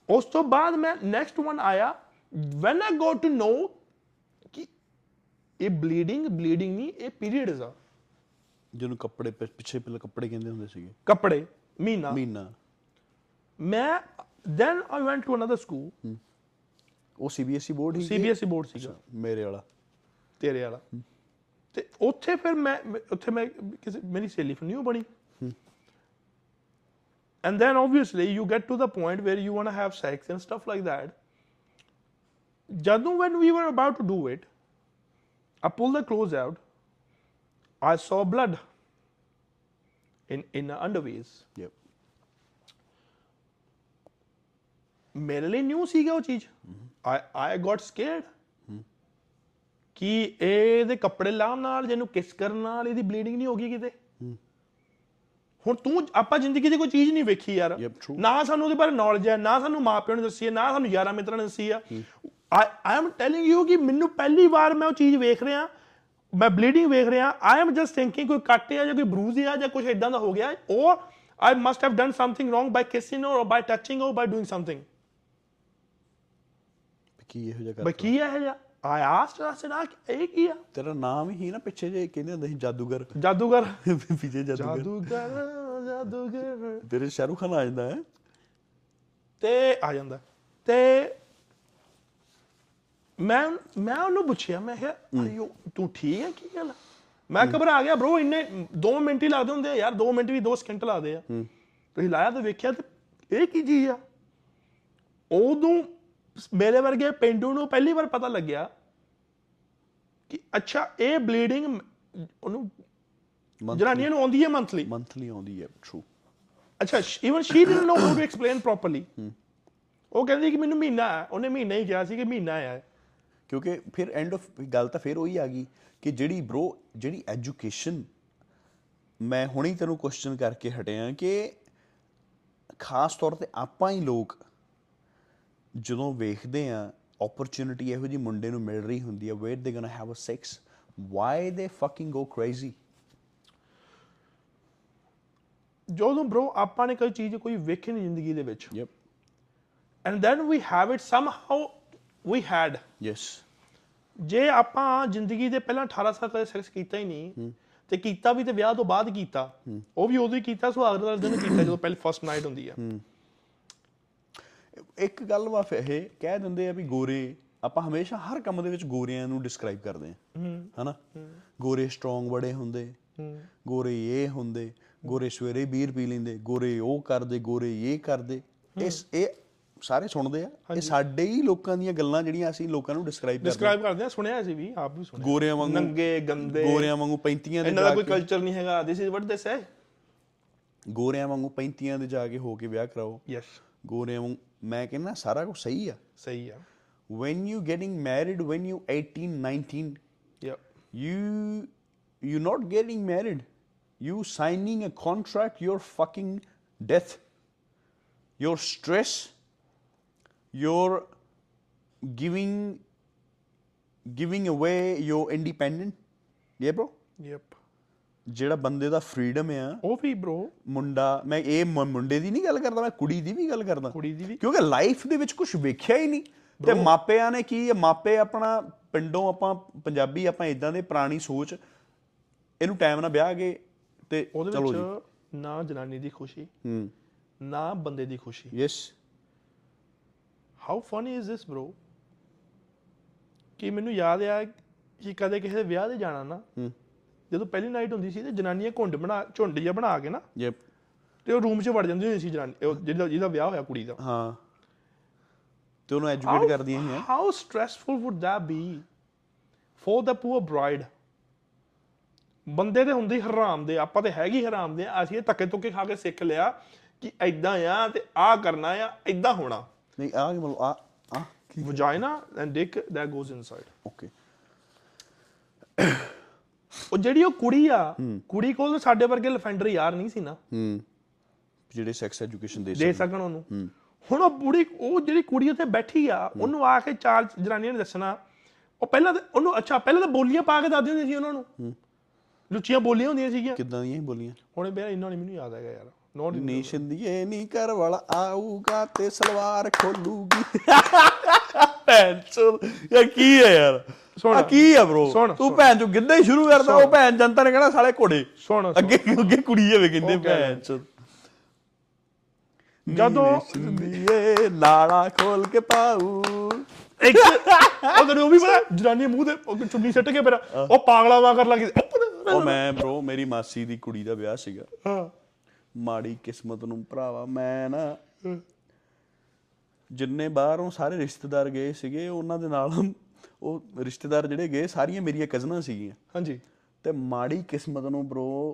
ਉਸ ਤੋਂ ਬਾਅਦ ਮੈਂ ਨੈਕਸਟ ਵਨ ਆਇਆ when I got to know ਇਹ ਬਲੀਡਿੰਗ ਬਲੀਡਿੰਗ ਨਹੀਂ ਇਹ ਪੀਰੀਅਡਸ ਆ। ਜਿਹਨੂੰ ਕੱਪੜੇ ਪਿ- ਪਿੱਛੇ ਪਹਿਲਾਂ ਕੱਪੜੇ ਕਹਿੰਦੇ ਹੁੰਦੇ ਸੀਗੇ। ਕੱਪੜੇ ਮਹੀਨਾ। ਮਹੀਨਾ। ਮੈਂ then I went to another school ਉਹ ਸੀਬੀਐਸਈ ਬੋਰਡ ਹੀ ਸੀਬੀਐਸਈ ਬੋਰਡ ਸੀਗਾ। ਮੇਰੇ ਵਾਲਾ। ਤੇਰੇ ਵਾਲਾ। ਤੇ ਉੱਥੇ ਫਿਰ ਮੈਂ ਮੈਂ- ਉੱਥੇ ਮੈਂ ਕਿਸੇ ਮੇਰੀ ਸਹੇਲੀ ਫਿਰ ਨਿਊ ਬਣੀ। and then obviously you get to the point where you want to have sex and stuff like that ਜਦੋਂ when we were about to do it I pulled the clothes out. I saw blood in in the underwears. ਯਪ ਮੇਰੇ ਲਈ new ਸੀਗਾ ਉਹ ਚੀਜ਼ ਆਈ ਆਈ Gat scared ਕਿ ਇਹਦੇ ਕੱਪੜੇ ਲਾਉਣ ਨਾਲ ਜਿਹਨੂੰ ਕਿਸ ਕਰਨ ਨਾਲ ਇਹਦੀ ਬਲੀਡਿੰਗ ਨਹੀਂ ਹੋਗੀ ਕਿਤੇ ਹੁਣ ਤੂੰ ਆਪਾਂ ਜ਼ਿੰਦਗੀ ਦੀ ਕੋਈ ਚੀਜ਼ ਨਹੀਂ ਵੇਖੀ ਯਾਰ Yep. ਨਾ ਸਾਨੂੰ ਉਹਦੇ ਬਾਰੇ ਨੌਲੇਜ ਹੈ ਨਾ ਸਾਨੂੰ ਮਾਪਿਆਂ ਨੇ ਦੱਸੀ ਹੈ ਨਾ ਸਾਨੂੰ ਯਾਰਾਂ ਮਿੱਤਰਾਂ ਨੇ ਦੱਸੀ ਆ ਆਈ ਐਮ ਟੈਲਿੰਗ ਯੂ ਕਿ ਮੈਨੂੰ ਪਹਿਲੀ ਵਾਰ ਮੈਂ ਉਹ ਚੀਜ਼ ਵੇਖ ਰਿਹਾ ਮੈਂ ਬਲੀਡਿੰਗ ਵੇਖ ਰਿਹਾ ਆਈ ਐਮ ਜਸਟ ਥਿੰਕਿੰਗ ਕੋਈ ਕੱਟ ਆ ਜਾਂ ਕੋਈ ਬਰੂਜ਼ ਆ ਜਾਂ ਕੁਝ ਇਦਾਂ ਦਾ ਹੋ ਗਿਆ or I must have done something wrong by kissing or by touching ਔਰ ਬਾਈ ਡੂਇੰਗ ਸਮਥਿੰਗ ਕੀ ਇਹੋ ਜਿਹਾ ਬਈ ਕਰ ਕੀ ਹੈ ਇਹ ਆਈ ਆਸਕਡ ਆਈ ਸੈਡ ਆ ਇਹ ਕੀ ਆ ਤੇਰਾ ਨਾਮ ਹੀ ਨਾ ਪਿੱਛੇ ਜੇ ਕਹਿੰਦੇ ਹੁੰਦੇ ਸੀ ਜਾਦੂਗਰ ਜਾਦੂਗਰ ਪਿੱਛੇ ਜਾਦੂਗਰ ਜਾਦੂਗਰ ਜਾਦੂਗਰ ਤੇਰੇ ਸ਼ਾਹਰੁਖ ਖਾਨ ਆ ਜਾਂਦਾ ਹੈ ਤੇ ਆ ਜਾਂਦਾ ਤੇ ਮੈਂ ਮੈਂ ਉਹਨੂੰ ਪੁੱਛਿਆ ਮੈਂ ਕਿਹਾ ਆਯੋ ਤੂੰ ਠੀਕ ਹੈ? ਕੀ ਗੱਲ ਆ?" ਮੈਂ ਘਬਰਾ ਗਿਆ ਬ్రో ਇੰਨੇ 2 ਮਿੰਟ ਹੀ ਲੱਗਦੇ ਹੁੰਦੇ ਆ ਯਾਰ 2 ਮਿੰਟ ਵੀ 2 ਸਕਿੰਟ ਲੱਗਦੇ ਆ। ਤੁਸੀਂ ਲਾਇਆ ਤੇ ਵੇਖਿਆ ਤੇ ਇਹ ਕੀ ਚੀਜ਼ ਆ? ਉਦੋਂ ਮੇਰੇ ਵਰਗੇ ਪਿੰਡੂ ਨੂੰ ਪਹਿਲੀ ਵਾਰ ਪਤਾ ਲੱਗਿਆ ਕਿ ਅੱਛਾ ਇਹ ਬਲੀਡਿੰਗ ਉਹਨੂੰ ਜਨਾਨੀਆਂ ਨੂੰ ਆਉਂਦੀ ਹੈ ਮੰਥਲੀ ਮੰਥਲੀ ਆਉਂਦੀ ਹੈ ਟਰੂ ਅੱਛਾ even she didn't know how to explain properly ਉਹ ਕਹਿੰਦੀ ਕਿ ਮੈਨੂੰ ਮਹੀਨਾ ਹੈ ਉਹਨੇ ਮਹੀਨਾ ਹੀ ਕਿਹਾ ਸੀ ਕਿ ਮਹੀਨਾ ਆਇਆ ਹੈ। ਕਿਉਂਕਿ ਫਿਰ ਐਂਡ ਆਫ ਗੱਲ ਤਾਂ ਫਿਰ ਉਹੀ ਆ ਗਈ ਕਿ ਜਿਹੜੀ ਬ్రో ਜਿਹੜੀ ਐਜੂਕੇਸ਼ਨ ਮੈਂ ਹੁਣੇ ਤੈਨੂੰ ਕੁਐਸਚਨ ਕਰਕੇ ਹਟਿਆ ਕਿ ਖਾਸ ਤੌਰ ਤੇ ਆਪਾਂ ਹੀ ਲੋਕ ਜਦੋਂ ਵੇਖਦੇ ਆ ਓਪਰਚ्युनिटी ਇਹੋ ਜੀ ਮੁੰਡੇ ਨੂੰ ਮਿਲ ਰਹੀ ਹੁੰਦੀ ਹੈ where they gonna have a sex why they fucking go crazy ਜਦੋਂ ਬ్రో ਆਪਾਂ ਨੇ ਕੋਈ ਚੀਜ਼ ਕੋਈ ਵੇਖੀ ਨਹੀਂ ਜ਼ਿੰਦਗੀ ਦੇ ਵਿੱਚ। Yep and then we have it somehow we had yes ਜੇ ਆਪਾਂ ਜ਼ਿੰਦਗੀ ਦੇ ਪਹਿਲਾਂ 18 ਸਾਲ ਕਦੇ ਸੈਕਸ ਕੀਤਾ ਹੀ ਨਹੀਂ ਤੇ ਕੀਤਾ ਵੀ ਤੇ ਵਿਆਹ ਤੋਂ ਬਾਅਦ ਕੀਤਾ ਉਹ ਵੀ ਉਦੋਂ ਹੀ ਕੀਤਾ ਸੁਹਾਗ ਵਾਲੇ ਦਿਨ ਕੀਤਾ ਜਦੋਂ ਪਹਿਲੀ ਫਸਟ ਨਾਈਟ ਹੁੰਦੀ ਆ। ਇੱਕ ਗੱਲ ਵਾ ਫਿਰ ਇਹ ਕਹਿ ਦਿੰਦੇ ਆ ਵੀ ਗੋਰੇ ਆਪਾਂ ਹਮੇਸ਼ਾ ਹਰ ਕੰਮ ਦੇ ਵਿੱਚ ਗੋਰਿਆਂ ਨੂੰ ਡਿਸਕ੍ਰਾਈਬ ਕਰਦੇ ਆ। ਹਨਾ? ਗੋਰੇ ਸਟਰੋਂਗ ਬੜੇ ਹੁੰਦੇ ਗੋਰੇ ਇਹ ਹੁੰਦੇ ਗੋਰੇ ਸਵੇਰੇ ਬੀਰ ਪੀ ਲੈਂਦੇ ਗੋਰੇ ਉਹ ਕਰਦੇ ਗੋਰੇ ਇਹ ਕਰਦੇ। ਇਸ ਇਹ ਸਾਰੇ ਸੁਣਦੇ ਆ। ਇਹ ਸਾਡੇ ਹੀ ਲੋਕਾਂ ਦੀਆਂ ਗੱਲਾਂ ਜਿਹੜੀਆਂ ਅਸੀਂ ਲੋਕਾਂ ਨੂੰ ਡਿਸਕ੍ਰਾਈਬ ਕਰਦੇ ਡਿਸਕ੍ਰਾਈਬ ਕਰਦੇ ਆ ਸੁਣਿਆ ਸੀ ਵੀ ਆਪ ਵੀ ਸੁਣਿਆ। ਗੋਰਿਆਂ ਵਾਂਗੂ ਨੰਗੇ ਗੰਦੇ। ਗੋਰਿਆਂ ਵਾਂਗੂ 35 ਦੇ ਇਹਨਾਂ ਦਾ ਕੋਈ ਕਲਚਰ ਨਹੀਂ ਹੈਗਾ ਦਿਸ ਇਜ਼ ਵਾਟ ਦੇ ਸੇ ਗੋਰਿਆਂ ਵਾਂਗੂ 35 ਦੇ ਜਾ ਕੇ ਹੋ ਕੇ ਵਿਆਹ ਕਰਾਓ। ਯੈਸ ਗੋਰਿਆਂ ਵਾਂਗੂ ਮੈਂ ਕਹਿੰਦਾ ਸਾਰਾ ਕੁਝ ਸਹੀ ਆ। ਸਹੀ ਆ। When you getting married when you 18 19 ਯਾ you you're not getting married you signing a contract your fucking death your stress your giving giving away your independent? Yeah bro. Yep ਜਿਹੜਾ ਬੰਦੇ ਦਾ ਫਰੀडम ਆ ਉਹ ਵੀ bro. ਮੁੰਡਾ ਮੈਂ ਇਹ ਮੁੰਡੇ ਦੀ ਨਹੀਂ ਗੱਲ ਕਰਦਾ ਮੈਂ ਕੁੜੀ ਦੀ ਵੀ ਗੱਲ ਕਰਦਾ। ਕੁੜੀ ਦੀ ਵੀ। ਕਿਉਂਕਿ ਲਾਈਫ ਦੇ ਵਿੱਚ ਕੁਝ ਵੇਖਿਆ ਹੀ ਨਹੀਂ। ਤੇ ਮਾਪਿਆਂ ਨੇ ਕੀ ਮਾਪੇ ਆਪਣਾ ਪਿੰਡੋਂ ਆਪਾਂ ਪੰਜਾਬੀ ਆਪਾਂ ਇਦਾਂ ਦੇ ਪੁਰਾਣੀ ਸੋਚ ਇਹਨੂੰ ਟਾਈਮ ਨਾਲ ਵਿਆਹ ਗਏ ਤੇ ਉਹਦੇ ਵਿੱਚ ਨਾ ਜਨਾਨੀ ਦੀ ਖੁਸ਼ੀ ਹੂੰ। ਨਾ ਬੰਦੇ ਦੀ ਖੁਸ਼ੀ। Yes how funny is this bro? ਕਿ ਮੈਨੂੰ ਯਾਦ ਆ ਕਿ ਕਦੇ ਕਿਸੇ ਦੇ ਵਿਆਹ ਤੇ ਜਾਣਾ ਨਾ ਜਦੋਂ ਪਹਿਲੀ ਨਾਈਟ ਹੁੰਦੀ ਸੀ ਤੇ ਜਨਾਨੀਆਂ ਘੁੰਡ ਬਣਾ ਝੁੰਡ ਜਿਹਾ ਬਣਾ ਕੇ ਨਾ ਯੈਪ ਤੇ ਉਹ ਰੂਮ 'ਚ ਵੜ ਜਾਂਦੀ ਹੁੰਦੀ ਸੀ ਜਨਾਨੀ ਜਿਹਦਾ ਜਿਹਦਾ ਵਿਆਹ ਹੋਇਆ ਕੁੜੀ ਦਾ। ਹਾਂ। ਤੇ ਉਹਨੂੰ ਐਜੂਕੇਟ ਕਰਦੀਆਂ ਹੈਂ। How stressful would that be for the poor bride? ਬੰਦੇ ਤੇ ਹੁੰਦੀ ਹਰਾਮ ਦੇ ਆਪਾਂ ਤੇ ਹੈਗੀ ਹਰਾਮ ਦੇ ਅਸੀਂ ਇਹ ਧੱਕੇ ਧੁੱਕੇ ਖਾ ਕੇ ਸਿੱਖ ਲਿਆ ਕਿ ਐਦਾਂ ਆ ਤੇ ਆ ਕਰਨਾ ਆ ਐਦਾਂ ਹੋਣਾ। ਨਹੀਂ ਆ ਕੀ ਮਤਲਬ ਆ ਆ vagina and dick that goes inside. Okay ਉਹ ਜਿਹੜੀ ਉਹ ਕੁੜੀ ਆ ਕੁੜੀ ਕੋਲ ਸਾਡੇ ਵਰਗੇ ਲਫੈਂਡਰ ਯਾਰ ਨਹੀਂ ਸੀ ਨਾ। ਹੂੰ। ਜਿਹੜੇ ਸੈਕਸ ਐਜੂਕੇਸ਼ਨ ਦੇ ਦੇ ਸਕਣ ਉਹਨੂੰ। ਹੁਣ ਉਹ ਬੁੜੀ ਉਹ ਜਿਹੜੀ ਕੁੜੀ ਉੱਥੇ ਬੈਠੀ ਆ ਉਹਨੂੰ ਆ ਕੇ ਚਾਰ ਜਨਾਨੀਆਂ ਨੇ ਦੱਸਣਾ। ਉਹ ਪਹਿਲਾਂ ਤਾਂ ਉਹਨੂੰ ਅੱਛਾ ਪਹਿਲਾਂ ਤਾਂ ਬੋਲੀਆਂ ਪਾ ਕੇ ਦੱਸਦੀ ਹੁੰਦੀ ਸੀ ਉਹਨਾਂ ਨੂੰ। ਲੁੱਚੀਆਂ ਬੋਲੀਆਂ ਹੁੰਦੀਆਂ ਸੀਗੀਆਂ। ਕਿੱਦਾਂ ਦੀਆਂ ਬੋਲੀਆਂ? ਹੁਣੇ ਬਿਆ ਇੰਨਾ ਨਹੀਂ ਮੈਨੂੰ ਯਾਦ ਹੈਗਾ ਯਾਰ। ਦੀ ਇਹ ਨਹੀਂ ਕਰ ਵਾਲਾ ਆਊਗਾ ਤੇ ਸਲਵਾਰ ਖੋਲੂਗੀ ਭੈਣ ਚੋ ਯਾ ਕੀ ਹੈ ਯਾਰ ਸੁਣ। ਆ ਕੀ ਆ ਬ్రో ਤੂੰ। ਭੈਣ ਚੋ ਗਿੱਧਾ ਹੀ ਸ਼ੁਰੂ ਕਰਦਾ ਉਹ ਭੈਣ ਜਨਤਾ ਨੇ ਕਹਿਣਾ ਸਾਲੇ ਘੋੜੇ ਸੁਣ ਅੱਗੇ ਅੱਗੇ ਕੁੜੀ ਜਾਵੇ ਕਹਿੰਦੇ ਭੈਣ ਚੋ ਜਦੋਂ ਇਹ ਨਾਲਾ ਖੋਲ ਕੇ ਪਾਉ ਇੱਕ ਉਹਦੇ ਉਹ ਵੀ ਪਤਾ ਜਨਾਨੀ ਮੂੰਹ ਤੇ ਚੁੰਨੀ ਸੱਟ ਕੇ ਫਿਰ ਉਹ ਪਾਗਲਾ ਵਾਂ ਕਰ ਲੱਗੀ ਉਹ ਮੈਂ ਬ్రో ਮੇਰੀ ਮਾਸੀ ਦੀ ਕੁੜੀ ਦਾ ਵਿਆਹ ਸੀਗਾ ਹਾਂ ਮਾੜੀ ਕਿਸਮਤ ਨੂੰ ਭਰਾਵਾ ਮੈਂ ਨਾ ਜਿੰਨੇ ਬਾਹਰੋਂ ਸਾਰੇ ਰਿਸ਼ਤੇਦਾਰ ਗਏ ਸੀਗੇ ਉਹਨਾਂ ਦੇ ਨਾਲ ਉਹ ਰਿਸ਼ਤੇਦਾਰ ਜਿਹੜੇ ਗਏ ਸਾਰੀਆਂ ਮੇਰੀਆਂ ਕਜ਼ਨਾਂ ਸੀਗੀਆਂ। ਹਾਂਜੀ। ਤੇ ਮਾੜੀ ਕਿਸਮਤ ਨੂੰ ਬ్రో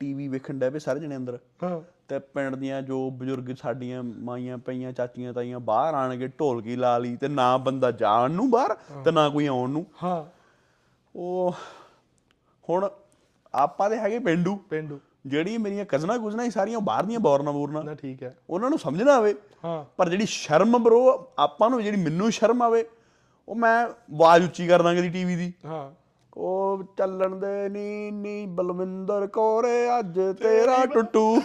ਟੀਵੀ ਵੇਖਣ ਡੈ ਪਏ ਸਾਰੇ ਜਣੇ ਅੰਦਰ। ਹਾਂ। ਤੇ ਪਿੰਡ ਦੀਆਂ ਜੋ ਬਜ਼ੁਰਗ ਸਾਡੀਆਂ ਮਾਈਆਂ ਪਈਆਂ ਚਾਚੀਆਂ ਤਾਈਆਂ ਬਾਹਰ ਆਣਗੇ ਢੋਲਕੀ ਲਾ ਲਈ ਤੇ ਨਾ ਬੰਦਾ ਜਾਣ ਨੂੰ ਬਾਹਰ ਤੇ ਨਾ ਕੋਈ ਆਉਣ ਨੂੰ। ਹਾਂ। ਉਹ ਹੁਣ ਆਪਾਂ ਦੇ ਹੈਗੇ ਪਿੰਡੂ। ਪਿੰਡੂ। ਜਿਹੜੀ ਮੇਰੀਆਂ ਕਜ਼ਨਾਂ ਕੁਜ਼ਨਾਂ ਹੀ ਸਾਰੀਆਂ ਬਾਹਰ ਦੀਆਂ ਬੌਰਨਾ ਬੂਰਨਾ ਨਾ ਠੀਕ ਹੈ। ਉਹਨਾਂ ਨੂੰ ਸਮਝਣਾ ਆਵੇ ਹਾਂ। ਪਰ ਜਿਹੜੀ ਸ਼ਰਮ ਬਰੋ ਆਪਾਂ ਨੂੰ ਜਿਹੜੀ ਮੈਨੂੰ ਸ਼ਰਮ ਆਵੇ ਉਹ ਮੈਂ ਆਵਾਜ਼ ਉੱਚੀ ਕਰ ਦਾਂਗੇ ਦੀ ਟੀਵੀ ਦੀ। ਹਾਂ। ਉਹ ਚੱਲਣ ਦੇ ਨੀ ਨੀ ਬਲਵਿੰਦਰ ਕੋਰੇ ਅੱਜ ਤੇਰਾ ਟੁੱਟੂ।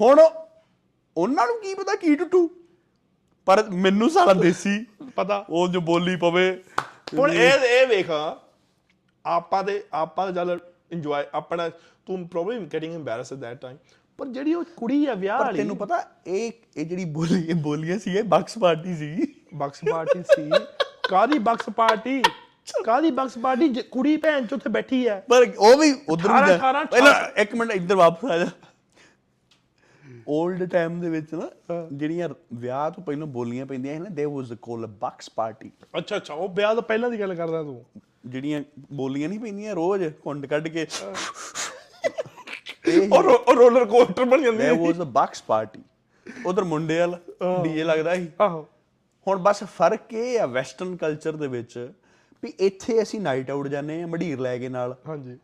ਹੁਣ ਉਹਨਾਂ ਨੂੰ ਕੀ ਪਤਾ ਕੀ ਟੁੱਟੂ? ਪਰ ਮੈਨੂੰ ਸਾਲਾ ਦੇਸੀ। ਪਤਾ। ਉਹ ਜੋ ਬੋਲੀ ਪਵੇ। ਹੁਣ ਇਹ ਇਹ ਵੇਖ ਆਪਾਂ ਦੇ ਆਪਾਂ ਚੱਲ ਇੰਜੋਏ ਆਪਣਾ ਤੂੰ probably getting embarrass at that time ਪਰ ਜਿਹੜੀ ਉਹ ਕੁੜੀ ਆ ਵਿਆਹ ਵਾਲੀ ਤੈਨੂੰ ਪਤਾ ਇਹ ਇਹ ਜਿਹੜੀ ਬੋਲੀ ਇਹ ਬੋਲੀਆਂ ਸੀ ਇਹ ਬਕਸ ਪਾਰਟੀ ਸੀ। ਬਕਸ ਪਾਰਟੀ ਸੀ। ਕਾਦੀ ਬਕਸ ਪਾਰਟੀ? ਕਾਦੀ ਬਕਸ ਪਾਰਟੀ? ਕੁੜੀ ਭੈਣ ਚ ਉੱਥੇ ਬੈਠੀ ਹੈ ਪਰ ਉਹ ਵੀ ਉਧਰ ਵੀ ਜਾ- 18 ਪਹਿਲਾਂ ਇੱਕ ਮਿੰਟ ਇੱਧਰ ਵਾਪਸ ਆ ਜਾ। 올ਡ ਟਾਈਮ ਦੇ ਵਿੱਚ ਨਾ ਜਿਹੜੀਆਂ ਵਿਆਹ ਤੋਂ ਪਹਿਲਾਂ ਬੋਲੀਆਂ ਪੈਂਦੀਆਂ ਸੀ ਨਾ ਦੇ ਵਾਸ ਕੋਲ ਬਕਸ ਪਾਰਟੀ ਅੱਛਾ ਅੱਛਾ ਉਹ ਵਿਆਹ ਤੋਂ ਪਹਿਲਾਂ ਦੀ ਗੱਲ ਕਰਦਾ ਤੂੰ। ਜਿਹੜੀਆਂ ਬੋਲੀਆਂ ਨਹੀਂ ਪੈਂਦੀਆਂ ਰੋਜ਼ ਕੁੰਡ ਕੱਢ ਕੇ। ਉਹ ਰੋ- ਉਹ ਰੋਲਰ ਕੋਸਟਰ ਬਣ ਜਾਂਦੀ ਦੇ ਹੈ ਵਾਸ ਅ ਬਕਸ ਪਾਰਟੀ ਉਧਰ ਮੁੰਡੇ ਵਾਲ ਡੀਜੇ ਲੱਗਦਾ ਸੀ। ਆਹੋ। ਹੁਣ ਬਸ ਫ਼ਰਕ ਇਹ ਆ ਵੈਸਟਰਨ ਕਲਚਰ ਦੇ ਵਿੱਚ ਵੀ ਇੱਥੇ ਅਸੀਂ ਨਾਈਟ ਆਊਟ ਜਾਂਦੇ ਆ ਮਢੀਰ ਲੈ ਕੇ ਨਾਲ। ਹਾਂਜੀ।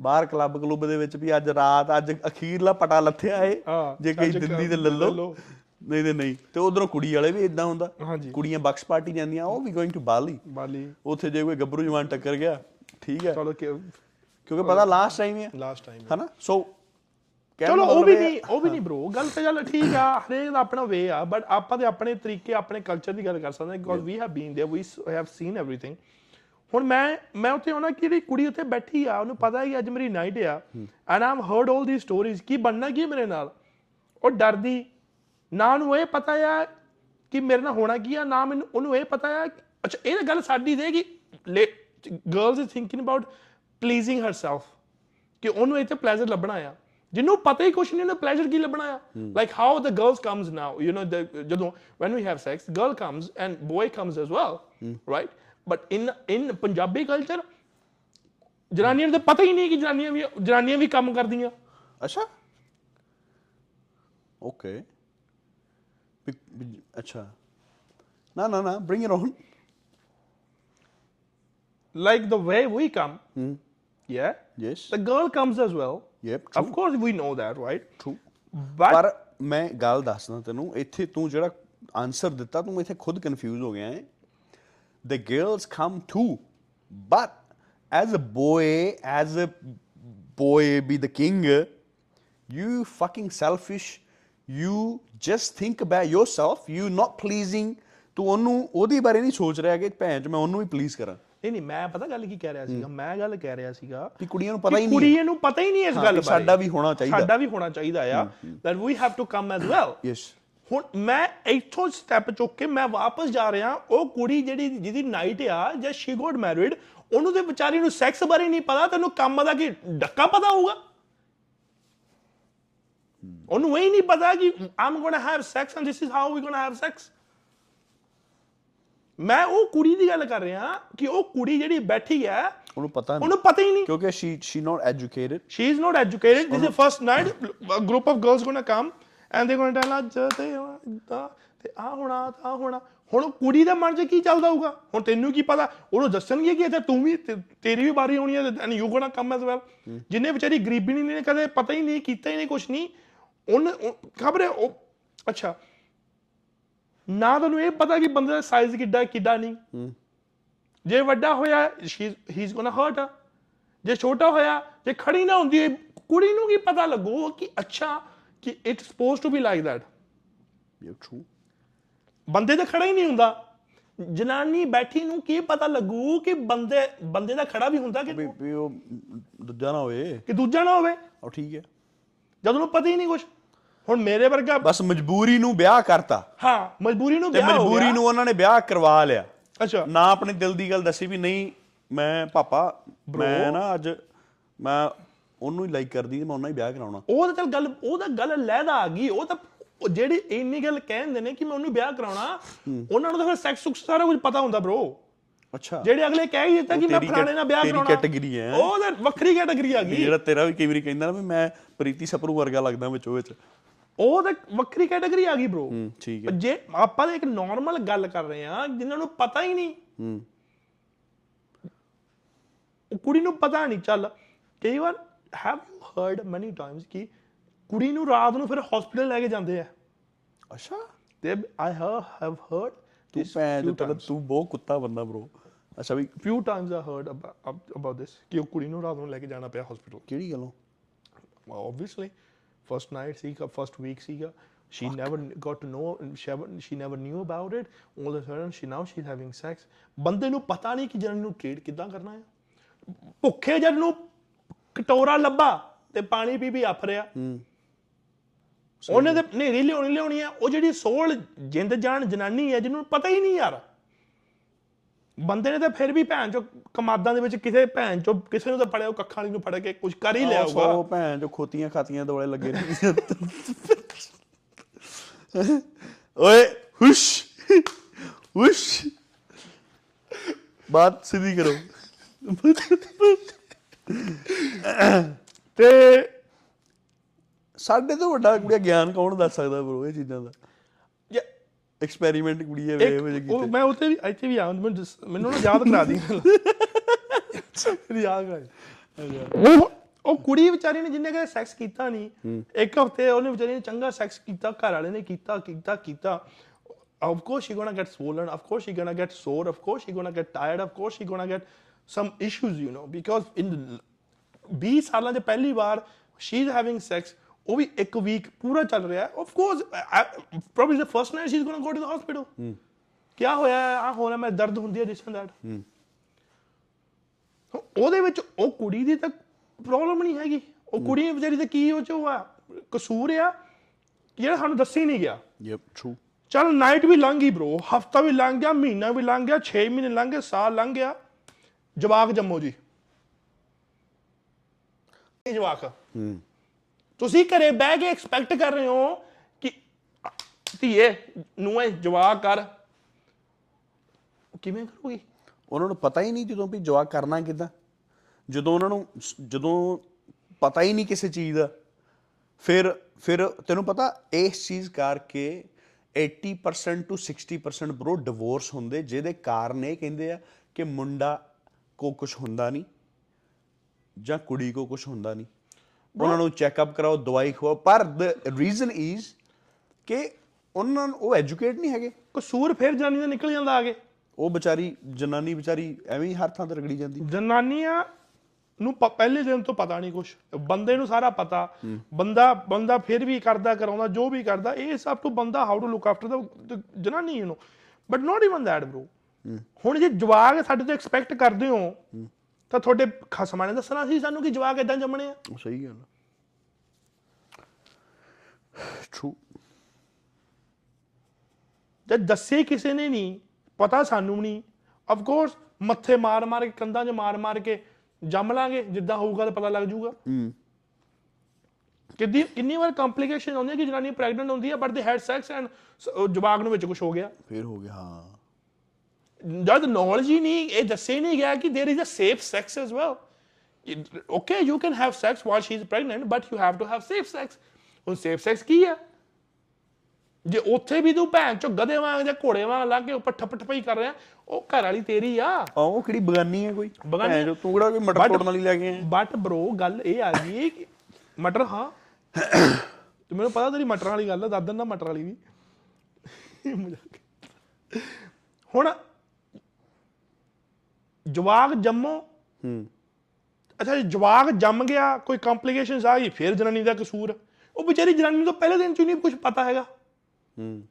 ਬਾਹਰ ਕਲੱਬ ਕਲੁੱਬ ਦੇ ਵਿੱਚ ਵੀ ਅੱਜ ਰਾਤ ਅੱਜ ਅਖੀਰਲਾ ਪਟਾ ਲੱਥਿਆ ਏ। ਜੇ ਕਈ ਅੱਜ ਦਿੰਦੀ ਤੇ ਲੈ ਲੱਲੋ ਨਹੀਂ ਨਹੀਂ ਨਹੀਂ। ਤੇ ਉਧਰੋਂ ਕੁੜੀ ਵਾਲੇ ਵੀ ਇਦਾਂ ਹੁੰਦਾ। ਹਾਂਜੀ। ਕੁੜੀਆਂ ਬਕਸ ਪਾਰਟੀ ਜਾਂਦੀਆਂ ਉਹ ਵੀ ਗੋਇੰਗ ਟੂ ਬਾਲੀ ਬਾਲੀ। ਉੱਥੇ ਜੇ ਕੋਈ ਗੱਭਰੂ ਜਵਾਨ ਟੱਕਰ ਗਿਆ ਠੀਕ ਹੈ। ਚਲੋ ਕਿਉਂਕਿ ਪਤਾ ਲਾਸਟ ਟਾਈਮ ਹੈ ਲਾਸਟ ਟਾਈਮ ਹੈ। ਹਨਾ? ਸੋ ਚਲੋ ਉਹ ਵੀ ਨਹੀਂ ਉਹ ਵੀ ਨਹੀਂ ਬ్రో ਗੱਲ ਤਾਂ ਚੱਲ ਠੀਕ ਆ ਹਰੇਕ ਦਾ ਆਪਣਾ ਵੇ ਆ ਬਟ ਆਪਾਂ ਤੇ ਆਪਣੇ ਤਰੀਕੇ ਆਪਣੇ ਕਲਚਰ ਦੀ ਗੱਲ ਕਰ ਸਕਦੇ ਹਾਂ। Because we have been there we have seen everything ਹੁਣ ਮੈਂ ਮੈਂ ਉੱਥੇ ਉਹਨਾਂ ਕਿ ਜਿਹੜੀ ਕੁੜੀ ਉੱਥੇ ਬੈਠੀ ਆ ਉਹਨੂੰ ਪਤਾ ਹੈ ਕਿ ਅੱਜ ਮੇਰੀ ਨਾਈਟ ਆ। And I'm heard 올 the stories ਕੀ ਬੰਨਣਾ ਕੀ ਮੇਰੇ ਨਾਲ? ਉਹ ਡਰਦੀ ਨਾ ਉਹਨੂੰ ਇਹ ਪਤਾ ਆ ਕਿ ਮੇਰੇ ਨਾਲ ਹੋਣਾ ਕੀ ਆ ਨਾ ਮੈਨੂੰ ਉਹਨੂੰ ਇਹ ਪਤਾ ਆ ਅੱਛਾ ਇਹ ਤਾਂ ਗੱਲ ਸਾਡੀ ਦੇ ਕਿ girls is thinking about pleasing herself ਕਿ ਉਹਨੂੰ ਇੱਥੇ ਪਲੇਜ਼ਰ ਲੱਭਣਾ ਆ। ਜਿਹਨੂੰ ਪਤਾ ਹੀ ਕੁਛ ਨਹੀਂ ਉਹਨੂੰ ਪਲੇਜ਼ਰ ਕੀ ਲੱਭਣਾ ਆ? Like how the girls comes now you know ਜਦੋਂ when we have sex girl comes and boy comes as well right? But in in Punjabi culture ਜਨਾਨੀਆਂ ਨੂੰ ਤਾਂ ਪਤਾ ਹੀ ਨਹੀਂ ਕਿ ਜਨਾਨੀਆਂ ਵੀ ਜਨਾਨੀਆਂ ਵੀ ਕੰਮ ਕਰਦੀਆਂ। ਅੱਛਾ। ਓਕੇ ਅੱਛਾ ਨਾ ਨਾ ਨਾ bring it on like the way we come yeah yes the girl comes as well yep of course we know that right True. but ਪਰ ਮੈਂ ਗੱਲ ਦੱਸਦਾ ਤੈਨੂੰ ਇੱਥੇ ਤੂੰ ਜਿਹੜਾ ਆਨਸਰ ਦਿੱਤਾ ਤੂੰ ਇੱਥੇ ਖੁਦ ਕਨਫਿਊਜ਼ ਹੋ ਗਿਆ ਹੈ the girls come too but as a boy as a boy be the king you fucking selfish you just think about yourself. You not pleasing. ਤੂੰ ਉਹਨੂੰ ਉਹਦੀ ਬਾਰੇ ਨਹੀਂ ਸੋਚ ਰਿਹਾ ਕਿ ਭੈਣ ਚ ਮੈਂ ਉਹਨੂੰ ਵੀ ਪਲੀਜ਼ ਕਰਾਂ। ਨਹੀਂ ਨਹੀਂ ਮੈਂ ਪਤਾ ਗੱਲ ਕੀ ਕਹਿ ਰਿਹਾ ਸੀਗਾ? ਮੈਂ ਗੱਲ ਕਹਿ ਰਿਹਾ ਸੀਗਾ ਕਿ ਕੁੜੀਆਂ ਨੂੰ ਪਤਾ ਹੀ ਨਹੀਂ ਕੁੜੀਆਂ ਨੂੰ ਪਤਾ ਹੀ ਨਹੀਂ ਇਸ ਗੱਲ ਬਾਰੇ। ਸਾਡਾ ਵੀ ਹੋਣਾ ਚਾਹੀਦਾ। ਸਾਡਾ ਵੀ ਹੋਣਾ ਚਾਹੀਦਾ ਆ। that we have to come as well yes ਹੁਣ ਮੈਂ ਇੱਥੋਂ ਸਟੈਪ ਚੁੱਕ ਕੇ ਮੈਂ ਵਾਪਸ ਜਾ ਰਿਹਾ ਉਹ ਕੁੜੀ ਜਿਹੜੀ ਜਿਹਦੀ ਨਾਈਟ ਆ ਜਾਂ ਸ਼ੀ ਗੋਟ ਮੈਰਿਡ ਉਹਨੂੰ ਤੇ ਵਿਚਾਰੀ ਨੂੰ ਸੈਕਸ ਬਾਰੇ ਨਹੀਂ ਪਤਾ ਤੈਨੂੰ ਕੰਮ ਦਾ ਕੀ ਡੱਕਾ ਪਤਾ ਹੋਊਗਾ? ਉਹਨੂੰ ਇਹ ਨਹੀਂ ਪਤਾ ਕਿ I'm gonna have sex and this is how we gonna have sex ਮੈਂ ਉਹ ਕੁੜੀ ਦੀ ਗੱਲ ਕਰ ਰਿਹਾ ਕਿ ਉਹ ਕੁੜੀ ਜਿਹੜੀ ਬੈਠੀ ਹੈ ਉਹਨੂੰ ਪਤਾ ਨਹੀਂ ਉਹਨੂੰ ਪਤਾ ਹੀ ਨਹੀਂ ਕਿਉਂਕਿ she she not educated not educated. This is the first night. A group of girls gonna come and they're gonna tell us ਤੇ ਏਦਾਂ ਤੇ ਆ ਹੋਣਾ ਆ ਹੋਣਾ ਹੁਣ ਕੁੜੀ ਦੇ ਮਨ 'ਚ ਕੀ ਚੱਲਦਾ ਹੋਊਗਾ ਹੁਣ ਤੈਨੂੰ ਕੀ ਪਤਾ ਉਹਨੂੰ ਦੱਸਣਗੇ ਕਿ ਅੱਛਾ ਤੂੰ ਵੀ ਤੇਰੀ ਵੀ ਵਾਰੀ ਆਉਣੀ ਹੈ and you gonna come as well ਜਿੰਨੇ ਵਿਚਾਰੀ ਗਰੀਬੀ ਨਹੀਂ ਨੇ ਕਦੇ ਪਤਾ ਹੀ ਨਹੀਂ ਕੀਤਾ ਹੀ ਨਹੀਂ ਕੁਛ ਨਹੀਂ ਉਹਨ ਖਬਰ ਹੈ ਉਹ ਅੱਛਾ। ਨਾ ਤੁਹਾਨੂੰ ਇਹ ਪਤਾ ਕਿ ਬੰਦੇ ਦਾ ਸਾਈਜ਼ ਕਿੱਡਾ ਕਿੱਡਾ ਨਹੀਂ। ਜੇ ਵੱਡਾ ਹੋਇਆ ਹੀ ਇਜ਼ ਗੋਣਾ ਹਰਟ ਜੇ ਛੋਟਾ ਹੋਇਆ ਜੇ ਖੜੀ ਨਾ ਹੁੰਦੀ ਕੁੜੀ ਨੂੰ ਕੀ ਪਤਾ ਲੱਗੂ ਕਿ ਅੱਛਾ ਕਿ it's suppose to be like that you true ਬੰਦੇ ਤਾਂ ਖੜਾ ਹੀ ਨਹੀਂ ਹੁੰਦਾ। ਜਨਾਨੀ ਬੈਠੀ ਨੂੰ ਕੀ ਪਤਾ ਲੱਗੂ ਕਿ ਬੰਦੇ ਬੰਦੇ ਦਾ ਖੜਾ ਵੀ ਹੁੰਦਾ ਕਿ ਵੀ ਉਹ ਦੂਜਾ ਨਾ ਹੋਵੇ। ਕਿ ਦੂਜਾ ਨਾ ਹੋਵੇ। ਉਹ ਠੀਕ ਹੈ। ਜਦ ਉਹਨੂੰ ਪਤਾ ਹੀ ਨਹੀਂ ਕੁਝ ਹੁਣ ਮੇਰੇ ਵਰਗਾ ਬਸ ਮਜਬੂਰੀ ਨੂੰ ਵਿਆਹ ਕਰਤਾ। ਹਾਂ ਮਜਬੂਰੀ ਨੂੰ ਤੇ ਵਿਆਹ ਹੋ ਮਜਬੂਰੀ ਗਿਆ। ਨੂੰ ਉਹਨਾਂ ਨੇ ਵਿਆਹ ਕਰਵਾ ਲਿਆ। ਅੱਛਾ। ਨਾ ਆਪਣੇ ਦਿਲ ਦੀ ਗੱਲ ਦੱਸੀ ਵੀ ਨਹੀਂ ਮੈਂ ਪਾਪਾ ਮੈਂ ਨਾ ਅੱਜ ਮੈਂ ਉਹਨੂੰ ਹੀ ਲਾਈਕ ਕਰਦੀ ਮੈਂ ਉਹਨਾਂ ਹੀ ਵਿਆਹ ਕਰਾਉਣਾ। ਉਹ ਤਾਂ ਚੱਲ ਗੱਲ ਉਹ ਤਾਂ ਗੱਲ ਲੈਦਾ ਆ ਗਈ। ਉਹ ਤਾਂ ਉਹ ਜਿਹੜੀ ਇੰਨੀ ਗੱਲ ਕਹਿੰਦੇ ਨੇ ਕਿ ਮੈਂ ਉਹਨੂੰ ਵਿਆਹ ਕਰਾਉਣਾ ਉਹਨਾਂ ਨੂੰ ਤਾਂ ਫਿਰ ਸੈਕਸ ਸੁਕਸ ਸਾਰਾ ਕੁਝ ਪਤਾ ਹੁੰਦਾ ਬ్రో ਅੱਛਾ। ਜਿਹੜੇ ਅਗਲੇ ਕਹਿ ਹੀ ਦਿੱਤਾ ਉਹ ਕਿ ਮੈਂ ਤੇਰੀ ਫਲਾਣੇ ਨਾਲ ਵਿਆਹ ਤੇਰੀ ਕਰਾਉਣਾ। category ਹੈ। ਉਹ ਤਾਂ ਵੱਖਰੀ ਕੈਟਾਗਰੀ ਆ ਗਈ। ਜਿਹੜਾ ਤੇਰਾ ਵੀ ਕਈ ਵਾਰੀ ਕਹਿੰਦਾ ਨਾ ਵੀ ਮੈਂ ਪ੍ਰੀਤੀ ਸਪਰੂ ਵਰਗਾ ਲੱਗਦਾ ਵਿੱਚੋਂ ਵਿੱਚ। ਉਹ ਤਾਂ ਵੱਖਰੀ ਕੈਟਾਗਰੀ ਆ ਗਈ ਬ్రో ਹੂੰ ਠੀਕ ਹੈ। ਜੇ ਆਪਾਂ ਤਾਂ ਇੱਕ ਨਾਰਮਲ ਗੱਲ ਕਰ ਰਹੇ ਆ ਜਿਨ੍ਹਾਂ ਨੂੰ ਪਤਾ ਹੀ ਨਹੀਂ। ਹੂੰ। ਉਹ ਕੁੜੀ ਨੂੰ ਪਤਾ ਨਹੀਂ ਚੱਲ। ਕਈ ਵਾਰ have you heard many times ਕਿ ਕੁੜੀ ਨੂੰ ਰਾਤ ਨੂੰ ਫਿਰ ਹਸਪੀਟਲ ਲੈ ਕੇ ਜਾਂਦੇ ਆ? ਅੱਛਾ। ਤੇ ਆਈ ਹੈਵ ਹਰਡ ਤੂੰ ਭੈਣ ਚੋਦ, ਤੂੰ ਬਹੁਤ ਕੁੱਤਾ ਬੰਦਾ ਬ్రో ਅੱਛਾ ਵੀ few times I heard about, about this ਕਿ ਉਹ ਕੁੜੀ ਨੂੰ ਰਾਤ ਨੂੰ ਲੈ ਕੇ ਜਾਣਾ ਪਿਆ ਹਸਪੀਟਲ ਕਿਹੜੀ ਗੱਲੋਂ? Obviously first night ਸੀਗਾ first week ਸੀਗਾ she never got to know she she never knew about it all of a sudden she now she's having sex ਬੰਦੇ ਨੂੰ ਪਤਾ ਨਹੀਂ ਕਿ ਜਨ ਨੂੰ ਟ੍ਰੀਟ ਕਿੱਦਾਂ ਕਰਨਾ ਹੈ ਭੁੱਖੇ ਜਨ ਨੂੰ ਕਟੋਰਾ ਲੱਭਾ ਤੇ ਪਾਣੀ ਪੀ ਪੀ ਆਫ ਰਿਹਾ ਉਹਨੇ ਤੇ ਨੇਰੀ ਲਿਆਉਣੀ ਲਿਆਉਣੀ ਆ ਉਹ ਜਿਹੜੀ ਸੋਲ ਜਿੰਦ ਜਾਨ ਜਨਾਨੀ ਹੈ ਜਿਹਨੂੰ ਪਤਾ ਹੀ ਨਹੀਂ ਯਾਰ ਬੰਦੇ ਨੇ ਤਾਂ ਫਿਰ ਵੀ ਭੈਣ ਚੋ ਕਮਾਦਾਂ ਦੇ ਵਿੱਚ ਕਿਸੇ ਭੈਣ ਚੋ ਕਿਸੇ ਨੂੰ ਤਾਂ ਫੜਿਆ ਉਹ ਕੱਖਾਂ ਵਾਲੀ ਨੂੰ ਫੜ ਕੇ ਕੁਝ ਕਰ ਹੀ ਲਿਆ ਹੋਊਗਾ। ਭੈਣ ਜੋ ਖੋਤੀਆਂ ਖਾਤੀਆਂ ਦੋਲੇ ਲੱਗੇ ਨੇ ਓਏ ਹੁਸ਼ ਹੁਸ਼। ਬਾਤ ਸਿੱਧੀ ਕਰੋ। ਤੇ ਸਾਡੇ ਤੋਂ ਵੱਡਾ ਕੁੜੀਆ ਗਿਆਨ ਕੌਣ ਦੱਸ ਸਕਦਾ ਬ్రో ਇਹ ਚੀਜ਼ਾਂ ਦਾ? ਐਕਸਪੈਰੀਮੈਂਟ ਕੁੜੀਏ ਵੇ ਵੇ ਇੱਕ ਉਹ ਮੈਂ ਉੱਥੇ ਵੀ ਇੱਥੇ ਵੀ ਆ ਮੈਨੂੰ ਨਾ ਯਾਦ ਕਰਾ ਦੀ ਯਾਦ ਕਰਾ। ਉਹ ਉਹ ਕੁੜੀ ਵਿਚਾਰੀ ਨੇ ਜਿੰਨੇ ਕਦੇ ਸੈਕਸ ਕੀਤਾ ਨਹੀਂ ਇੱਕ ਹਫ਼ਤੇ ਉਹਨੇ ਵਿਚਾਰੀ ਨੇ ਚੰਗਾ ਸੈਕਸ ਕੀਤਾ ਘਰ ਵਾਲੇ ਨੇ ਕੀਤਾ ਕੀਤਾ ਕੀਤਾ of course she's gonna get swollen of course she's gonna get sore of course she's gonna get tired of course she's gonna get some issues you know because in the 20 ਸਾਲਾਂ ਦੇ ਪਹਿਲੀ ਵਾਰ having sex ਉਹ ਵੀ ਇੱਕ week ਪੂਰਾ ਚੱਲ ਰਿਹਾ of course probably the first night she is going go to the hospital ਕੀ ਹੋਇਆ? ਆ ਹੋਣਾ ਮੈਂ ਦਰਦ ਹੁੰਦੀ ਹੈ ਐਂਡ ਦੈਟ ਉਹਦੇ ਵਿੱਚ ਉਹ ਕੁੜੀ ਦੀ ਤਾਂ ਪ੍ਰੋਬਲਮ ਨਹੀਂ ਹੈਗੀ। ਉਹ ਕੁੜੀ ਵਿਚਾਰੀ ਤੇ ਕੀ ਉਹ ਚ ਹੋਆ? ਕਸੂਰ ਆ ਜਿਹੜਾ ਸਾਨੂੰ ਦੱਸੀ ਨਹੀਂ ਗਿਆ। ਯੈਪ ਟਰੂ ਚੱਲ ਨਾਈਟ ਵੀ ਲੰਘ ਗਈ ਬ్రో ਹਫਤਾ ਵੀ ਲੰਘ ਗਿਆ ਮਹੀਨਾ ਵੀ ਲੰਘ ਗਿਆ 6 ਮਹੀਨੇ ਲੰਘ ਗਏ ਸਾਲ ਲੰਘ ਗਿਆ। ਜਵਾਕ ਜੰਮੋ ਜੀ। ਇਹ ਜਵਾਕ ਹੂੰ। ਤੁਸੀਂ ਘਰੇ ਬਹਿ ਕੇ ਐਕਸਪੈਕਟ ਕਰ ਰਹੇ ਹੋ ਕਿ ਧੀਏ ਨੂੰ ਇਹ ਜਵਾਕ ਕਰ। ਉਹ ਕਿਵੇਂ ਕਰੂਗੀ? ਉਹਨਾਂ ਨੂੰ ਪਤਾ ਹੀ ਨਹੀਂ ਜਦੋਂ ਵੀ ਜਵਾਬ ਕਰਨਾ ਕਿਦਾਂ। ਜਦੋਂ ਉਹਨਾਂ ਨੂੰ ਸ- ਜਦੋਂ ਪਤਾ ਹੀ ਨਹੀਂ ਕਿਸੇ ਚੀਜ਼ ਦਾ। ਫਿਰ ਫਿਰ ਤੈਨੂੰ ਪਤਾ, ਇਸ ਚੀਜ਼ ਕਰਕੇ 80% to 60% ਬ్రో ਡਿਵੋਰਸ ਹੁੰਦੇ, ਜਿਹਦੇ ਕਾਰਨ ਇਹ ਕਹਿੰਦੇ ਆ ਕਿ ਮੁੰਡਾ ਕੋ ਕੁਝ ਹੁੰਦਾ ਨਹੀਂ ਜਾਂ ਕੁੜੀ ਕੋ ਕੁਝ ਹੁੰਦਾ ਨਹੀਂ। ਉਹਨਾਂ ਨੂੰ ਚੈੱਕਅਪ ਕਰਾਓ ਦਵਾਈ ਖਵਾਓ। ਪਰ ਦ ਰੀਜ਼ਨ ਇਜ਼ ਕਿ ਉਹਨਾਂ ਨੂੰ ਉਹ ਐਜੂਕੇਟ ਨਹੀਂ ਹੈਗੇ। ਕਸੂਰ ਫਿਰ ਜਾਨੀ ਦਾ ਨਿਕਲ ਜਾਂਦਾ ਆਗੇ ਉਹ ਵਿਚਾਰੀ ਜਨਾਨੀ ਵਿਚਾਰੀ ਐਵੇਂ ਹੀ ਹਰ ਥਾਂ ਤੇ ਰਗੜੀ ਜਾਂਦੀ। ਜਨਾਨੀਆਂ ਨੂੰ ਪਹਿਲੇ ਦਿਨ ਤੋਂ ਪਤਾ ਨਹੀਂ ਕੁਝ ਬੰਦੇ ਨੂੰ ਸਾਰਾ ਪਤਾ। ਬੰਦਾ ਬੰਦਾ ਫਿਰ ਵੀ ਕਰਦਾ ਕਰਾਉਂਦਾ ਜੋ ਵੀ ਕਰਦਾ ਇਹ ਸਭ ਤੋਂ ਬੰਦਾ ਹਾਊ ਟੂ ਲੁੱਕ ਆਫਟਰ ਦਾ ਜਨਾਨੀ you know but not even that bro ਹੁਣ ਜੇ ਜਵਾਗ ਸਾਡੇ ਤੋਂ ਐਕਸਪੈਕਟ ਕਰਦੇ ਹੋ। ਤਾਂ ਤੁਹਾਡੇ ਖਸਮਾਂ ਨੇ ਦੱਸਣਾ ਸੀ ਸਾਨੂੰ ਕਿ ਜਵਾਕ ਇਦਾਂ ਜੰਮਣੇ ਆ? ਸਹੀ ਗੱਲ ਟਰੂ ਜੇ ਦੱਸੇ ਕਿਸੇ ਨੇ ਨਹੀਂ ਪਤਾ ਸਾਨੂੰ ਨਹੀਂ ਆਫ ਕੋਰਸ ਮੱਥੇ ਮਾਰ ਮਾਰ ਕੇ ਕੰਧਾਂ 'ਚ ਮਾਰ ਮਾਰ ਕੇ ਜੰਮ ਲਾਂਗੇ ਜਿੱਦਾਂ ਹੋਊਗਾ ਤਾਂ ਪਤਾ ਲੱਗ ਜਾਊਗਾ। ਹੂੰ। ਕਿੰਨੀ ਕਿੰਨੀ ਵਾਰ ਕੰਪਲਿਕੇਸ਼ਨ ਆਉਂਦੀ ਹੈ ਕਿ ਜਨਾਨੀ ਪ੍ਰੈਗਨੈਂਟ ਹੁੰਦੀ ਹੈ ਬਟ ਦੇ ਹੈਡ ਸੈਕਸ ਐਂਡ ਜਵਾਕ ਨੂੰ ਵਿੱਚ ਕੁਝ ਹੋ ਗਿਆ? ਫੇਰ ਹੋ ਗਿਆ ਹਾਂ। ਜਦ ਨੋਲੇਜ ਹੀ ਨਹੀਂ ਇਹ ਦੱਸੇ ਨਹੀਂ ਗਿਆ ਕਿ there is a safe sex as well okay you can have sex while she is pregnant but you have to have safe sex ਹੁਣ ਸੇਫ ਸੈਕਸ ਕੀ ਆ? ਜੇ ਉੱਥੇ ਵੀ ਤੂੰ ਭੈਣ ਚੋ ਗਧੇ ਵਾਂਗ ਜਾਂ ਘੋੜੇ ਵਾਂਗ ਲੱਗ ਕੇ ਉੱਪਰ ਠੱਪ ਠਪਈ ਕਰ ਰਿਹਾ ਉਹ ਘਰ ਵਾਲੀ ਤੇਰੀ ਆ। ਆ ਉਹ ਕਿਹੜੀ ਬਗਾਨੀ ਹੈ ਕੋਈ? ਬਗਾਨੀ ਜੋ ਤੂੰ ਕਿਹੜਾ ਕੋਈ ਮਟਰ ਤੋੜਨ ਵਾਲੀ ਲੈ ਕੇ ਆਇਆ? ਬਟ ਬ్రో ਗੱਲ ਇਹ ਆ ਗਈ ਕਿ ਮਟਰ ਹਾਂ। ਤੇ ਮੈਨੂੰ ਪਤਾ ਤੇਰੀ ਮਟਰਾਂ ਵਾਲੀ ਗੱਲ ਆ ਦਾਦਨ ਦਾ ਮਟਰ ਵਾਲੀ ਵੀ। ਹੁਣ ਜਵਾਕ ਜੰਮੋ। ਹੂੰ। ਅੱਛਾ ਜੇ ਜਵਾਕ ਜੰਮ ਗਿਆ ਕੋਈ ਕੰਪਲਿਕੇਸ਼ਨਸ ਆ ਗਈ ਫਿਰ ਜਨਾਨੀ ਦਾ ਕਸੂਰ। ਉਹ ਵਿਚਾਰੀ ਜਨਾਨੀ ਨੂੰ ਤਾਂ ਪਹਿਲੇ ਦਿਨ ਚ ਹੀ ਨਹੀਂ ਕੁਝ ਪਤਾ ਹੈਗਾ। ਹੂੰ।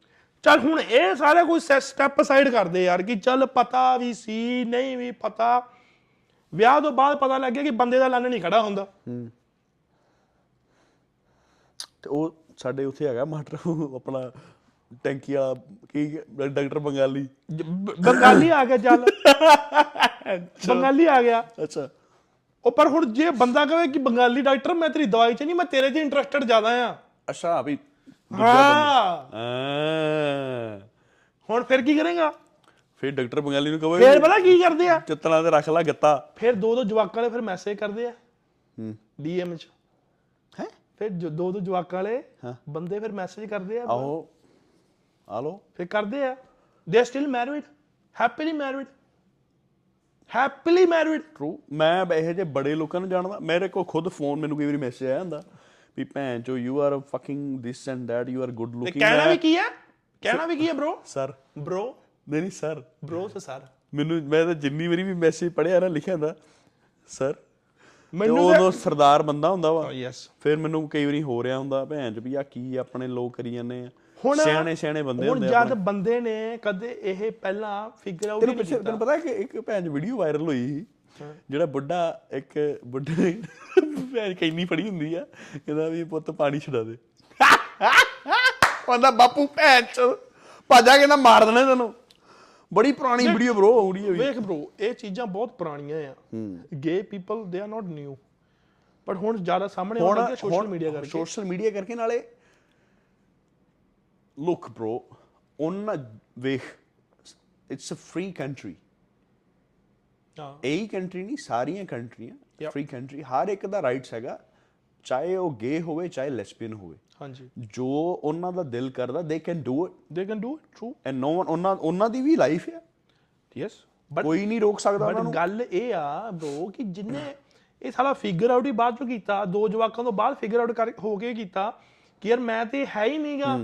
ਚੱਲ ਹੁਣ ਇਹ ਸਾਰਾ ਕੁਝ ਸਟੈਪ ਸਾਈਡ ਕਰਦੇ ਯਾਰ ਕਿ ਚੱਲ ਪਤਾ ਵੀ ਸੀ ਨਹੀਂ ਵੀ ਪਤਾ। ਵਿਆਹ ਤੋਂ ਬਾਅਦ ਪਤਾ ਲੱਗਿਆ ਕਿ ਬੰਦੇ ਦਾ ਲੰਨ ਨਹੀਂ ਖੜਾ ਹੁੰਦਾ। ਤੇ ਉਹ ਸਾਡੇ ਉੱਥੇ ਹੈਗਾ ਮਟਰ ਆਪਣਾ ਟੈਂਕੀ ਵਾਲਾ ਕੀ ਡਾਕਟਰ ਬੰਗਾਲੀ। ਬੰਗਾਲੀ ਆ ਗਿਆ ਚੱਲ। ਬੰਗਾਲੀ ਆ ਗਿਆ। ਅੱਛਾ। ਉਹ ਪਰ ਹੁਣ ਜੇ ਬੰਦਾ ਕਹੇ ਕਿ ਬੰਗਾਲੀ ਡਾਕਟਰ ਮੈਂ ਤੇਰੀ ਦਵਾਈ 'ਚ ਨਹੀਂ ਮੈਂ ਤੇਰੇ 'ਚ ਇੰਟਰਸਟਡ ਜ਼ਿਆਦਾ ਆ। ਅੱਛਾ ਵੀ ਹਾਂ। ਹੁਣ ਫਿਰ ਕੀ ਕਰੇਗਾ? ਫਿਰ ਡਾਕਟਰ ਬੰਗਾਲੀ ਨੂੰ ਕਹੋ ਫਿਰ ਪਤਾ ਕੀ ਕਰਦੇ ਆ? ਚਿੱਤਲਾਂ ਤੇ ਰੱਖ ਲੈ ਗੱਤਾ। ਫਿਰ ਦੋ ਦੋ ਜਵਾਕਾਂ ਵਾਲੇ ਫਿਰ ਮੈਸੇਜ ਕਰਦੇ ਆ। ਹੂੰ। ਡੀਐਮ 'ਚ। ਹੈ? ਫਿਰ ਜੋ- ਦੋ ਦੋ ਜਵਾਕਾਂ ਵਾਲੇ। ਬੰਦੇ ਫਿਰ ਮੈਸੇਜ ਕਰਦੇ ਆ। ਆਹੋ। ਆ ਲੋ ਫਿਰ ਕਰਦੇ ਆ। They still married happily married happily married true ਮੈਂ ਇਹੋ ਜਿਹੇ ਬੜੇ ਲੋਕਾਂ ਨੂੰ ਜਾਣਦਾ। ਮੇਰੇ ਕੋਲ ਖੁਦ ਫੋਨ ਮੈਨੂੰ ਕਈ ਵਾਰੀ ਮੈਸੇਜ ਆਇਆ ਹੁੰਦਾ ਵੀ ਭੈਣ ਚੋ you are fucking this and that you are good looking ਕਹਿਣਾ ਵੀ ਕੀ ਹੈ ਕਹਿਣਾ ਵੀ ਕੀ ਹੈ bro? Sir bro? ਨਹੀਂ ਨਹੀਂ ਸਰ bro ਤੇ ਸਰ ਮੈਨੂੰ ਮੈਂ ਤਾਂ ਜਿੰਨੀ ਵਾਰੀ ਵੀ ਮੈਸੇਜ ਪੜਿਆ ਨਾ ਲਿਖਿਆ ਹੁੰਦਾ ਸਰ ਮੈਨੂੰ ਉਦੋਂ ਸਰਦਾਰ ਬੰਦਾ ਹੁੰਦਾ ਵਾ। ਯੈਸ ਫਿਰ ਮੈਨੂੰ ਕਈ ਵਾਰੀ ਹੋ ਰਿਹਾ ਹੁੰਦਾ ਭੈਣ ਚ ਵੀ ਆ ਕੀ ਆਪਣੇ ਲੋਕ ਕਰੀ ਜਾਂਦੇ ਆ। ਹੁਣ ਸਿਆਣੇ ਸਿਆਣੇ ਬੰਦੇ ਹੁਣ ਹੁੰਦੇ ਆ ਜਦ ਬੰਦੇ ਨੇ ਕਦੇ ਇਹ ਪਹਿਲਾਂ ਫਿਗਰ ਆਊਟ ਨਹੀਂ ਪਿੱਛੇ ਤੈਨੂੰ ਪਤਾ ਕਿ ਇੱਕ ਭੈਣ ਵੀਡੀਓ ਵਾਇਰਲ ਹੋਈ ਸੀ ਜਿਹੜਾ ਬੁੱਢਾ ਇੱਕ ਬੁੱਢੇ ਭੈਣ ਕੈਨੀ ਫੜੀ ਹੁੰਦੀ ਆ ਕਹਿੰਦਾ ਵੀ ਪੁੱਤ ਪਾਣੀ ਛਡਾ ਦੇ। ਕਹਿੰਦਾ ਬਾਪੂ ਭੈਣ ਚ ਭਾਜਾ ਕਹਿੰਦਾ ਮਾਰ ਦੇਣਾ ਤੈਨੂੰ। ਬੜੀ ਪੁਰਾਣੀ ਵੀਡੀਓ ਬ్రో ਆਉੜੀ ਵੀ। ਵੇਖ bro ਇਹ ਚੀਜ਼ਾਂ ਬਹੁਤ ਪੁਰਾਣੀਆਂ ਆ। ਗੇ ਪੀਪਲ ਦੇ ਆਰ ਨਾਟ ਨਿਊ ਬਟ ਹੁਣ ਜ਼ਿਆਦਾ ਸਾਹਮਣੇ ਹੁਣ ਲੱਗੇ ਸੋਸ਼ਲ ਮੀਡੀਆ ਕਰਕੇ। ਸੋਸ਼ਲ ਮੀਡੀਆ ਕਰਕੇ ਨਾਲੇ ਲੁੱਕ ਬ్రో ਉਹਨਾਂ ਵੇਖ ਇਟਸ ਅ ਫ੍ਰੀ ਕੰਟਰੀ ਹਾਂ ਇਹੀ ਕੰਟਰੀ ਨਹੀਂ ਸਾਰੀਆਂ ਕੰਟਰੀਆਂ. ਫ੍ਰੀ ਕੰਟਰੀ ਹਰ ਇੱਕ ਦਾ ਰਾਈਟਸ ਹੈਗਾ ਚਾਹੇ ਉਹ ਗੇ ਹੋਵੇ ਚਾਹੇ ਲੈਸਬੀਅਨ ਹੋਵੇ ਹਾਂਜੀ ਜੋ ਉਹਨਾਂ ਦਾ ਦਿਲ ਕਰਦਾ they can do it they can do it true and no one ਉਹਨਾਂ ਉਹਨਾਂ ਦੀ ਵੀ ਲਾਈਫ ਹੈ ਯੈਸ ਬਟ ਕੋਈ ਨਹੀਂ ਰੋਕ ਸਕਦਾ ਉਹਨਾਂ ਨੂੰ ਗੱਲ ਇਹ ਆ ਬ్రో ਕਿ ਜਿੰਨੇ ਇਹ ਸਾਲਾ ਫਿਗਰ ਆਊਟ ਹੀ ਬਾਅਦ ਚੋਂ ਕੀਤਾ ਦੋ ਜਵਾਕਾਂ ਤੋਂ ਬਾਅਦ ਫਿਗਰ ਆਊਟ ਹੋ ਕੇ ਕੀਤਾ ਕਿ ਯਾਰ ਮੈਂ ਤੇ ਹੈ ਹੀ ਨਹੀਂਗਾ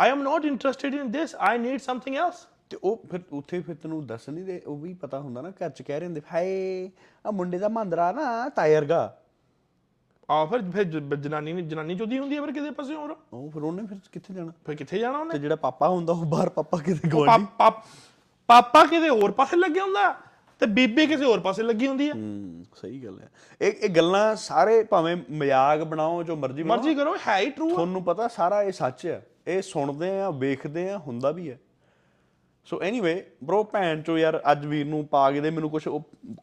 I am not interested in this I need something else ਤੇ ਉਹ ਫਿਰ ਉੱਥੇ ਫਿਰ ਤੈਨੂੰ ਦੱਸ ਨਹੀਂ ਦੇ ਉਹ ਵੀ ਪਤਾ ਹੁੰਦਾ ਨਾ ਘਰ ਚ ਕਹਿ ਰਹੇ ਹੁੰਦੇ ਹਾਏ ਆ ਮੁੰਡੇ ਦਾ ਮੰਦਰਾ ਨਾ ਤਾਇਰਗਾ ਆ ਫਿਰ ਫਿਰ ਜਨਾਨੀ ਨੇ ਜਨਾਨੀ ਚੋਦੀ ਹੁੰਦੀ ਹੈ ਫਿਰ ਕਿਤੇ ਪਾਸੇ ਹੋਰ? ਉਹ ਫਿਰ ਉਹਨੇ ਫਿਰ ਕਿੱਥੇ ਜਾਣਾ? ਫਿਰ ਕਿੱਥੇ ਜਾਣਾ ਤੇ ਉਹਨੇ ਜਿਹੜਾ ਪਾਪਾ ਹੁੰਦਾ ਉਹ ਬਾਹਰ ਪਾਪਾ ਕਿਤੇ ਗਵਾਂਢੀ ਪਾਪਾ ਕਿਤੇ ਹੋਰ ਪਾਸੇ ਲੱਗੇ ਹੁੰਦਾ ਤੇ ਬੀਬੀ ਕਿਸੇ ਹੋਰ ਪਾਸੇ ਲੱਗੀ ਹੁੰਦੀ ਹੈ। ਹੂੰ ਸਹੀ ਗੱਲ ਹੈ। ਇਹ ਇਹ ਗੱਲਾਂ ਸਾਰੇ ਭਾਵੇਂ ਮਜ਼ਾਕ ਬਣਾਓ ਜੋ ਮਰਜ਼ੀ ਮਰਜ਼ੀ ਕਰੋ ਹੈ ਹੀ ਟਰੂ ਤੁਹਾਨੂੰ ਪਤਾ ਸਾਰਾ ਇਹ ਸੱਚ ਹੈ। ਇਹ ਸੁਣਦੇ ਆ ਵੇਖਦੇ ਆ ਹੁੰਦਾ ਵੀ ਹੈ। ਸੋ ਐਨੀਵੇ ਬ్రో ਭੈਣ ਚੋ ਯਾਰ ਅੱਜ ਵੀਰ ਨੂੰ ਪਾ ਕੇ ਦੇ ਮੈਨੂੰ ਕੁਝ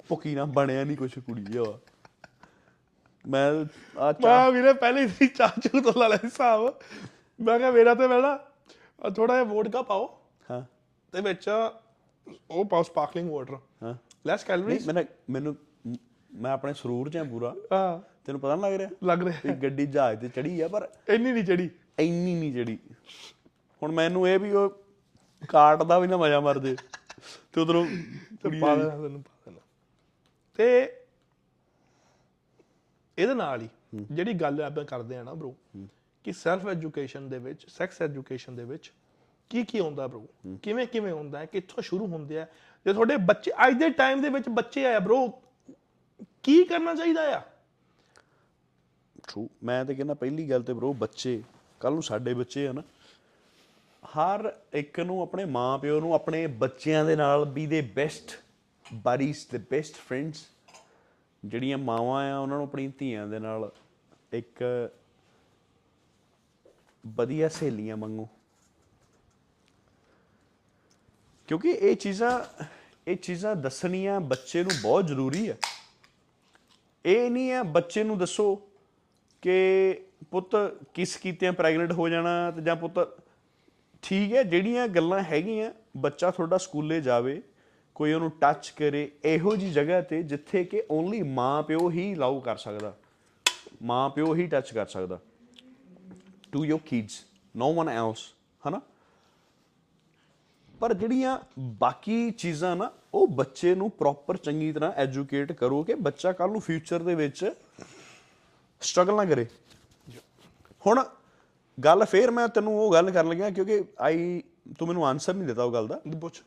ਭੁੱਕੀ ਨਾ ਬਣਿਆ ਨਹੀਂ ਕੁਝ ਕੁੜੀ ਆ ਮੈਂ ਆ ਚਾਹ ਮੈਂ ਵੀਰੇ ਪਹਿਲੇ ਹੀ ਚਾਚੂ ਤੋਂ ਲਾ ਲਿਆ ਹਿਸਾਬ। ਮੈਂ ਕਿਹਾ ਮੇਰਾ ਤੇ ਮੈਨਾ ਥੋੜਾ ਜਿਹਾ ਵੋਡਕਾ ਪਾਓ। ਹਾਂ। ਤੇ ਵਿੱਚ ਉਹ ਪਾਓ ਸਪਾਰਕਲਿੰਗ ਵਾਟਰ ਹਾਂ। ਲੈਸ ਕੈਲਰੀਜ਼ ਮੈਨੂੰ ਮੈਨੂੰ ਮੈਂ ਆਪਣੇ ਸਰੂਰ ਚ ਆ ਪੂਰਾ। ਹਾਂ। ਤੈਨੂੰ ਪਤਾ ਨਹੀਂ ਲੱਗ ਰਿਹਾ? ਲੱਗ ਰਿਹਾ। ਗੱਡੀ ਜਹਾਜ਼ ਤੇ ਚੜੀ ਆ ਪਰ ਇੰਨੀ ਨਹੀਂ ਚੜੀ ਇੰਨੀ ਨਹੀਂ ਜਿਹੜੀ। ਹੁਣ ਮੈਨੂੰ ਇਹ ਵੀ ਉਹ ਕਾਟ ਦਾ ਵੀ ਨਾ ਮਜ਼ਾ ਮਰ ਜੇ। ਤੇ ਉਧਰੋਂ ਕੁੜੀ ਪਾ ਦੇਣਾ ਤੈਨੂੰ ਪਾ ਦੇਣਾ। ਤੇ ਇਹਦੇ ਨਾਲ ਹੀ ਜਿਹੜੀ ਗੱਲ ਆਪਾਂ ਕਰਦੇ ਆ ਨਾ ਬ్రో ਕਿ ਸੈਲਫ ਐਜੂਕੇਸ਼ਨ ਦੇ ਵਿੱਚ ਸੈਕਸ ਐਜੂਕੇਸ਼ਨ ਦੇ ਵਿੱਚ ਕੀ ਕੀ ਹੁੰਦਾ ਬ్రో ਕਿਵੇਂ ਕਿਵੇਂ ਹੁੰਦਾ ਹੈ? ਕਿੱਥੋਂ ਸ਼ੁਰੂ ਹੁੰਦੇ ਆ? ਜੇ ਤੁਹਾਡੇ ਬੱਚੇ ਅੱਜ ਦੇ ਟਾਈਮ ਦੇ ਵਿੱਚ ਬੱਚੇ ਆ ਬ్రో ਕੀ ਕਰਨਾ ਚਾਹੀਦਾ ਆ? ਟਰੂ ਮੈਂ ਤਾਂ ਕਹਿੰਦਾ ਪਹਿਲੀ ਗੱਲ ਤੇ ਬ్రో ਬੱਚੇ ਕੱਲ ਨੂੰ ਸਾਡੇ ਬੱਚੇ ਆ ਨਾ, ਹਰ ਇੱਕ ਨੂੰ ਆਪਣੇ ਮਾਪਿਓ ਨੂੰ, ਆਪਣੇ ਬੱਚਿਆਂ ਦੇ ਨਾਲ ਬੀ ਦੇ ਬੈਸਟ ਬਡੀਜ਼ ਦੇ ਬੈਸਟ ਫਰੈਂਡਸ ਜਿਹੜੀਆਂ ਮਾਵਾਂ ਆ, ਉਹਨਾਂ ਨੂੰ ਆਪਣੀ ਧੀਆਂ ਦੇ ਨਾਲ ਇੱਕ ਵਧੀਆ ਸਹੇਲੀਆਂ ਵਾਂਗੂ। ਕਿਉਂਕਿ ਇਹ ਚੀਜ਼ਾਂ ਇਹ ਚੀਜ਼ਾਂ ਦੱਸਣੀਆਂ ਬੱਚੇ ਨੂੰ ਬਹੁਤ ਜ਼ਰੂਰੀ ਹੈ ਇਹ ਨਹੀਂ ਹੈ ਬੱਚੇ ਨੂੰ ਦੱਸੋ ਕਿ ਪੁੱਤ ਕਿਸ ਕੀਤਿਆਂ ਪ੍ਰੈਗਨੈਂਟ ਹੋ ਜਾਣਾ ਤੇ ਜਾਂ ਪੁੱਤ ਠੀਕ ਹੈ, ਜਿਹੜੀਆਂ ਗੱਲਾਂ ਹੈਗੀਆਂ, ਬੱਚਾ ਤੁਹਾਡਾ ਸਕੂਲੇ ਜਾਵੇ, ਕੋਈ ਉਹਨੂੰ ਟੱਚ ਕਰੇ, ਇਹੋ ਜੀ ਜਗ੍ਹਾ ਤੇ ਜਿੱਥੇ ਕਿ ਓਨਲੀ ਮਾਂ ਪਿਓ ਹੀ ਲਾਉ ਕਰ ਸਕਦਾ। ਮਾਂ ਪਿਓ ਹੀ ਟੱਚ ਕਰ ਸਕਦਾ। To your kids no one else ਹਨਾ? ਪਰ ਜਿਹੜੀਆਂ ਬਾਕੀ ਚੀਜ਼ਾਂ ਨਾ, ਉਹ ਬੱਚੇ ਨੂੰ ਪ੍ਰੋਪਰ ਚੰਗੀ ਤਰ੍ਹਾਂ ਐਜੂਕੇਟ ਕਰੋ ਕਿ ਬੱਚਾ ਕੱਲ ਨੂੰ ਫਿਊਚਰ ਦੇ ਵਿੱਚ ਸਟਰਗਲ ਨਾ ਕਰੇ। ਹੁਣ ਗੱਲ ਫੇਰ ਮੈਂ ਤੈਨੂੰ ਉਹ ਗੱਲ ਕਰਨ ਲੱਗਿਆ ਕਿਉਂਕਿ ਆਈ ਤੂੰ ਮੈਨੂੰ ਆਨਸਰ ਨਹੀਂ ਦਿੱਤਾ ਉਹ ਗੱਲ ਦਾ। ਪੁੱਛ।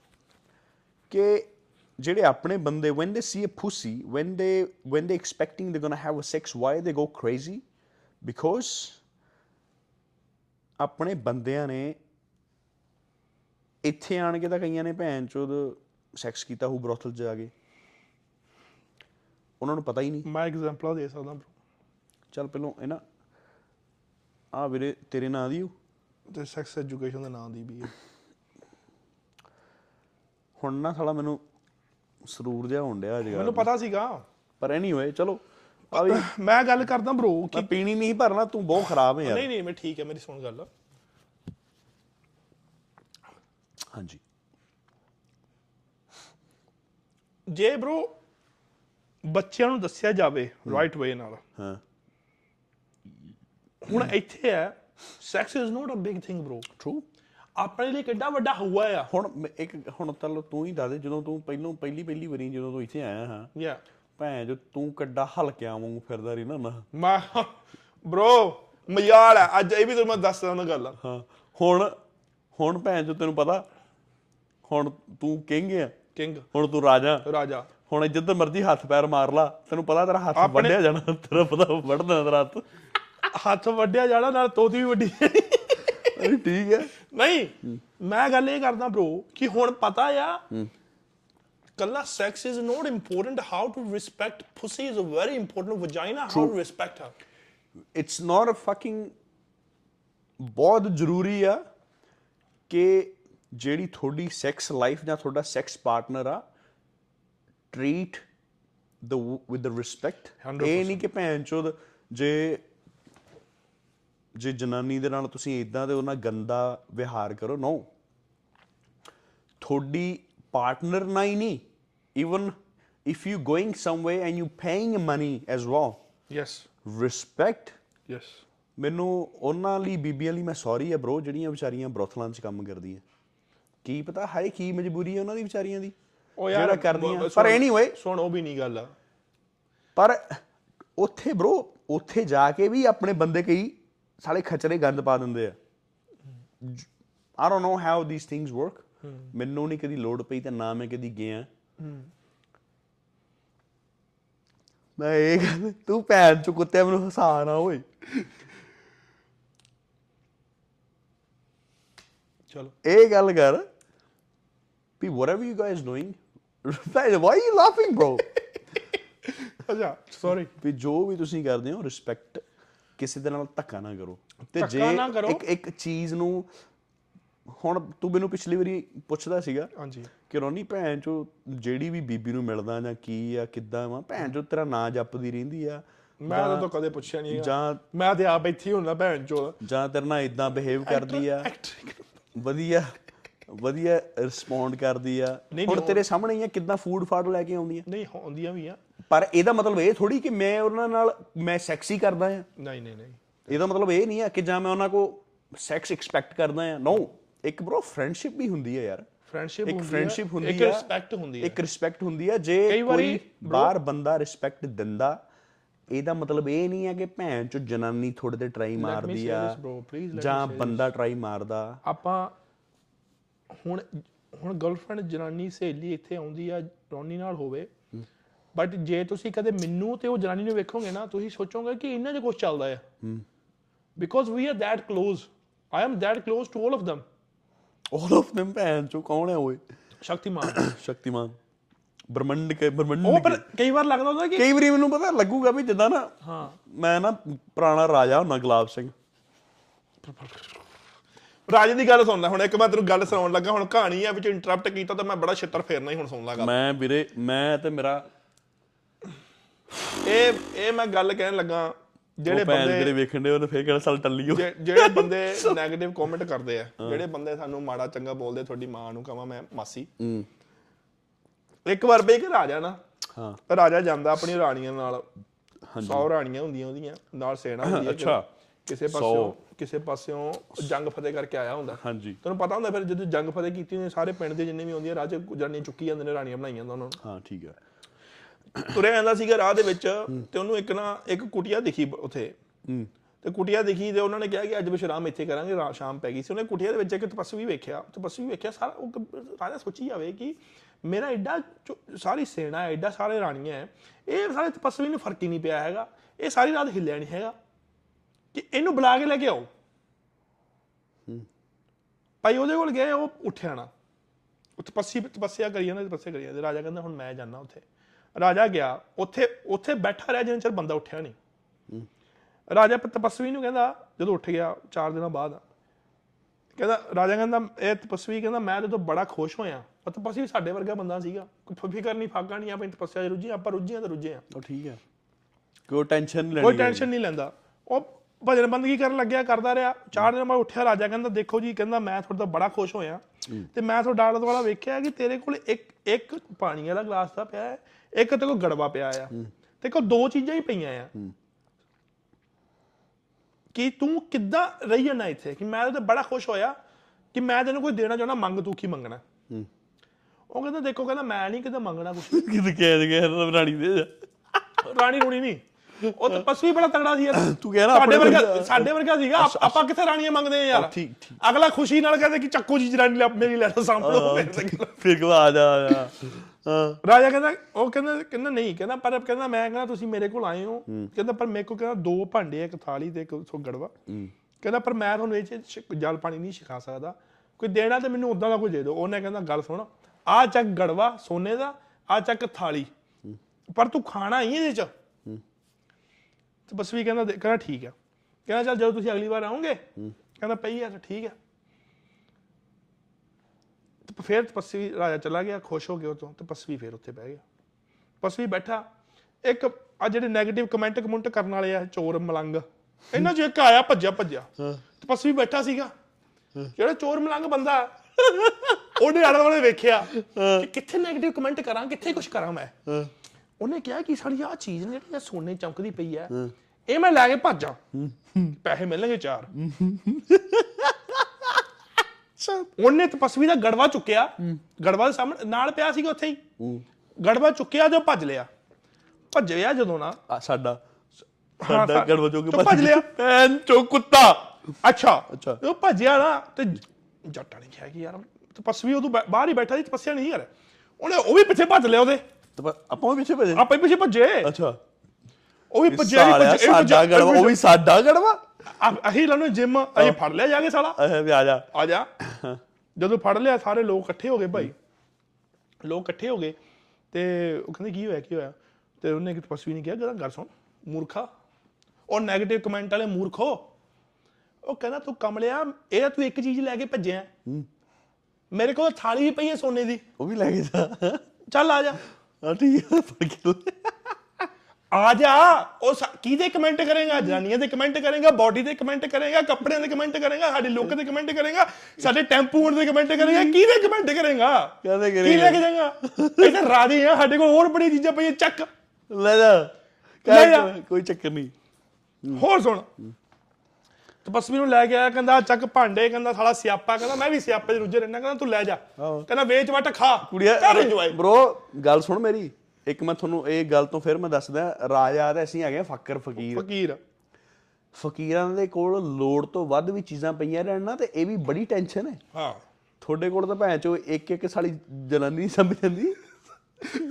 ਕਿ ਜਿਹੜੇ ਆਪਣੇ ਬੰਦੇ when they see a pussy when they when they expecting they're to have a sex why they go crazy? Because ਆਪਣੇ ਬੰਦਿਆਂ ਨੇ ਇੱਥੇ ਆਣ ਕੇ ਤਾਂ ਕਈਆਂ ਨੇ ਭੈਣ ਚੋਦ ਸੈਕਸ ਕੀਤਾ ਹੋਊ ਬ੍ਰੋਥਲ 'ਚ ਜਾ ਕੇ। ਉਹਨਾਂ ਨੂੰ ਪਤਾ ਹੀ ਨਹੀਂ। ਮੈਂ ਐਗਜ਼ਾਮਪਲ ਦੇ ਸਕਦਾ bro। ਚੱਲ ਪਹਿਲਾਂ ਇਹ ਨਾ ਆ ਵੀਰੇ ਤੇਰੇ ਨਾਂ ਦੀ ਓ? ਤੇ ਸੈਕਸ ਐਜੂਕੇਸ਼ਨ ਦਾ ਨਾਮ ਦੀ ਵੀ ਹੈ ਹੁਣ ਨਾ ਸਾਲਾ ਮੈਨੂੰ ਸਰੂਰ ਜਿਹਾ ਹੋਣ ਡਿਆ ਅੱਜ ਮੈਨੂੰ ਪਤਾ ਸੀਗਾ। ਪਰ ਐਨੀਵੇ ਚਲੋ ਆ ਵੀ ਮੈਂ ਗੱਲ ਕਰਦਾ ਬ్రో ਮੈਂ ਪੀਣੀ ਨਹੀਂ ਭਰਨਾ ਤੂੰ ਬਹੁਤ ਖਰਾਬ ਹੈ ਯਾਰ। ਨਹੀਂ ਨਹੀਂ ਮੈਂ ਠੀਕ ਹੈ ਮੇਰੀ ਸੁਣ ਗੱਲ। ਹਾਂਜੀ। ਜੇ bro ਬੱਚਿਆਂ ਨੂੰ ਦੱਸਿਆ ਜਾਵੇ ਰਾਈਟ ਵੇ ਨਾਲ ਹਾਂ। ਹੁਣ ਇੱਥੇ ਹੈ sex is not a big thing bro. True ਆਪਣੇ ਲਈ ਕਿੱਡਾ ਵੱਡਾ ਹੁਆ ਆ। ਹੁਣ ਇੱਕ ਹੁਣ ਤਾਂ ਤੂੰ ਹੀ ਦੱਸ ਦੇ ਜਦੋਂ ਤੂੰ ਪਹਿਲੋਂ ਪਹਿਲੀ ਪਹਿਲੀ ਵਾਰੀ ਜਦੋਂ ਤੂੰ ਇੱਥੇ ਆਇਆ ਹਾਂ ਯਾ ਭੈਣ ਜੋ ਤੂੰ ਕੱਡਾ ਹਲਕਿਆਂ ਵਾਂਗੂ ਫਿਰਦਾ ਰਹੀ ਨਾ ਨਾ। ਮੈਂ bro ਮਜ਼ਾਲ ਹੈ ਅੱਜ ਇਹ ਵੀ ਤੁਹਾਨੂੰ ਮੈਂ ਦੱਸਦਾ ਉਹਨਾਂ ਗੱਲ। ਹਾਂ ਹੁਣ ਹੁਣ ਭੈਣ ਜੋ ਤੈਨੂੰ ਪਤਾ ਹੁਣ ਤੂੰ ਕਿੰਗ ਆ। ਕਿੰਗ ਹੁਣ ਤੂੰ ਰਾਜਾ। ਰਾਜਾ। ਹੁਣ ਜਿੱਦ ਮਰਜ਼ੀ ਹੱਥ ਪੈਰ ਮਾਰ ਲਾ। ਤੈਨੂੰ ਪਤਾ ਤੇਰਾ ਹੱਥ ਵੱਢਿਆ ਜਾਣਾ ਤੇਰਾ ਪਤਾ ਵੱਢਣਾ ਤੇਰਾ ਹੱਥ। ਹੱਥ ਵੱਡਿਆ ਜਾਣਾ ਨਾਲ ਤੋਤੀ ਵੀ ਵੱਡੀ ਠੀਕ ਹੈ। ਨਹੀਂ ਮੈਂ ਗੱਲ ਇਹ ਕਰਦਾ bro ਕਿ ਹੁਣ ਪਤਾ ਆ ਕੱਲਾ sex is not important how to respect pussy is a very important vagina how to respect her. It's not a fucking ਬਹੁਤ ਜ਼ਰੂਰੀ ਆ ਕਿ ਜਿਹੜੀ ਤੁਹਾਡੀ ਸੈਕਸ ਲਾਈਫ ਜਾਂ ਤੁਹਾਡਾ ਸੈਕਸ ਪਾਰਟਨਰ ਆ treat the with the respect 100% ਇਹ ਨਹੀਂ ਕਿ ਭੈਣ ਚੋਦ ਜੇ ਜੇ ਜਨਾਨੀ ਦੇ ਨਾਲ ਤੁਸੀਂ ਇਦਾਂ ਦੇ ਉਹਨਾਂ ਗੰਦਾ ਵਿਹਾਰ ਕਰੋ ਨੋ ਤੁਹਾਡੀ ਪਾਰਟਨਰ ਨਾਲ ਹੀ ਨਹੀਂ even if you going someway and you paying money as well yes. Respect yes. ਮੈਨੂੰ ਉਹਨਾਂ ਲਈ ਬੀਬੀਆਂ ਲਈ ਮੈਂ ਸੌਰੀ ਆ ਬ్రో ਜਿਹੜੀਆਂ ਵਿਚਾਰੀਆਂ ਬ੍ਰੋਥਲਾਂ 'ਚ ਕੰਮ ਕਰਦੀਆਂ। ਕੀ ਪਤਾ ਹਾਏ ਕੀ ਮਜਬੂਰੀ ਹੈ ਉਹਨਾਂ ਦੀ ਵਿਚਾਰੀਆਂ ਦੀ। ਉਹ ਯਾਰ ਜਿਹੜਾ ਕਰਦੀਆਂ। ਪਰ ਐਨੀਵੇ ਸੁਣ ਉਹ ਵੀ ਨਹੀਂ ਗੱਲ ਆ। ਪਰ ਉੱਥੇ ਬ్రో ਉੱਥੇ ਜਾ ਕੇ ਵੀ ਆਪਣੇ ਬੰਦੇ ਕਈ ਸਾਲੇ ਖਚਰੇ ਗੰਦ ਪਾ ਦਿੰਦੇ ਆ। I don't know how these things work ਮੈਨੂੰ ਨਹੀਂ ਕਦੀ ਲੋੜ ਪਈ ਤੇ ਨਾ ਮੈਂ ਕਦੀ ਗਿਆ। ਮੈਂ ਇਹ ਗੱਲ ਤੂੰ ਭੈਣ ਚ ਕੁੱਤੇ ਮੈਨੂੰ ਹਸਾ ਨਾ ਓਏ। ਚਲੋ। ਇਹ ਗੱਲ ਕਰ ਵੀ whatever you guys doing why are you laughing bro? ਅੱਛਾ ਸੌਰੀ ਵੀ ਜੋ ਵੀ ਤੁਸੀਂ ਕਰਦੇ ਹੋ ਰਿਸਪੈਕਟ ਕਿਸੇ ਦੇ ਨਾਲ ਧੱਕਾ ਨਾ ਕਰੋ। ਤੇ ਜੇ। ਇੱਕ ਇੱਕ ਚੀਜ਼ ਨੂੰ ਹੁਣ ਤੂੰ ਮੈਨੂੰ ਪਿਛਲੀ ਵਾਰੀ ਪੁੱਛਦਾ ਸੀਗਾ ਹਾਂਜੀ। ਕਿ ਰੋਨੀ ਭੈਣ ਚੋ ਜਿਹੜੀ ਵੀ ਬੀਬੀ ਨੂੰ ਮਿਲਦਾ ਜਾਂ ਕੀ ਆ ਕਿੱਦਾਂ ਵਾ ਭੈਣ ਚੋ ਤੇਰਾ ਨਾਂ ਜਪਦੀ ਰਹਿੰਦੀ ਆ। ਮੈਂ ਤਾਂ ਕਦੇ ਪੁੱਛਿਆ ਨਹੀਂ ਜਾਂ ਮੈਂ ਤੇ ਆਪ ਇੱਥੇ ਹੁੰਦਾ ਭੈਣ ਚੋਦ ਜਾਂ ਤੇਰੇ ਨਾਲ ਇਦਾਂ ਬਿਹੇਵ ਕਰਦੀ ਆ। ਵਧੀਆ ਵਧੀਆ ਰਿਸਪੌਂਡ ਕਰਦੀ ਆ। ਹੁਣ ਤੇਰੇ ਸਾਹਮਣੇ ਹੀ ਆ ਕਿੱਦਾਂ ਫੂਡ ਫਾਡ ਲੈ ਕੇ ਆਉਂਦੀ ਆ। ਨਹੀਂ ਹੁੰਦੀਆਂ ਵੀ ਆ। ਪਰ ਇਹਦਾ ਮਤਲਬ ਇਹ ਥੋੜੀ ਕਿ ਮੈਂ ਉਹਨਾਂ ਨਾਲ ਮੈਂ ਸੈਕਸੀ ਕਰਦਾ ਆ ਨਹੀਂ ਨਹੀਂ ਨਹੀਂ। ਇਹਦਾ ਮਤਲਬ ਇਹ ਨਹੀਂ ਆ ਕਿ ਜਾਂ ਮੈਂ ਉਹਨਾਂ ਕੋ ਸੈਕਸ ਐਕਸਪੈਕਟ ਕਰਦਾ ਆ ਨੋ ਇੱਕ ਬ్రో ਫਰੈਂਡਸ਼ਿਪ ਵੀ ਹੁੰਦੀ ਆ ਯਾਰ। ਫਰੈਂਡਸ਼ਿਪ ਇੱਕ ਫਰੈਂਡਸ਼ਿਪ ਹੁੰਦੀ ਆ ਇੱਕ ਰਿਸਪੈਕਟ ਹੁੰਦੀ ਹੈ ਇੱਕ ਰਿਸਪੈਕਟ ਹੁੰਦੀ ਆ। ਜੇ ਕਈ ਬਾਹਰ ਬੰਦਾ ਰਿਸਪੈਕਟ ਦਿੰਦਾ ਇਹਦਾ ਮਤਲਬ ਇਹ ਨਹੀਂ ਆ ਕਿ ਭੈਣ ਚ ਜਨਾਨੀ ਥੋੜੇ ਤੇ ਟਰਾਈ ਮਾਰਦੀ ਆ ਜਾਂ ਬੰਦਾ ਟਰਾਈ ਮਾਰਦਾ। ਆਪਾਂ ਹੁਣ ਹੁਣ ਗਰਲਫ੍ਰੈਂਡ ਜਨਾਨੀ ਸਹੇਲੀ ਇੱਥੇ ਆਉਂਦੀ ਆ ਰੌਣੀ ਨਾਲ ਹੋਵੇ ਬਟ ਜੇ ਤੁਸੀਂ ਕਦੇ ਮੈਨੂੰ ਤੇ ਉਹ ਜਨਾਨੀ ਨੂੰ ਵੇਖੋਗੇ ਨਾ ਤੁਸੀਂ ਸੋਚੋਗੇ ਕਿ ਇਹਨਾਂ 'ਚ ਕੁਝ ਚੱਲਦਾ ਆ because we are that close. I am that close to all of them. All of them ਭੈਣ ਚੋ ਕੌਣ ਹੈ ਓਏ? ਸ਼ਕਤੀਮਾਨ। ਸ਼ਕਤੀਮਾਨ। ਬ੍ਰਹਮੰਡ ਕੇ ਬ੍ਰਹਮੰਡ ਉਹ ਪਰ ਕਈ ਵਾਰ ਲੱਗਦਾ ਹੁੰਦਾ ਕਿ ਕਈ ਵਾਰੀ ਮੈਨੂੰ ਪਤਾ ਲੱਗੂਗਾ ਵੀ ਜਿੱਦਾਂ ਨਾ ਹਾਂ। ਮੈਂ ਨਾ ਪੁਰਾਣਾ ਰਾਜਾ ਹੁੰਨਾ ਗੁਲਾਬ ਸਿੰਘ। ਰਾਜੇ ਦੀ ਗੱਲ ਸੁਣ ਲੈ ਹੁਣ ਇੱਕ ਮੈਂ ਤੈਨੂੰ ਗੱਲ ਸੁਣਾਉਣ ਲੱਗਾ ਹੁਣ ਕਹਾਣੀ ਆ ਵਿੱਚ ਇੰਟਰਰਪਟ ਕੀਤਾ ਤਾਂ ਮੈਂ ਬੜਾ ਛਿੱਤਰ ਫੇਰਨਾ ਹੀ ਹੁਣ ਸੁਣ ਲਾ ਗੱਲ ਮੈਂ ਵੀਰੇ ਮੈਂ ਤੇ ਮੇਰਾ ਇਹ ਇਹ ਮੈਂ ਗੱਲ ਕਹਿਣ ਲੱਗਾ ਜਿਹੜੇ ਬੰਦੇ ਜਿਹੜੇ ਵੇਖਣ ਦੇ ਉਹਨੇ ਫੇਰ ਕਿਹੜਾ ਸਾਲ ਟੱਲੀਓ ਜੇ- ਜਿਹੜੇ ਬੰਦੇ 네ਗੇਟਿਵ ਕਮੈਂਟ ਕਰਦੇ ਆ ਜਿਹੜੇ ਬੰਦੇ ਸਾਨੂੰ ਮਾੜਾ ਚੰਗਾ ਬੋਲਦੇ ਤੁਹਾਡੀ ਮਾਂ ਨੂੰ ਕਹਾਂ ਮੈਂ ਮਾਸੀ। ਹੂੰ। ਇੱਕ ਵਾਰ ਬਈ ਇੱਕ ਰਾਜਾ ਨਾ ਹਾਂ। ਰਾਜਾ ਜਾਂਦਾ ਆਪਣੀ ਰਾਣੀਆਂ ਨਾਲ। 100 ਰਾਣੀਆਂ ਹੁੰਦੀਆਂ ਉਹਦੀਆਂ ਨਾਲ ਸੈਨਾ ਹੁੰਦੀ ਹੈ ਅੱਛਾ। ਕਿਸੇ ਪਾਸਿਓਂ ਕਿਸੇ ਪਾਸਿਓਂ ਜੰਗ ਫਤਿਹ ਕਰਕੇ ਆਇਆ ਹੁੰਦਾ। ਹਾਂਜੀ। ਤੁਹਾਨੂੰ ਪਤਾ ਹੁੰਦਾ ਫਿਰ ਜਦੋਂ ਜੰਗ ਫਤਿਹ ਕੀਤੀ ਉਹਨੇ ਸਾਰੇ ਪਿੰਡ ਦੇ ਜਿੰਨੇ ਵੀ ਹੁੰਦੀਆਂ ਰਾਜੇ ਜਾਨੀਆਂ ਚੁੱਕੀ ਜਾਂਦੇ ਨੇ ਰਾਣੀਆਂ ਬਣਾਈਆਂ ਹੁੰਦਾ ਉਹਨਾਂ ਨੂੰ। ਹਾਂ ਠੀਕ ਹੈ। ਤੁਰਿਆ ਜਾਂਦਾ ਸੀਗਾ ਰਾਹ ਦੇ ਵਿੱਚ ਤੇ ਉਹਨੂੰ ਇੱਕ ਨਾ ਇੱਕ ਕੁਟੀਆ ਦਿਖੀ ਉੱਥੇ। ਤੇ ਕੁਟੀਆ ਦਿਖੀ ਤੇ ਉਹਨਾਂ ਨੇ ਕਿਹਾ ਕਿ ਅੱਜ ਵਿਸ਼ਰਾਮ ਇੱਥੇ ਕਰਾਂਗੇ ਰਾ- ਸ਼ਾਮ ਪੈ ਗਈ ਸੀ। ਉਹਨੇ ਕੁਟੀਆ ਦੇ ਵਿੱਚ ਇੱਕ ਤਪਸਵੀ ਵੇਖਿਆ। ਤਪਸਵੀ ਵੇਖਿਆ ਸਾਰਾ ਉਹ ਰਾਜਾ ਸੋਚੀ ਜਾਵੇ ਕਿ ਮੇਰਾ ਐਡਾ ਸਾਰੀ ਸੈਨਾ ਹੈ ਐਡਾ ਸਾਰੇ ਰਾਣੀਆਂ ਹੈ ਇਹ ਸਾਰੇ ਤਪਸਵੀ ਨੂੰ ਫ਼ਰਕ ਹੀ ਨਹੀਂ ਪਿਆ ਹੈਗਾ। ਇਹ ਸਾਰੀ ਰਾਤ ਹਿੱਲਿਆ ਨਹੀਂ ਹੈਗਾ। ਕਿ ਇਹਨੂੰ ਬੁਲਾ ਕੇ ਲੈ ਕੇ ਆਓ। ਭਾਈ ਉਹਦੇ ਕੋਲ ਗਏ ਉਹ ਉੱਠਿਆ ਨਾ। ਤਪੱਸੀ ਤਪੱਸਿਆ ਕਰੀ ਜਾਂਦਾ ਤਪੱਸਿਆ ਕਰੀ ਜਾਂਦਾ। ਰਾਜਾ ਕਹਿੰਦਾ ਹੁਣ ਮੈਂ ਜਾਣਾ ਉੱਥੇ। ਰਾਜਾ ਗਿਆ ਉੱਥੇ ਉੱਥੇ ਬੈਠਾ ਰਿਹਾ ਜਿੰਨਾ ਚਿਰ ਬੰਦਾ ਉੱਠਿਆ ਨਹੀਂ। ਰਾਜਾ ਤਪੱਸਵੀ ਨੂੰ ਕਹਿੰਦਾ ਜਦੋਂ ਉੱਠ ਗਿਆ 4 ਦਿਨਾਂ ਬਾਅਦ ਕਹਿੰਦਾ ਰਾਜਾ ਕਹਿੰਦਾ ਇਹ ਤਪੱਸਵੀ ਕਹਿੰਦਾ ਮੈਂ ਜਦੋਂ ਬੜਾ ਖੁਸ਼ ਹੋਇਆ। ਉਹ ਤਪੱਸਵੀ ਸਾਡੇ ਵਰਗਾ ਬੰਦਾ ਸੀਗਾ। ਕੋਈ ਫਿਕਰ ਨਹੀਂ ਫਾਕਾ ਨਹੀਂ ਆਪਣੀ ਤਪੱਸਿਆ 'ਚ ਰੁੱਝੀ ਆਪਾਂ ਰੁੱਝੀਆਂ ਤਾਂ ਰੁੱਝੇ ਆ। ਉਹ ਠੀਕ ਹੈ ਕੋਈ ਟੈਨਸ਼ਨ ਨਹੀਂ ਲੈਣੀ ਕੋਈ ਟੈਨਸ਼ਨ ਨਹੀਂ ਲੈਂਦਾ। ਉਹ ਭਜਨ ਬੰਦਗੀ ਕਰਨ ਲੱਗਿਆ ਕਰਦਾ ਰਿਹਾ। ਚਾਰ ਦਿਨ ਬਾਅਦ ਉੱਠਿਆ ਰਾਜਾ ਕਹਿੰਦਾ ਦੇਖੋ ਜੀ ਕਹਿੰਦਾ ਮੈਂ ਤੁਹਾਡੇ ਤੋਂ ਬੜਾ ਖੁਸ਼ ਹੋਇਆ। ਤੇ ਮੈਂ ਤੁਹਾਡਾ ਆਲੇ ਦੁਆਲਾ ਵੇਖਿਆ ਕਿ ਤੇਰੇ ਕੋਲ ਇੱਕ ਇੱਕ ਪਾਣੀ ਵਾਲਾ ਗਲਾਸ ਤਾਂ ਪਿਆ ਹੈ। ਇੱਕ ਤੇ ਕੋਲ ਗੜਵਾ ਪਿਆ ਆ। ਤੇ ਕੋਲ ਦੋ ਚੀਜ਼ਾਂ ਹੀ ਪਈਆਂ ਆ। ਕਿ ਤੂੰ ਕਿੱਦਾਂ ਰਹੀ ਜਾਣਾ ਇੱਥੇ? ਕਿ ਮੈਂ ਤਾਂ ਬੜਾ ਖੁਸ਼ ਹੋਇਆ ਕਿ ਮੈਂ ਤੈਨੂੰ ਕੋਈ ਦੇਣਾ ਚਾਹੁੰਦਾ ਮੰਗ ਤੂੰ ਕੀ ਮੰਗਣਾ? ਉਹ ਕਹਿੰਦਾ ਦੇਖੋ ਕਹਿੰਦਾ ਮੈਂ ਨਹੀਂ ਕਿਤੇ ਮੰਗਣਾ ਕੁਝ ਕਿਤੇ ਕਹਿ ਗਿਆ ਰਾਣੀ ਦੇ ਰਾਣੀ ਰੂਣੀ ਨਹੀਂ। ਉਹ ਤਪਸਵੀ ਬੜਾ ਤਗੜਾ ਸੀ ਯਾਰ। ਤੂੰ ਕਹਿ ਨਾ ਸਾਡੇ ਵਰਗਾ ਸਾਡੇ ਵਰਗਾ ਸੀਗਾ। ਆਪ- ਕਿੱਥੇ ਰਾਣੀਆਂ ਮੰਗਦੇ ਆ ਯਾਰ? ਠੀਕ, ਠੀਕ। ਅਗਲਾ ਖੁਸ਼ੀ ਨਾਲ ਕਹਿੰਦੇ ਕਿ ਚੱਕੋ ਜੀ ਲੈ ਮੇਰੀ ਲੈ ਲਓ ਸਾਹਮਣੇ। ਫਿਰ ਕੋ ਆ ਜਾ ਆ। ਜਾ ਹਾਂ। ਰਾਜਾ ਕਹਿੰਦਾ ਉਹ ਕਹਿੰਦਾ ਕਹਿੰਦਾ ਨਹੀਂ ਕਹਿੰਦਾ ਪਰ ਕਹਿੰਦਾ ਮੈਂ ਕਹਿੰਦਾ ਤੁਸੀਂ ਮੇਰੇ ਕੋਲ ਆਏ ਹੋ। ਕਹਿੰਦਾ ਪਰ ਮੇਰੇ ਕੋਲ ਕਹਿੰਦਾ ਦੋ ਭਾਂਡੇ ਇੱਕ ਥਾਲੀ ਤੇ ਇੱਕ ਗੜਵਾ। ਕਹਿੰਦਾ ਪਰ ਮੈਂ ਤੁਹਾਨੂੰ ਇਹ ਚ ਜਲ ਪਾਣੀ ਨਹੀਂ ਸਿਖਾ ਸਕਦਾ। ਕੋਈ ਦੇਣਾ ਤੇ ਮੈਨੂੰ ਉਦਾਂ ਦਾ ਕੋਈ ਦੇ ਦਿਓ। ਉਹਨੇ ਕਹਿੰਦਾ ਗੱਲ ਸੁਣ ਆ ਚੱਕ ਗੜਵਾ ਸੋਨੇ ਦਾ ਆ ਚੱਕ ਥਾਲੀ। ਪਰ ਤੂੰ ਖਾਣਾ ਹੀ ਇਹਦੇ ਚ। ਤੇ ਬਸ ਵੀ ਕਹਿੰਦਾ ਕਹਿੰਦਾ ਠੀਕ ਆ। ਕਹਿੰਦਾ ਚੱਲ ਜਦੋਂ ਤੁਸੀਂ ਅਗਲੀ ਵਾਰ ਆਓਗੇ ਕਹਿੰਦਾ ਪਈ ਆ ਤਾਂ ਠੀਕ ਆ। ਫਿਰ ਤਪਸਵੀ ਰਾਜਾ ਚਲਾ ਗਿਆ ਖੁਸ਼ ਹੋ ਗਿਆ ਉਹ ਤੋਂ ਤਪਸਵੀ ਫਿਰ ਉੱਥੇ ਬਹਿ ਗਿਆ। ਤਪਸਵੀ ਬੈਠਾ। ਇੱਕ ਆ ਜਿਹੜੇ 네ਗੇਟਿਵ ਕਮੈਂਟ ਕਮੈਂਟ ਕਰਨ ਵਾਲੇ ਆ ਚੋਰ ਮਲੰਗ। ਇਹਨਾਂ ਚੋਂ ਇੱਕ ਆਇਆ ਭੱਜਿਆ ਭੱਜਿਆ। ਤਪਸਵੀ ਬੈਠਾ ਸੀਗਾ। ਜਿਹੜਾ ਚੋਰ ਮਲੰਗ ਬੰਦਾ ਉਹਨੇ ਆਲੇ ਦੁਆਲੇ ਵੇਖਿਆ ਕਿ ਕਿੱਥੇ 네ਗੇਟਿਵ ਕਮੈਂਟ ਕਰਾਂ ਕਿੱਥੇ ਕੁਝ ਕਰਾਂ ਮੈਂ। ਉਹਨੇ ਕਿਹਾ ਕਿ ਸਾਡੀ ਆ ਚੀਜ਼ ਨੇ ਜਿਹੜੀ ਸੋਨੇ ਚਮਕਦੀ ਪਈ ਹੈ ਇਹ ਮੈਂ ਲੈ ਕੇ ਭੱਜਾਂ ਪੈਸੇ ਮਿਲਣਗੇ ਚਾਰ। ਉਹਨੇ ਤਪਸਵੀ ਦਾ ਗੜਵਾ ਚੁੱਕਿਆ। ਗੜਵਾ ਦੇ ਸਾਹਮਣੇ ਨਾਲ ਪਿਆ ਸੀਗਾ ਉੱਥੇ ਹੀ। ਗੜਵਾ ਚੁੱਕਿਆ ਜੋ ਭੱਜ ਲਿਆ। ਭੱਜਿਆ ਜਦੋਂ ਨਾ। ਸਾਡਾ ਸਾਡਾ ਗੜਵਾ ਜੋ ਕੇ ਤੂੰ ਭੱਜ ਲਿਆ। ਪੈਨ ਚੋ ਕੁੱਤਾ। ਅੱਛਾ। ਅੱਛਾ। ਉਹ ਭੱਜਿਆ ਨਾ ਤੇ ਜੱਟਾਂ ਨੇ ਕਿਹਾ ਕਿ ਯਾਰ ਤਪਸਵੀ ਬਾ- ਬਾਹਰ ਹੀ ਬੈਠਾ ਸੀ ਤਪੱਸਿਆ ਨਹੀਂ ਕਰ ਉਹਨੇ ਉਹ ਵੀ ਪਿੱਛੇ ਭੱਜ ਲਿਆ ਉਹਦੇ। ਤੇ ਆਪਾਂ ਵੀ ਪਿੱਛੇ ਭਜੇ? ਆਪੇ ਪਿੱਛੇ ਭੱਜੇ। ਅੱਛਾ। ਉਹ ਵੀ ਭੱਜਿਆ ਵੀ ਸਾਡਾ ਗੜਵਾ ਉਹ ਵੀ ਸਾਡਾ ਗੜਵਾ? ਅਸੀਂ ਲਾਨੂੰ ਜਿਮ ਅਸੀਂ ਫੜ ਲਿਆ ਜਾ ਕੇ ਸਾਲਾ। ਇਹ ਵੀ ਆ ਜਾ। ਆ ਜਾ। ਜਦੋਂ ਫੜ ਲਿਆ ਸਾਰੇ ਲੋਕ ਇਕੱਠੇ ਹੋ ਗਏ ਭਾਈ। ਲੋਕ ਇਕੱਠੇ ਹੋ ਗਏ ਤੇ ਉਹ ਕਹਿੰਦੇ ਕੀ ਹੋਇਆ ਕੀ ਹੋਇਆ? ਤੇ ਉਹਨੇ ਕਿ ਤਪਸਵੀ ਨੇ ਕਿਹਾ ਜਰਾ ਗੱਲ ਸੁਣ ਮੂਰਖਾ। ਉਹ 네ਗੇਟਿਵ ਕਮੈਂਟ ਵਾਲੇ ਮੂਰਖੋ ਉਹ ਕਹਿੰਦਾ ਤੂੰ ਕਮਲਿਆ ਇਹ ਤੂੰ ਇੱਕ ਚੀਜ਼ ਲੈ ਕੇ ਭੱਜਿਆ ਮੇਰੇ ਕੋਲ ਥਾਲੀ ਵੀ ਪਈ ਹੈ ਸੋਨੇ ਦੀ। ਉਹ ਵੀ ਲੈ ਕੇ ਜਾ। ਚੱਲ ਆ ਜਾ। ਆ ਠੀਕ ਹੈ ਫੜ ਕੇ ਲੈ। ਆ ਜਾ ਉਹ ਕਿਹਦੇ ਕਮੈਂਟ ਕਰੇਗਾ? ਜਨਾਨੀਆਂ ਦੇ ਕਮੈਂਟ ਕਰੇਗਾ ਬਾਡੀ ਦੇ ਕਮੈਂਟ ਕਰੇਗਾ ਕੱਪੜਿਆਂ ਦੇ ਕਮੈਂਟ ਕਰੇਗਾ ਸਾਡੇ ਲੁੱਕ ਦੇ ਕਮੈਂਟ ਕਰੇਗਾ ਸਾਡੇ ਟੈਂਪੂ ਦੇ ਕਮੈਂਟ ਕਰੇਗਾ ਕਿਹਦੇ ਕਮੈਂਟ ਕਰੇਗਾ? ਕਾਹਦੇ ਕੀ ਕਰੇਗਾ? ਲੈ ਕੇ ਜਾਏਗਾ? ਇੱਥੇ ਰਾਦੇ ਆ ਸਾਡੇ ਕੋਲ ਹੋਰ ਬੜੀ ਚੀਜ਼ਾਂ ਪਈਆਂ ਚੱਕ। ਲੈ ਜਾ। ਕੋਈ- ਚੱਕਰ ਨਹੀਂ। ਹੋਰ ਸੁਣ। ਤਪਸਵੀ ਨੂੰ ਲੈ ਕੇ ਆਇਆ ਕਹਿੰਦਾ ਚੱਕ ਭਾਂਡੇ ਕਹਿੰਦਾ ਸਾਲਾ ਸਿਆਪਾ ਕਹਿੰਦਾ ਮੈਂ ਵੀ ਸਿਆਪੇ 'ਚ ਰੁੱਝੇ ਰਹਿਣਾ ਕਹਿੰਦਾ ਤੂੰ ਲੈ ਜਾ। ਕਹਿੰਦਾ ਵੇਚ ਵਟ ਖਾ। ਕੁੜੀਆ ਕਰ ਇੰਜੋਏ ਬ్రో ਗੱਲ ਸੁਣ ਮੇਰੀ। ਇੱਕ ਮੈਂ ਤੁਹਾਨੂੰ ਇਹ ਗੱਲ ਤੋਂ ਫਿਰ ਮੈਂ ਦੱਸਦਾ ਰਾਜਾ ਤੇ ਅਸੀਂ ਹੈਗੇ ਆ ਫਕਰ ਫਕੀਰ। ਫਕੀਰ। ਫਕੀਰਾਂ ਦੇ ਕੋਲ ਲੋੜ ਤੋਂ ਵੱਧ ਵੀ ਚੀਜ਼ਾਂ ਪਈਆਂ ਰਹਿਣ ਨਾ ਤੇ ਇਹ ਵੀ ਬੜੀ ਟੈਨਸ਼ਨ ਹੈ। ਹਾਂ। ਤੁਹਾਡੇ ਕੋਲ ਤਾਂ ਭੈਣ ਚੋ ਇੱਕ ਇੱਕ ਸਾਲੀ ਜਨਾਨੀ ਸੰਭ ਜਾਂਦੀ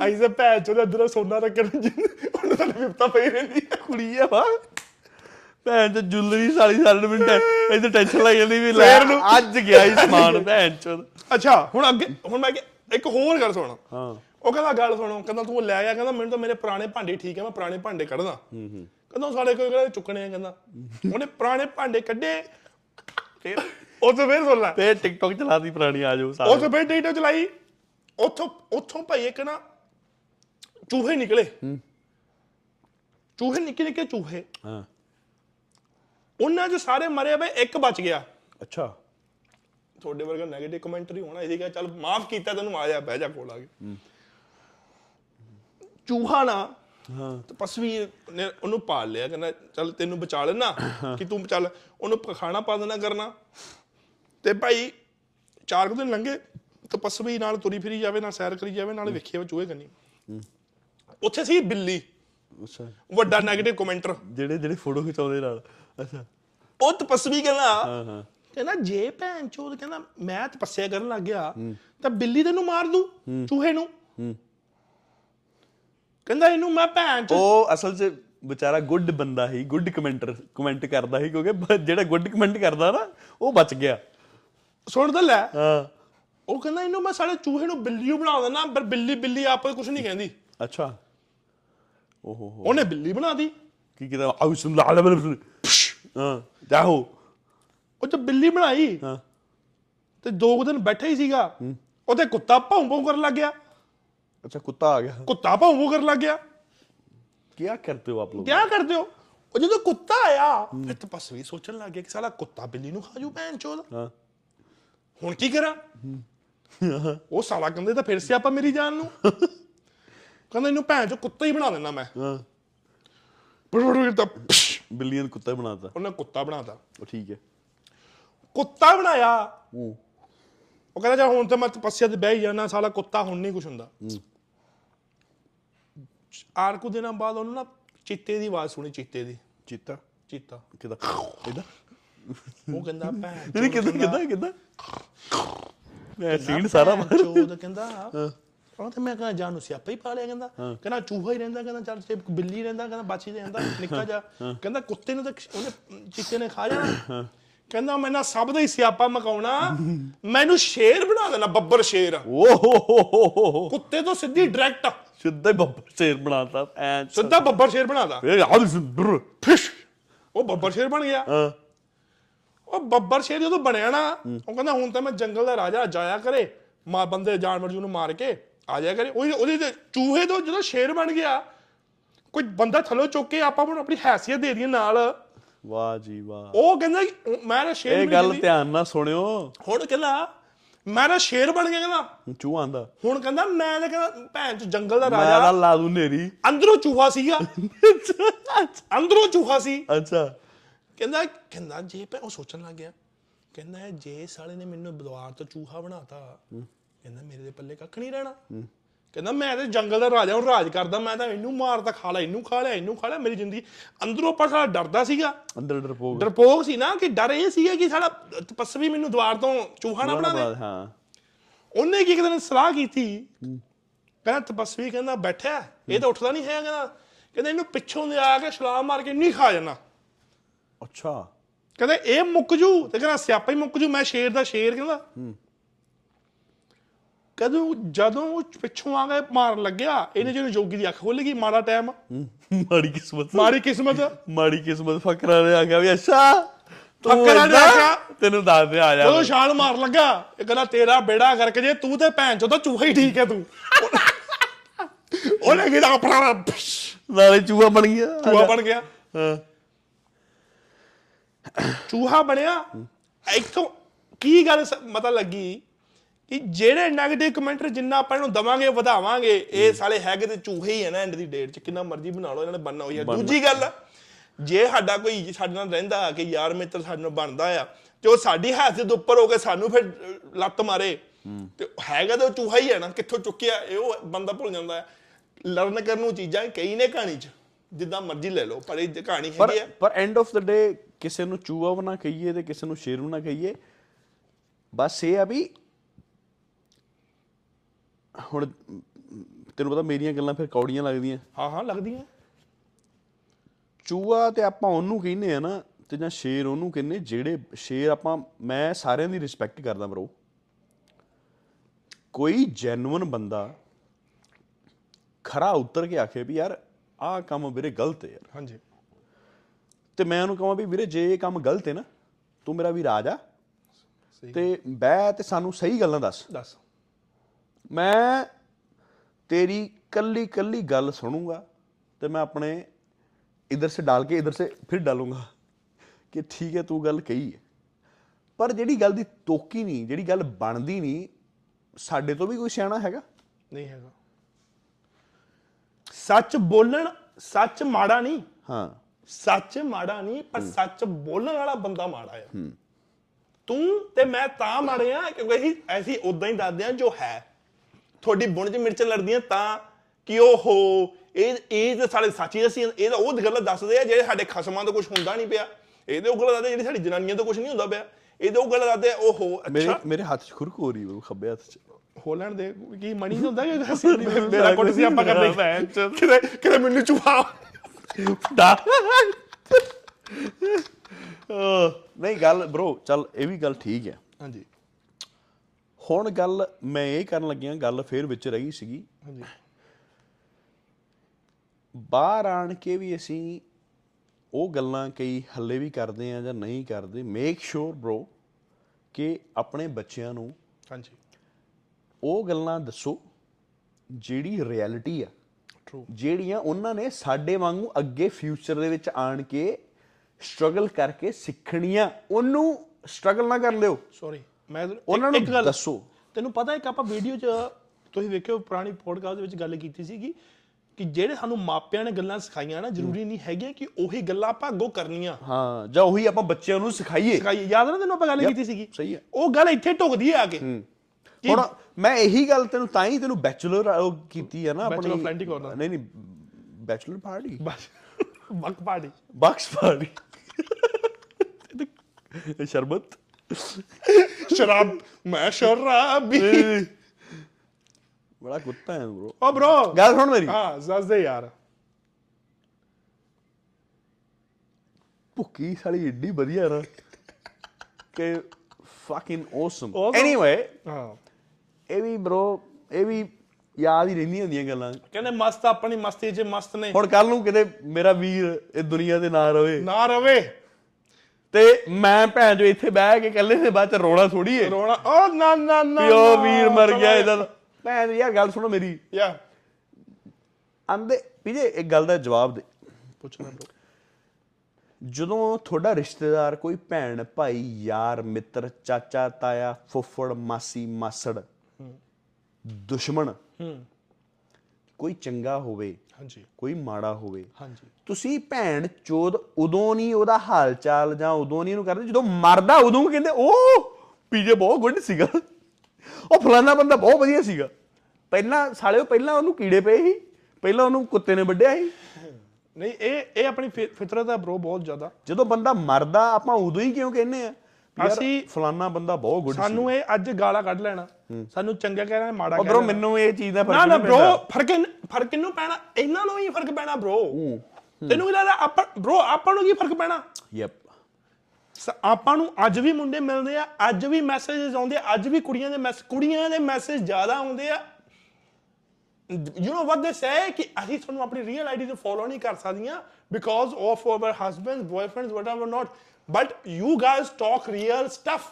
ਐਸੇ ਭੈਣ ਚੋਦ ਅੰਦਰ ਸੋਨਾ ਰੱਖਣ ਉਹਨਾਂ ਦਾ ਵਿਪਤਾ ਪਈ ਰਹਿੰਦੀ ਕੁੜੀ ਆ ਵਾ। ਭੈਣ ਚ ਜੁਲਰੀ ਸਾਲੀ ਸਾਲ ਨੂੰ ਮਿੰਟ ਇੱਥੇ ਟੈਨਸ਼ਨ ਲੱਗ ਜਾਂਦੀ ਵੀ ਲੈ ਅੱਜ ਗਿਆ ਹੀ ਸਮਾਨ ਭੈਣ ਚ ਅੱਛਾ ਹੁਣ ਅੱਗੇ ਹੁਣ ਮੈਂ ਇੱਕ ਹੋਰ ਗੱਲ ਸੁਣ। ਹਾਂ। ਉਹ ਕਹਿੰਦਾ ਗੱਲ ਸੁਣੋ ਕਹਿੰਦਾ ਤੂੰ ਲੈ ਆ ਕਹਿੰਦਾ ਮੈਨੂੰ ਤਾਂ ਮੇਰੇ ਪੁਰਾਣੇ ਭਾਂਡੇ ਠੀਕ ਹੈ ਮੈਂ ਪੁਰਾਣੇ ਭਾਂਡੇ ਕੱਢਦਾ। ਕਹਿੰਦਾ ਸਾਡੇ ਕੋਈ ਕਹਿੰਦਾ ਚੁੱਕਣੇ ਆ ਕਹਿੰਦਾ। ਉਹਨੇ ਪੁਰਾਣੇ ਭਾਂਡੇ ਕੱਢੇ। ਫਿਰ? ਉਹ ਤੋਂ ਫੇਰ ਸੁਣ ਲੈ। ਤੇ ਟਿਕਟੌਕ ਚਲਾਦੀ ਪੁਰਾਣੀ ਆ ਜਾਓ ਉਹ ਸਾਰੇ। ਤੋਂ ਫੇਰ ਡੇਟਾ ਚਲਾਈ। ਉੱਥੋਂ ਉੱਥੋਂ ਭਾਈ ਇੱਕ ਨਾ ਚੂਹੇ ਨਿਕਲੇ। ਚੂਹੇ ਨਿੱਕੇ ਨਿੱਕੇ ਚੂਹੇ। ਹਾਂ। ਉਹਨਾਂ 'ਚ ਸਾਰੇ ਮਰੇ ਬਈ ਇੱਕ ਬਚ ਗਿਆ। ਅੱਛਾ। ਤੁਹਾਡੇ ਵਰਗਾ 네ਗੇਟਿਵ ਕਮੈਂਟਰੀ ਹੋਣਾ ਇਹਦੀ ਕਿ ਚੱਲ ਮਾਫ ਕੀਤਾ ਤੈਨੂੰ ਆ ਜਾ ਬਹਿ ਜਾ ਕੋਲ ਆ ਕੇ। ਚੂਹਾ ਨਾ ਹਾਂ। ਤਪਸਵੀ ਨੇ ਉਹਨੂੰ ਪਾਲ ਲਿਆ ਕਹਿੰਦਾ ਚੱਲ ਤੈਨੂੰ ਬਚਾ ਲੈਣਾ ਕਿ ਤੂੰ ਚੱਲ ਉਹਨੂੰ ਪ- ਖਾਣਾ ਪਾ ਦੇਣਾ ਕਰਨਾ। ਤੇ ਭਾਈ ਚਾਰ ਕੁ ਦਿਨ ਲੰਘੇ ਤਪਸਵੀ ਨਾਲ ਤੁਰੀ ਫਿਰੀ ਜਾਵੇ ਨਾਲ ਸੈਰ ਕਰੀ ਜਾਵੇ ਨਾਲ ਵੇਖਿਆ ਚੂਹੇ ਕੰਨੀ। ਉੱਥੇ ਸੀ ਬਿੱਲੀ। ਅੱਛਾ। ਵੱਡਾ 네ਗੇਟਿਵ ਕਮੈਂਟਰ ਜਿਹੜੇ ਜਿਹੜੇ ਫੋਟੋ ਖਿਚਾਉਂਦੇ ਨਾਲ। ਅੱਛਾ। ਉਹ ਤਪਸਵੀ ਕਹਿੰਦਾ ਹਾਂ ਹਾਂ। ਕਹਿੰਦਾ ਜੇ ਭੈਣ ਚੋਦ ਕਹਿੰਦਾ ਮੈਂ ਤਪੱਸਿਆ ਕਰਨ ਲੱਗ ਗਿਆ ਤਾਂ ਬਿੱਲੀ ਤੈਨੂੰ ਮਾਰ ਦੂ ਚੂਹੇ ਨੂੰ। ਕਹਿੰਦਾ ਇਹਨੂੰ ਮੈਂ ਭੈਣ ਚ ਉਹ ਅਸਲ 'ਚ ਵਿਚਾਰਾ ਗੁੱਡ ਬੰਦਾ ਹੀ ਗੁੱਡ ਕਮੈਂਟਰ ਕਮੈਂਟ ਕਰਦਾ ਸੀ ਕਿਉਂਕਿ ਬ- ਜਿਹੜਾ ਗੁੱਡ ਕਮੈਂਟ ਕਰਦਾ ਨਾ ਉਹ ਬਚ ਗਿਆ। ਸੁਣ ਤਾਂ ਲੈ। ਹਾਂ। ਉਹ ਕਹਿੰਦਾ ਇਹਨੂੰ ਮੈਂ ਸਾਡੇ ਚੂਹੇ ਨੂੰ ਬਿੱਲੀ ਬਣਾ ਦੇਣਾ ਪਰ ਬਿੱਲੀ ਬਿੱਲੀ ਆਪੇ ਕੁਝ ਨਹੀਂ ਕਹਿੰਦੀ। ਅੱਛਾ। ਓਹੋ ਹੋ। ਉਹਨੇ ਬਿੱਲੀ ਬਣਾ ਦੀ ਕੀ ਕਿਦਾ ਆਉਸਮ ਲਾ ਲਾ ਹਾਂ ਜਾਓ। ਉਹ ਚ ਬਿੱਲੀ ਬਣਾਈ ਹਾਂ। ਤੇ ਦੋ ਕੁ ਦਿਨ ਬੈਠਾ ਹੀ ਸੀਗਾ ਉਹਦੇ ਕੁੱਤਾ ਭੌਂ ਭੌਂ ਕਰਨ ਲੱਗ ਗਿਆ। ਅੱਛਾ ਕੁੱਤਾ ਆ ਗਿਆ। ਕੁੱਤਾ ਭੌਂ ਭੌਂ ਕਰਨ ਲੱਗ ਗਿਆ। ਕੀ ਕਰਤੇ ਹੋ ਆਪ ਲੋਗ ਕਿਆ ਕਰਦੇ ਹੋ? ਉਹ ਜਦੋਂ ਕੁੱਤਾ ਆਇਆ ਫਿਰ ਤਪਸਵੀ ਸੋਚਣ ਲੱਗ ਗਿਆ ਕਿ ਸਾਲਾ ਕੁੱਤਾ ਬਿੱਲੀ ਨੂੰ ਖਾ ਜੂ ਭੈਣ ਚੋਦ। ਹਾਂ। ਹੁਣ ਕੀ ਕਰਾਂ? ਉਹ ਸਾਲਾ ਕਹਿੰਦੇ ਤਾਂ ਫਿਰ ਸਿਆਪਾ ਮੇਰੀ ਜਾਨ ਨੂੰ। ਕਹਿੰਦਾ ਇਹਨੂੰ ਭੈਣ ਚੋ ਕੁੱਤਾ ਹੀ ਬਣਾ ਦੇਣਾ ਮੈਂ। ਹਾਂ। ਬੜਬੜ ਤਾਂ ਬਿੱਲੀਆਂ ਨੂੰ ਕੁੱਤਾ ਬਣਾਤਾ। ਉਹਨੇ ਕੁੱਤਾ ਬਣਾਤਾ। ਉਹ ਠੀਕ ਹੈ। ਕੁੱਤਾ ਬਣਾਇਆ। ਉਹ ਕਹਿੰਦਾ ਜਾ ਹੁਣ ਤਾਂ ਮੈਂ ਤਪੱਸਿਆ ਤੇ ਬਹਿ ਹੀ ਜਾਣਾ ਸਾਲਾ ਕੁੱਤਾ ਹੁਣ ਨਹੀਂ ਕੁਛ ਹੁੰਦਾ। ਆਰ ਕੁ ਦਿਨਾਂ ਬਾਅਦ ਉਹਨੂੰ ਨਾ ਚੀਤੇ ਦੀ ਆਵਾਜ਼ ਸੁਣੀ ਚੀਤੇ ਦੀ। ਚੀਤਾ ਚੀਤਾ ਕਿਦਾ? ਕਿਦਾ ਉਹ ਕਹਿੰਦਾ ਭੈਣ ਨਹੀਂ ਕਿਦਾ ਕਿਦਾ ਕਿਦਾ? ਮੈਂ ਸੀਨ ਸਾਰਾ ਚੋਦ ਕਹਿੰਦਾ ਉਹ ਤੇ ਮੈਂ ਕਹਿੰਦਾ ਜਾਨ ਸਿਆਪਾ ਹੀ ਪਾ ਲਿਆ ਕਹਿੰਦਾ। ਕਹਿੰਦਾ ਚੂਹਾ ਹੀ ਰਹਿੰਦਾ ਕਹਿੰਦਾ ਚੱਲ ਜੇ ਬਿੱਲੀ ਰਹਿੰਦਾ ਕਹਿੰਦਾ ਬਚ ਹੀ ਰਹਿੰਦਾ ਨਿੱਕਾ ਜਾ ਕਹਿੰਦਾ ਕੁੱਤੇ ਨੂੰ ਤਾਂ ਉਹਨੇ ਚੀਤੇ ਨੇ ਖਾ ਜਾਣਾ ਕਹਿੰਦਾ ਮੈਂ ਨਾ ਸਭ ਦਾ ਹੀ ਸਿਆਪਾ ਮਕਾਉਣਾ। ਮੈਨੂੰ ਸ਼ੇਰ ਬਣਾ ਦੇਣਾ ਬੱਬਰ ਸ਼ੇਰ। ਓ ਹੋ ਹੋ ਹੋ ਹੋ ਹੋ। ਕੁੱਤੇ ਤੋਂ ਸਿੱਧੀ ਡਾਇਰੈਕਟ। ਸਿੱਧਾ ਹੀ ਬੱਬਰ ਸ਼ੇਰ ਬਣਾਤਾ ਐ ਸਿੱਧਾ ਬੱਬਰ ਸ਼ੇਰ ਬਣਾਦਾ ਇਹ ਆਉਸਮ ਬਰ ਫਿਸ਼। ਉਹ ਬੱਬਰ ਸ਼ੇਰ ਬਣ ਗਿਆ। ਹਾਂ। ਉਹ ਬੱਬਰ ਸ਼ੇਰ ਜਦੋਂ ਬਣਿਆ ਨਾ ਉਹ ਕਹਿੰਦਾ ਹੁਣ ਤਾਂ ਮੈਂ ਜੰਗਲ ਦਾ ਰਾਜਾ ਜਾਇਆ ਕਰੇ। ਮਾ ਬੰਦੇ ਜਾਨਵਰ ਜੂ ਨੂੰ ਮਾਰ ਕੇ ਆ ਜਾਇਆ ਕਰੇ। ਉਹਦੇ ਉਹਦੇ ਚੂਹੇ ਤੋਂ ਜਦੋਂ ਸ਼ੇਰ ਬਣ ਗਿਆ ਕੋਈ ਬੰਦਾ ਥੱਲੋਂ ਚੁੱਕ ਕੇ ਆਪਾਂ ਨੂੰ ਆਪਣੀ ਹੈਸੀਅਤ ਦੇ ਦਈਏ ਨਾਲ। ਵਾਹ ਜੀ ਵਾਹ। ਉਹ ਕਹਿੰਦਾ ਮੈਂ ਤਾਂ ਸ਼ੇਰ ਇਹ ਗੱਲ ਧਿਆਨ ਨਾਲ ਸੁਣਿਓ। ਹੁਣ ਕਹਿੰਦਾ ਮੈਂ ਤਾਂ ਸ਼ੇਰ ਬਣ ਗਿਆ ਕਹਿੰਦਾ। ਚੂਹਾ ਆਂਦਾ। ਹੁਣ ਕਹਿੰਦਾ ਮੈਂ ਤਾਂ ਕਹਿੰਦਾ ਭੈਣ ਚ ਜੰਗਲ ਦਾ ਮੈਂ ਨਾ ਰਾਜਾ। ਲਾ ਦੂੰ ਨੇਰੀ। ਅੰਦਰੋਂ ਚੂਹਾ ਸੀਗਾ। ਅੰਦਰੋਂ ਚੂਹਾ ਸੀ। ਅੱਛਾ। ਕਹਿੰਦਾ ਕਹਿੰਦਾ ਜੇ ਭੈ ਉਹ ਸੋਚਣ ਲੱਗ ਗਿਆ। ਕਹਿੰਦਾ ਜੇ ਸਾਲੇ ਨੇ ਮੈਨੂੰ ਬਦਵਾਰ ਤੋਂ ਚੂਹਾ ਬਣਾਤਾ ਕਹਿੰਦਾ ਮੇਰੇ ਦੇ ਪੱਲੇ ਕੱਖ ਨਹੀਂ ਰਹਿਣਾ। ਕਹਿੰਦਾ ਮੈਂ ਤੇ ਜੰਗਲ ਦਾ ਰਾਜਾ ਹੁਣ ਰਾਜ ਕਰਦਾ ਮੈਂ ਤਾਂ ਇਹਨੂੰ ਮਾਰਦਾ ਖਾ ਲਿਆ ਇਹਨੂੰ ਖਾ ਲਿਆ ਇਹਨੂੰ ਖਾ ਲਿਆ ਮੇਰੀ ਜ਼ਿੰਦਗੀ। ਅੰਦਰੋਂ ਪਰ ਸਾਲਾ ਡਰਦਾ ਸੀਗਾ। ਅੰਦਰ ਡਰਪੋਕ। ਡਰਪੋਕ ਸੀ ਨਾ ਕਿ ਡਰ ਇਹ ਸੀਗਾ ਕਿ ਸਾਲਾ ਤਪਸਵੀ ਮੈਨੂੰ ਦਵਾਰ ਤੋਂ ਚੂਹਾ ਨਾ ਬਣਾ ਦੇ ਹਾਂ। ਉਹਨੇ ਕੀ ਇੱਕ ਦਿਨ ਸਲਾਹ ਕੀਤੀ? ਕਹਿੰਦਾ ਤਪਸਵੀ ਕਹਿੰਦਾ ਬੈਠਾ ਇਹ ਤਾਂ ਉੱਠਦਾ ਨਹੀਂ ਹੈ ਕਹਿੰਦਾ ਕਹਿੰਦਾ ਇਹਨੂੰ ਪਿੱਛੋਂ ਦੇ ਆ ਕੇ ਛਲਾਂਗ ਮਾਰ ਕੇ ਨਹੀਂ ਖਾ ਜਾਣਾ। ਅੱਛਾ। ਕਹਿੰਦਾ ਇਹ ਮੁੱਕ ਜੂ ਤੇ ਕਹਿੰਦਾ ਸਿਆਪਾ ਹੀ ਮੁੱਕ ਜੂ ਮੈਂ ਸ਼ੇਰ ਦਾ ਸ਼ੇਰ ਕਹਿੰਦਾ। ਕਦੋਂ ਜਦੋਂ ਉਹ ਪਿੱਛੋਂ ਆ ਕੇ ਮਾਰਨ ਲੱਗਿਆ ਇਹਨੇ ਜਿਹਨੂੰ ਜੋਗੀ ਦੀ ਅੱਖ ਖੁੱਲ ਗਈ ਮਾੜਾ ਟਾਈਮ ਮਾੜੀ ਕਿਸਮਤ। ਮਾੜੀ ਕਿਸਮਤ। ਮਾੜੀ ਕਿਸਮਤ ਫਕਰਾਂ ਨੇ ਆ ਗਿਆ ਵੀ ਅੱਛਾ ਫਕਰਾਂ ਨੇ? ਆਖਿਆ। ਤੈਨੂੰ ਦੱਸ ਦੇ ਆ ਜਾ। ਜਦੋਂ ਛਾਲ ਮਾਰ ਲੱਗਾ ਇਹ ਕਹਿੰਦਾ ਤੇਰਾ ਬੇੜਾ ਕਰਕੇ ਜੇ ਤੂੰ ਤੇ ਭੈਣ ਚੋਂ ਤਾਂ ਚੂਹਾ ਹੀ ਠੀਕ ਹੈ ਤੂੰ। ਉਹਨੇ ਕਿਹਾ ਆਪਣਾ ਨਾਲੇ ਚੂਹਾ ਬਣ ਗਿਆ। ਚੂਹਾ ਬਣ ਗਿਆ। ਹਾਂ। ਚੂਹਾ ਬਣਿਆ। ਇੱਥੋਂ ਕੀ ਗੱਲ ਪਤਾ ਲੱਗੀ? ਕਿ ਜਿਹੜੇ 네ਗੇਟਿਵ ਕਮੈਂਟਰ ਜਿੰਨਾ ਆਪਾਂ ਇਹਨੂੰ ਦਵਾਂਗੇ ਵਧਾਵਾਂਗੇ ਇਹ ਸਾਲੇ ਹੈਗੇ ਤੇ ਚੂਹੇ ਹੀ ਆ ਨਾ ਐਂਡ ਦੀ ਡੇਟ 'ਚ। ਕਿੰਨਾ ਮਰਜ਼ੀ ਬਣਾ ਲਓ ਇਹਨਾਂ ਨੇ ਬਣਨਾ ਹੋਈ ਆ ਦੂਜੀ ਗੱਲ ਜੇ ਸਾਡਾ ਕੋਈ ਸਾਡੇ ਨਾਲ ਰਹਿੰਦਾ ਕਿ ਯਾਰ ਮਿੱਤਰ ਸਾਡੇ ਨਾਲ ਬਣਦਾ ਆ ਤੇ ਉਹ ਸਾਡੀ ਹੈਸੀਅਤ ਦੇ ਉੱਪਰ ਹੋ ਕੇ ਸਾਨੂੰ ਫਿਰ ਲੱਤ ਮਾਰੇ। ਤੇ ਹੈਗਾ ਤਾਂ ਚੂਹਾ ਹੀ ਹੈ ਨਾ ਕਿੱਥੋਂ ਚੁੱਕਿਆ ਇਹ ਉਹ ਬੰਦਾ ਭੁੱਲ ਜਾਂਦਾ ਹੈ ਲਰਨ ਕਰਨ ਨੂੰ ਚੀਜ਼ਾਂ ਕਈ ਨੇ ਕਹਾਣੀ 'ਚ ਜਿੱਦਾਂ ਮਰਜ਼ੀ ਲੈ ਲਓ ਪਰ ਇਹ ਕਹਾਣੀ ਹੈਗੀ ਆ। ਪਰ ਐਂਡ ਆਫ ਦਾ ਡੇ ਕਿਸੇ ਨੂੰ ਚੂਹਾ ਬਣਾ ਕਹੀਏ ਤੇ ਕਿਸੇ ਨੂੰ ਸ਼ੇਰ ਬਣਾ ਕਹੀਏ। ਬਸ ਇਹ ਆ ਵੀ ਹੁਣ ਤੈਨੂੰ ਪਤਾ ਮੇਰੀਆਂ ਗੱਲਾਂ ਫਿਰ ਕੌੜੀਆਂ ਲੱਗਦੀਆਂ। ਹਾਂ ਹਾਂ ਲੱਗਦੀਆਂ। ਚੂਹਾ ਤੇ ਆਪਾਂ ਉਹਨੂੰ ਕਹਿੰਦੇ ਆ ਨਾ ਤੇ ਜਾਂ ਸ਼ੇਰ ਉਹਨੂੰ ਕਹਿੰਦੇ ਜਿਹੜੇ ਸ਼ੇਰ ਆਪਾਂ ਮੈਂ ਸਾਰਿਆਂ ਦੀ ਰਿਸਪੈਕਟ ਕਰਦਾ ਬ్రో ਕੋਈ ਜੈਨੂਇਨ ਬੰਦਾ ਖਰਾ ਉਤਰ ਕੇ ਆਖੇ ਵੀ ਯਾਰ ਆਹ ਕੰਮ ਵੀਰੇ ਗਲਤ ਹੈ ਯਾਰ। ਹਾਂਜੀ। ਤੇ ਮੈਂ ਉਹਨੂੰ ਕਹਾਂ ਵੀ ਵੀਰੇ ਜੇ ਇਹ ਕੰਮ ਗਲਤ ਹੈ ਨਾ ਤੂੰ ਮੇਰਾ ਵੀ ਰਾਜ ਆ। ਤੇ ਬਹਿ ਤੇ ਸਾਨੂੰ ਸਹੀ ਗੱਲਾਂ ਦੱਸ। ਦੱਸ। ਮੈਂ ਤੇਰੀ ਕੱਲੀ ਕੱਲੀ ਗੱਲ ਸੁਣੂੰਗਾ ਤੇ ਮੈਂ ਆਪਣੇ ਇਧਰ ਸੇ ਡਾਲ ਕੇ ਇਧਰ ਸੇ ਫਿਰ ਡਾਲੂੰਗਾ ਕਿ ਠੀਕ ਹੈ ਤੂੰ ਗੱਲ ਕਹੀ ਹੈ। ਪਰ ਜਿਹੜੀ ਗੱਲ ਦੀ ਤੋਕੀ ਨਹੀਂ ਜਿਹੜੀ ਗੱਲ ਬਣਦੀ ਨਹੀਂ ਸਾਡੇ ਤੋਂ ਵੀ ਕੋਈ ਸਿਆਣਾ ਹੈਗਾ? ਨਹੀਂ ਹੈਗਾ। ਸੱਚ ਬੋਲਣ ਸੱਚ ਮਾੜਾ ਨਹੀਂ। ਹਾਂ। ਸੱਚ ਮਾੜਾ ਨਹੀਂ ਪਰ ਸੱਚ ਬੋਲਣ ਵਾਲਾ ਬੰਦਾ ਮਾੜਾ ਆ। ਤੂੰ ਤੇ ਮੈਂ ਤਾਂ ਮਾੜੇ ਆ ਕਿਉਂਕਿ ਅਸੀਂ ਐਸੀ ਉਦਾਂ ਹੀ ਦੱਸਦੇ ਆ ਜੋ ਹੈ। ਤੁਹਾਡੀ ਬੁਣ ਚ ਮਿਰਚ ਲੜਦੀਆਂ ਤਾਂ ਕਿ ਉਹ ਹੋ। ਇਹ ਇਹ ਤਾਂ ਸਾਡੇ ਸੱਚੀ ਦੱਸੀ ਇਹ ਤਾਂ ਉਹ ਗੱਲਾਂ ਦੱਸਦੇ ਆ ਜਿਹੜੇ ਸਾਡੇ ਖਸਮਾਂ ਤੋਂ ਕੁਝ ਹੁੰਦਾ ਨਹੀਂ ਪਿਆ। ਇਹ ਤੇ ਉਹ ਗੱਲਾਂ ਦੱਸਦੇ ਜਿਹੜੀ ਸਾਡੀ ਜਨਾਨੀਆਂ ਤੋਂ ਕੁਝ ਨਹੀਂ ਹੁੰਦਾ ਪਿਆ। ਇਹ ਤੇ ਉਹ ਗੱਲਾਂ ਦੱਸਦੇ ਉਹ ਹੋ ਮੇਰੇ ਅੱਛਾ। ਮੇਰੇ ਹੱਥ 'ਚ ਖੁਰਕ ਹੋ ਰਹੀ ਹੈ ਖੱਬੇ ਹੱਥ 'ਚ। ਹੋਲੈਂਡ ਦੇ ਕੀ ਮਣੀ ਨਹੀਂ ਹੁੰਦਾ? ਕਿ ਨਹੀਂ ਮੇਰਾ ਕੁੱਟ ਸੀ ਆਪਾਂ ਕਰਦੇ ਕਿਤੇ ਕਿਤੇ ਮੈਨੂੰ ਚੁਹਾ। ਦਾ ਨਹੀਂ ਗੱਲ ਬ్రో ਚੱਲ ਇਹ ਵੀ ਗੱਲ ਠੀਕ ਹੈ। ਹਾਂਜੀ। ਹੁਣ ਗੱਲ ਮੈਂ ਇਹ ਕਰਨ ਲੱਗਿਆ ਗੱਲ ਫੇਰ ਵਿੱਚ ਰਹੀ ਸੀਗੀ। ਹਾਂਜੀ। ਬਾਹਰ ਆਣ ਕੇ ਵੀ ਅਸੀਂ ਉਹ ਗੱਲਾਂ ਕਈ ਹੱਲੇ ਵੀ ਕਰਦੇ ਆ ਜਾਂ ਨਹੀਂ ਕਰਦੇ। ਮੇਕ ਸ਼ੋਰ ਬ్రో ਕਿ ਆਪਣੇ ਬੱਚਿਆਂ ਨੂੰ ਹਾਂਜੀ। ਉਹ ਗੱਲਾਂ ਦੱਸੋ ਜਿਹੜੀ ਰਿਐਲਿਟੀ ਆ। ਟਰੂ ਜਿਹੜੀਆਂ ਉਹਨਾਂ ਨੇ ਸਾਡੇ ਵਾਂਗੂ ਅੱਗੇ ਫਿਊਚਰ ਦੇ ਵਿੱਚ ਆਣ ਕੇ ਸਟਰਗਲ ਕਰਕੇ ਸਿੱਖਣੀਆਂ। ਉਹਨੂੰ ਸਟਰਗਲ ਨਾ ਕਰ ਲਿਓ। ਸੌਰੀ ਮੈਂ ਇੱਕ- ਉਹਨਾਂ ਨੂੰ ਇੱਕ ਦੱਸੋ। ਤੈਨੂੰ ਪਤਾ ਹੈ ਕਿ ਆਪਾਂ ਵੀਡੀਓ 'ਚ ਤੁਸੀਂ ਵੇਖਿਓ ਪੁਰਾਣੀ ਪੋਡਕਾਸਟ ਦੇ ਵਿੱਚ ਗੱਲ ਕੀਤੀ ਸੀਗੀ ਕਿ ਜਿਹੜੇ ਸਾਨੂੰ ਮਾਪਿਆਂ ਨੇ ਗੱਲਾਂ ਸਿਖਾਈਆਂ ਨਾ ਜ਼ਰੂਰੀ ਨਹੀਂ ਹੈਗੀਆਂ ਕਿ ਉਹੀ ਗੱਲਾਂ ਆਪਾਂ ਅੱਗੋਂ ਕਰਨੀਆਂ। ਹਾਂ ਜਾਂ ਉਹੀ ਆਪਾਂ ਬੱਚਿਆਂ ਨੂੰ ਸਿਖਾਈਏ। ਸਿਖਾਈ ਯਾਦ ਨਾ ਤੈਨੂੰ ਆਪਾਂ ਗੱਲ ਕੀਤੀ ਸੀਗੀ? ਸਹੀ ਹੈ। ਉਹ ਗੱਲ ਇੱਥੇ ਢੁਕਦੀ ਹੈ ਆ ਕੇ। ਹੁਣ ਮੈਂ ਇਹੀ ਗੱਲ ਤੈਨੂੰ ਤਾਂ ਹੀ ਤੈਨੂੰ ਬੈਚਲਰ ਕੀਤੀ ਆ ਨਾ Bachelor of Plenty corner। ਨਹੀਂ ਨਹੀਂ bachelor party buck party box party. ਸ਼ਰਬਤ। ਸ਼ਰਾਬ ਮੈਂ ਸ਼ਰਾਬੀ ਬੜਾ ਕੁੱਤਾ ਹੈ ਬ్రో ਓ ਬ్రో ਗੱਲ ਸੁਣ ਮੇਰੀ ਹਾਂ ਜ਼ਸ ਦੇ ਯਾਰ ਭੁੱਕੀ ਸਾਲੀ ਏਡੀ ਵਧੀਆ ਨਾ ਕਿ ਫਕਿੰਗ ਔਸਮ। ਐਨੀਵੇ ਹਾਂ ਇਹ ਵੀ bro ਇਹ ਵੀ ਯਾਦ ਹੀ ਰਹਿੰਦੀਆਂ ਹੁੰਦੀਆਂ ਗੱਲਾਂ ਕਹਿੰਦੇ ਮਸਤ ਆਪਣੀ ਮਸਤੀ 'ਚ ਮਸਤ ਨੇ ਹੁਣ ਕੱਲ ਨੂੰ ਕਿਤੇ ਮੇਰਾ ਵੀਰ ਇਹ ਦੁਨੀਆ ਤੇ ਨਾ ਰਵੇ ਨਾ ਰਵੇ ਤੇ ਮੈਂ ਭੈਣ ਜੋ ਇੱਥੇ ਬਹਿ ਕੇ ਇਕੱਲੇ ਦੇ ਬਾਅਦ ਚ ਰੋਣਾ ਥੋੜੀ ਏ। ਰੋਣਾ ਓ ਨਾ ਨਾ ਨਾ ਵੀ ਉਹ ਵੀਰ ਮਰ ਗਿਆ। ਇਹਦਾ ਤਾਂ। ਭੈਣ ਯਾਰ ਗੱਲ ਸੁਣੋ ਮੇਰੀ। ਯਾ। ਆਂਦੇ ਪੀਜੇ ਇੱਕ ਗੱਲ ਦਾ ਜਵਾਬ ਦੇ। ਪੁੱਛਣਾ ਬ్రో ਜਦੋਂ ਤੁਹਾਡਾ ਰਿਸ਼ਤੇਦਾਰ ਕੋਈ ਭੈਣ ਭਾਈ ਯਾਰ ਮਿੱਤਰ ਚਾਚਾ ਤਾਇਆ ਫੁੱਫੜ ਮਾਸੀ ਮਾਸੜ ਦੁਸ਼ਮਣ ਹੂੰ। ਕੋਈ ਚੰਗਾ ਹੋਵੇ ਹਾਂਜੀ। ਕੋਈ ਮਾੜਾ ਹੋਵੇ। ਹਾਂਜੀ। ਤੁਸੀਂ ਭੈਣ ਚੋਦ ਉਦੋਂ ਨਹੀਂ ਉਹਦਾ ਹਾਲ ਚਾਲ ਜਾਂ ਉਦੋਂ ਨਹੀਂ ਉਹਨੂੰ ਕਰਦੇ ਜਦੋਂ ਮਰਦਾ ਉਦੋਂ ਕਹਿੰਦੇ ਉਹ ਪੀਜੇ ਬਹੁਤ ਗੁੱਡ ਸੀਗਾ। ਉਹ ਫਲਾਣਾ ਬੰਦਾ ਬਹੁਤ ਵਧੀਆ ਸੀਗਾ। ਪਹਿਲਾਂ ਸਾਲਿਓ ਪਹਿਲਾਂ ਉਹਨੂੰ ਕੀੜੇ ਪਏ ਸੀ ਪਹਿਲਾਂ ਉਹਨੂੰ ਕੁੱਤੇ ਨੇ ਵੱਢਿਆ ਸੀ। ਨਹੀਂ ਇਹ ਇਹ ਆਪਣੀ ਫਿਤਰਤ ਹੈ ਬ్రో ਬਹੁਤ ਜ਼ਿਆਦਾ। ਜਦੋਂ ਬੰਦਾ ਮਰਦਾ ਆਪਾਂ ਉਦੋਂ ਹੀ ਕਿਉਂ ਕਹਿੰਦੇ ਆ? ਅਸੀਂ ਫਲਾਨਾ ਬੰਦਾ ਬਹੁਤ ਗੁੱਡ ਸੀ। ਸਾਨੂੰ ਇਹ ਅੱਜ ਗਾਲਾਂ ਕੱਢ ਲੈਣਾ। ਸਾਨੂੰ ਚੰਗਾ ਕਹਿਣਾ ਮਾੜਾ ਕਹਿਣਾ ਬ్రో ਮੈਨੂੰ ਇਹ ਚੀਜ਼ ਦਾ ਫ਼ਰਕ ਨਾ ਨਾ ਬ్రో ਫ਼ਰਕ ਫ਼ਰਕ ਕਿੰਨੂੰ ਪੈਣਾ ਇਹਨਾਂ ਨੂੰ ਹੀ ਫ਼ਰਕ ਪੈਣਾ ਬ్రో ਤੈਨੂੰ ਵੀ ਲੱਗਦਾ ਆਪਾਂ ਬ్రో ਆਪਾਂ ਨੂੰ ਕੀ ਫ਼ਰਕ ਪੈਣਾ? ਯੈਪ। ਆਪਾਂ ਨੂੰ ਅੱਜ ਵੀ ਮੁੰਡੇ ਮਿਲਦੇ ਆ ਅੱਜ ਵੀ ਮੈਸੇजेस ਆਉਂਦੇ ਆ ਅੱਜ ਵੀ ਕੁੜੀਆਂ ਦੇ ਮੈਸੇਜ ਕੁੜੀਆਂ ਦੇ ਮੈਸੇਜ ਜ਼ਿਆਦਾ ਆਉਂਦੇ ਆ। ਯੂ نو ਵਾਟ ਦੇ ਸੇ ਕਿ ਅਸੀਂ ਤੁਹਾਨੂੰ ਆਪਣੀ ਰੀਅਲ ਆਈਡੀ ਤੇ ਫੋਲੋ ਨਹੀਂ ਕਰ ਸਕਦੀਆਂ because of our husband boyfriends what our not but you guys talk real stuff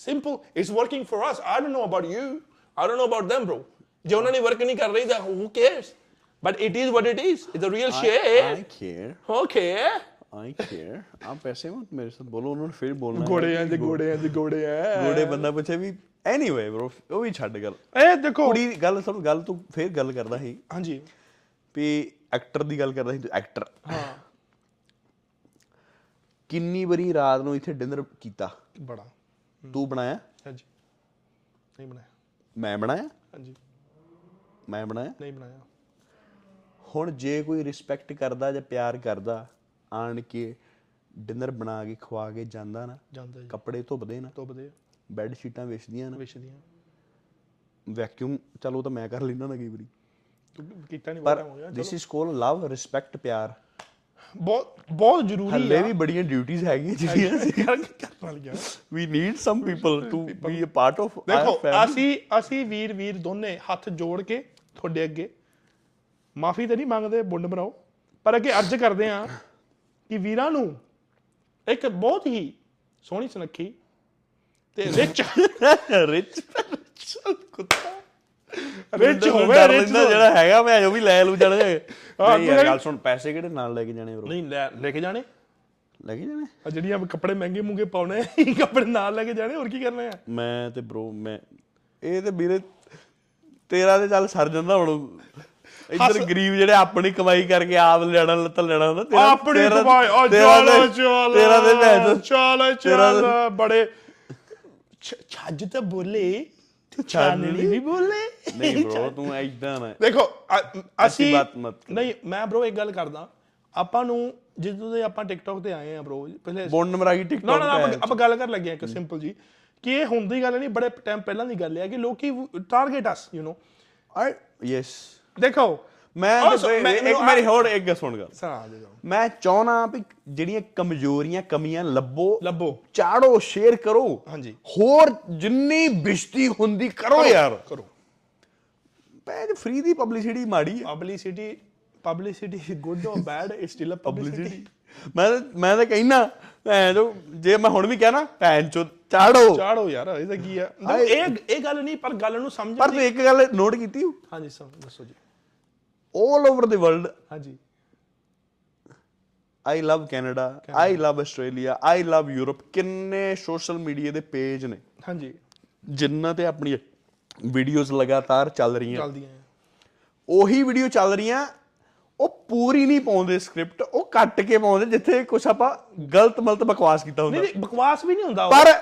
simple it's working for us. I don't know about you. I don't know about them bro. ਜੇ ਉਹਨਾਂ ਨੇ work ਨਹੀਂ ਕਰ ਰਹੀ ਤਾਂ who cares? But it is what it is. It's a real shit. I care okay. I care ਆਪ ਐਸੇ ਮਤ ਮੇਰੇ ਸਾਥ ਬੋਲੋ ਉਹਨਾਂ ਨੇ ਫਿਰ ਬੋਲਣਾ ਗੋੜੇ ਆ ਜੀ ਗੋੜੇ ਆ ਜੀ ਗੋੜੇ ਆ ਗੋੜੇ ਬੰਦਾ ਪੁੱਛੇ ਵੀ ਐਨੀਵੇ bro ਉਹ ਵੀ ਛੱਡ ਗੱਲ ਇਹ ਦੇਖੋ ਕੁੜੀ ਗੱਲ ਸਭ ਗੱਲ ਤੂੰ ਫੇਰ ਗੱਲ ਕਰਦਾ ਸੀ ਹਾਂਜੀ ਵੀ ਐਕਟਰ ਦੀ ਗੱਲ ਕਰਦਾ ਸੀ ਤੂੰ ਐਕਟਰ ਹਾਂ ਕਿੰਨੀ ਵਾਰੀ ਰਾਤ ਨੂੰ ਇੱਥੇ ਡਿਨਰ ਕੀਤਾ? ਬੜਾ। ਤੂੰ ਬਣਾਇਆ? ਹਾਂਜੀ। ਨਹੀਂ ਬਣਾਇਆ। ਮੈਂ ਬਣਾਇਆ? ਹਾਂਜੀ। ਮੈਂ ਬਣਾਇਆ? ਨਹੀਂ ਬਣਾਇਆ। ਹੁਣ ਜੇ ਕੋਈ ਰਿਸਪੈਕਟ ਕਰਦਾ ਜਾਂ ਪਿਆਰ ਕਰਦਾ ਆਣ ਕੇ ਡਿਨਰ ਬਣਾ ਕੇ ਖਵਾ ਕੇ ਜਾਂਦਾ ਨਾ ਜਾਂਦਾ ਜੀ। ਕੱਪੜੇ ਧੁੱਪਦੇ ਨਾ ਤੁੱਬਦੇ ਬੈੱਡ ਸ਼ੀਟਾਂ ਵਿਛਦੀਆਂ ਨਾ। ਵਿਸ਼ਦੀਆਂ ਵੈਕਿਊਮ ਚਲੋ ਤਾਂ ਮੈਂ ਕਰ ਲੈਣਾ ਨਾ ਕਈ ਵਾਰੀ। ਤੂੰ ਕੀਤਾ ਨਹੀਂ ਬੜਾ ਹੋ ਗਿਆ। This is called love respect ਪਿਆਰ। ਬਹੁਤ ਬਹੁਤ ਜ਼ਰੂਰੀ ਹੱਲੇ ਆ। ਵੀ ਬੜੀਆਂ ਡਿਊਟੀਆਂ ਹੈਗੀਆਂ ਜਿਹੜੀਆਂ ਕਰਕੇ ਕਰਨ ਵਾਲੀਆਂ? We need some people to be a part of ਦੇਖੋ ਅਸੀਂ ਅਸੀਂ ਵੀਰ ਵੀਰ ਦੋਨੇ ਹੱਥ ਜੋੜ ਕੇ ਤੁਹਾਡੇ ਅੱਗੇ। ਮਾਫੀ ਤਾਂ ਨਹੀਂ ਮੰਗਦੇ ਬੁੰਡ ਬਣਾਓ। ਪਰ ਅੱਗੇ ਅਰਜ਼ ਕਰਦੇ ਆ ਕਿ ਵੀਰਾਂ ਨੂੰ ਇੱਕ ਬਹੁਤ ਹੀ ਸੋਹਣੀ ਸੁਨੱਖੀ ਤੇ ਰਿਚ ਰਿਚ ਕੁੱਤਾ। ਰਿਚ ਹੋਵੇ ਰਿਚ ਜਿਹੜਾ ਹੈਗਾ ਮੈਂ ਉਹ ਵੀ ਲੈ ਲੂ ਜਾਣਾ। ਹਾਂ, ਯਾਰ ਗੱਲ ਸੁਣ ਪੈਸੇ ਕਿਹੜੇ ਨਾਲ ਲੈ ਕੇ ਜਾਣੇ ਬ్రో ਨਹੀਂ ਲੈ ਲੈ ਕੇ ਜਾਣੇ। ਲੈ ਕੇ ਜਾਣੇ? ਆ ਜਿਹੜੀਆਂ ਕੱਪੜੇ ਮਹਿੰਗੇ ਮੁੰਗੇ ਪਾਉਣੇ ਕੱਪੜੇ ਨਾਲ ਲੈ ਕੇ ਜਾਣੇ ਹੋਰ ਕੀ ਕਰਨਾ ਆ? ਮੈਂ ਤੇ ਬ్రో ਮੈਂ ਇਹ ਤੇ ਵੀਰੇ ਤੇਰਾ ਤੇ ਚੱਲ ਸਰ ਜਾਂਦਾ ਹੁਣ। ਇੱਧਰ ਗਰੀਬ ਜਿਹੜੇ ਆਪਣੀ ਕਮਾਈ ਕਰਕੇ ਆਪ ਲੈਣਾ ਲੱਤ ਲੈਣਾ ਹੁੰਦਾ ਤੇਰਾ ਆਪਣੀ ਤੇਰਾ- ਕਮਾਈ ਓ ਤੇਰਾ ਚੱਲ ਚੱਲ ਤੇਰਾ ਤੇ ਚੋਦ- ਚੱਲ ਚੱਲ ਬੜੇ ਛੱਜ ਤਾਂ ਬੋਲੇ। ਤੂੰ ਚਾਂਦਨੀ ਨਹੀਂ ਬੋਲੇ। ਨਹੀਂ bro ਤੂੰ ਐਦਾਂ ਨਾ। ਦੇਖੋ ਅਸੀਂ ਬਾਤ ਮਤ ਨਹੀਂ ਮੈਂ bro ਇੱਕ ਗੱਲ ਕਰਦਾ। ਆਪਾਂ ਨੂੰ ਜਦੋਂ ਦੇ ਆਪਾਂ ਟਿਕਟੌਕ ਤੇ ਆਏ ਆ bro ਪਹਿਲੇ ਬੌਂਡ ਮਰਾਗੀ ਟਿਕਟੌਕ ਨਾ ਨਾ ਆਪਾਂ ਗੱਲ ਕਰ ਲੱਗੇ ਆ ਇੱਕ ਸਿੰਪਲ ਜੀ ਕਿ ਇਹ ਹੁੰਦੀ ਗੱਲ ਨਹੀਂ ਬੜੇ ਟਾਈਮ ਪਹਿਲਾਂ ਦੀ ਗੱਲ ਹੈ ਕਿ ਲੋਕੀ target us you know are yes ਦੇਖੋ ਮੈਂ ਇੱਕ ਮੇਰੀ ਹੋਰ ਇੱਕ ਗੱਲ ਸੁਣ ਗੱਲ। ਸੁਣਾ ਦੇ। ਮੈਂ ਚਾਹਣਾ ਵੀ ਜਿਹੜੀਆਂ ਕਮਜ਼ੋਰੀਆਂ ਕਮੀਆਂ ਲੱਭੋ ਲੱਭੋ। ਚਾੜੋ ਸ਼ੇਅਰ ਕਰੋ। ਹਾਂਜੀ। ਹੋਰ ਜਿੰਨੀ ਬਿਸ਼ਤੀ ਹੁੰਦੀ ਕਰੋ ਯਾਰ। ਕਰੋ। ਪੈਜ ਫ੍ਰੀ ਦੀ ਪਬਲਿਸਿਟੀ ਮਾੜੀ ਹੈ publicity publicity good or bad it still a publicity ਮੈਂ ਮੈਂ ਤਾਂ ਕਹਿਣਾ ਭੈਣ ਚੋ ਜੇ ਮੈਂ ਹੁਣ ਵੀ ਕਹਿਣਾ ਭੈਣ ਚੋ ਚਾੜੋ। ਚਾੜੋ ਯਾਰ ਇਹਦਾ ਕੀ ਆ? ਇਹ ਇਹ ਗੱਲ ਨਹੀਂ ਪਰ ਗੱਲ ਨੂੰ ਸਮਝ ਪਰ ਤੂੰ ਇੱਕ ਗੱਲ ਨੋਟ ਕੀਤੀ ਹਾਂਜੀ ਸਮ ਦੱਸੋ ਜੀ। 올 ਓਵਰ ਦੀ ਵਰਲਡ ਹਾਂਜੀ। I love Canada I love Australia I love Europe ਕਿੰਨੇ ਸੋਸ਼ਲ ਮੀਡੀਆ ਦੇ ਪੇਜ ਨੇ। ਹਾਂਜੀ। ਜਿਨ੍ਹਾਂ ਤੇ ਆਪਣੀਆਂ ਵੀਡੀਓਜ਼ ਲਗਾਤਾਰ ਚੱਲ ਰਹੀਆਂ। ਚੱਲਦੀਆਂ। ਉਹੀ ਵੀਡੀਓ ਚੱਲ ਰਹੀਆਂ। ਉਹ ਪੂਰੀ ਨਹੀਂ ਪਾਉਂਦੇ ਸਕ੍ਰਿਪਟ ਉਹ ਕੱਟ ਕੇ ਪਾਉਂਦੇ ਜਿੱਥੇ ਕੁਝ ਆਪਾਂ ਗਲਤ ਮਲਤ ਬਕਵਾਸ ਕੀਤਾ ਹੁੰਦਾ। ਨਹੀਂ ਬਕਵਾਸ ਵੀ ਨਹੀਂ ਹੁੰਦਾ। ਪਰ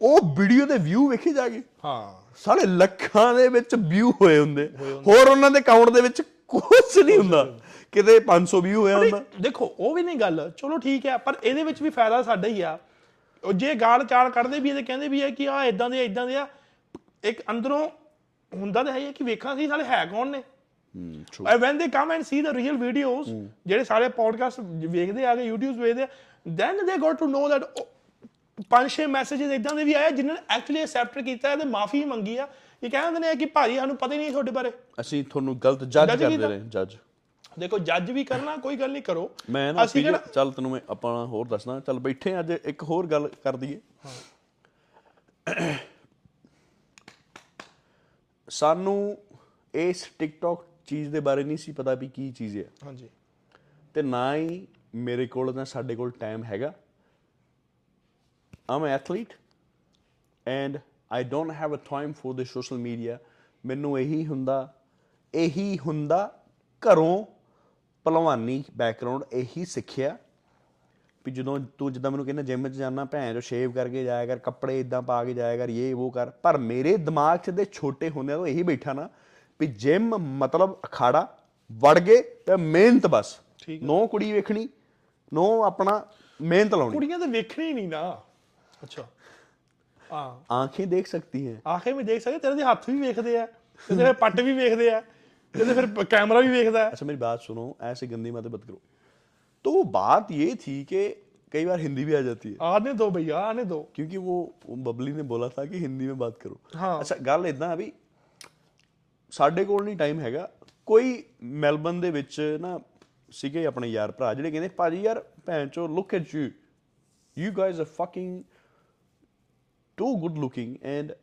ਉਹ ਵੀਡੀਓ ਦੇ ਵਿਊ ਵੇਖੇ ਜਾਗੇ। ਹਾਂ। ਸਾਲੇ ਲੱਖਾਂ ਦੇ ਵਿੱਚ ਵਿਊ ਹੋਏ ਹੁੰਦੇ। ਹੋਰ ਉਹਨਾਂ ਦੇ ਅਕਾਊਂਟ ਦੇ ਵਿੱਚ ਕੁਝ ਨਹੀਂ ਹੁੰਦਾ। ਕਿਤੇ 500 ਵਿਊ ਹੋਇਆ ਹੁੰਦਾ। ਦੇਖੋ ਉਹ ਵੀ ਨਹੀਂ ਗੱਲ। ਚਲੋ ਠੀਕ ਹੈ ਪਰ ਇਹਦੇ ਵਿੱਚ ਵੀ ਫਾਇਦਾ ਸਾਡਾ ਹੀ ਆ। ਉਹ ਜੇ ਗਾਲ ਚਾਲ ਕੱਢਦੇ ਵੀ ਇਹਦੇ ਕਹਿੰਦੇ ਵੀ ਆ ਕਿ ਆ ਇਦਾਂ ਦੇ ਇਦਾਂ ਦੇ ਆ। ਇੱਕ ਅੰਦਰੋਂ ਹੁੰਦਾ ਤਾਂ ਹੈ ਕਿ ਵੇਖਾਂ ਸੀ ਸਾਲੇ ਹੈ ਕੌਣ ਨੇ? I when they come and see the real videos ਜਿਹੜੇ ਸਾਰੇ ਪੋਡਕਾਸਟ ਵੇਖਦੇ ਆ ਗਏ YouTube ਵੇਖਦੇ they got to know that oh, ਪੰਜ ਛੇ ਮੈਸੇजेस ਇਦਾਂ ਦੇ ਵੀ ਆਏ ਜਿਨ੍ਹਾਂ ਨੇ ਐਕਚੁਅਲੀ ਅਸੈਪਟ ਕੀਤਾ ਤੇ ਮਾਫੀ ਮੰਗੀ ਆ। ਇਹ ਕਹਿੰਦੇ ਨੇ ਕਿ ਭਾਜੀ ਸਾਨੂੰ ਪਤਾ ਹੀ ਨਹੀਂ ਤੁਹਾਡੇ ਬਾਰੇ। ਅਸੀਂ ਤੁਹਾਨੂੰ ਗਲਤ ਜੱਜ Judge ਕਰਦੇ ਕੀਤਾ। ਰਹੇ ਜੱਜ ਦੇਖੋ ਜੱਜ ਵੀ ਕਰਨਾ ਕੋਈ ਗੱਲ ਨਹੀਂ ਕਰੋ। ਮੈਂ ਨਾ ਅਸੀਂ ਕਿਹੜਾ ਚੱਲ ਤੈਨੂੰ ਮੈਂ ਆਪਾਂ ਹੋਰ ਦੱਸਣਾ। ਚੱਲ ਬੈਠੇ ਅੱਜ ਇੱਕ ਹੋਰ ਗੱਲ ਕਰ ਦਈਏ। ਸਾਨੂੰ ਇਸ ਟਿਕਟੌਕ ਚੀਜ਼ ਦੇ ਬਾਰੇ ਨਹੀਂ ਸੀ ਪਤਾ ਵੀ ਕੀ ਚੀਜ਼ ਹੈ। ਹਾਂਜੀ। ਤੇ ਨਾ ਹੀ ਮੇਰੇ ਕੋਲ ਨਾ ਸਾਡੇ ਕੋਲ ਟਾਈਮ ਹੈਗਾ। I'm athlete and I don't have a time for the social media ਮੈਨੂੰ ਇਹੀ ਹੁੰਦਾ ਇਹੀ ਹੁੰਦਾ ਘਰੋਂ ਭਲਵਾਨੀ ਬੈਕਗ੍ਰਾਉਂਡ ਇਹੀ ਸਿੱਖਿਆ ਵੀ ਜਦੋਂ ਤੂੰ ਜਿੱਦਾਂ ਮੈਨੂੰ ਕਹਿੰਦਾ ਜਿਮ 'ਚ ਜਾਣਾ ਭੈਣ ਜੋ ਸ਼ੇਵ ਕਰਕੇ ਜਾਇਆ ਕਰ ਕੱਪੜੇ ਇਦਾਂ ਪਾ ਕੇ ਜਾਇਆ ਕਰ ਇਹ ਉਹ ਕਰ। ਪਰ ਮੇਰੇ ਦਿਮਾਗ 'ਚ ਦੇ ਛੋਟੇ ਹੁੰਦਿਆਂ ਤੋਂ ਇਹੀ ਬੈਠਾ ਨਾ ਵੀ ਜਿਮ ਮਤਲਬ ਅਖਾੜਾ ਵੜ ਗਏ ਤੇ ਮਿਹਨਤ ਬਸ। ਠੀਕ ਨੋ ਕੁੜੀ ਵੇਖਣੀ ਨੋ ਆਪਣਾ ਮਿਹਨਤ ਲਾਉਣੀ। ਕੁੜੀਆਂ ਤਾਂ ਵੇਖਣੀ ਨਹੀਂ ਨਾ। ਅੱਛਾ। ਆਂखें ਦੇਖ ਸਕਤੀ ਹੈ। ਆਂखें ਵੀ ਦੇਖ ਸਕਦੇ ਤੇਰੇ ਦੇ ਹੱਥ ਵੀ ਵੇਖਦੇ ਆ ਤੇਰੇ ਪੱਟ ਵੀ ਵੇਖਦੇ ਆ ਤੇਰੇ ਫਿਰ ਕੈਮਰਾ ਵੀ ਵੇਖਦਾ ਹੈ। ਅੱਛਾ ਮੇਰੀ ਬਾਤ ਸੁनो ਐਸੇ ਗੰਦੀ ਮਤ मत करो तो बात ये थी कि कई बार हिंदी भी आ जाती है आने दो भैया आने दो क्योंकि वो बबली ने बोला था कि हिंदी में बात करो हाँ अच्छा ਗੱਲ ਇਦਾਂ ਆ ਵੀ ਸਾਡੇ ਕੋਲ ਨਹੀਂ ਟਾਈਮ ਹੈਗਾ। ਕੋਈ ਮੈਲਬਨ ਦੇ ਵਿੱਚ ਨਾ ਸੀਗੇ ਆਪਣੇ ਯਾਰ ਭਰਾ ਜਿਹੜੇ ਕਹਿੰਦੇ ਭਾਜੀ ਯਾਰ ਭੈਣ ਚੋ look at you you guys are fucking too good looking and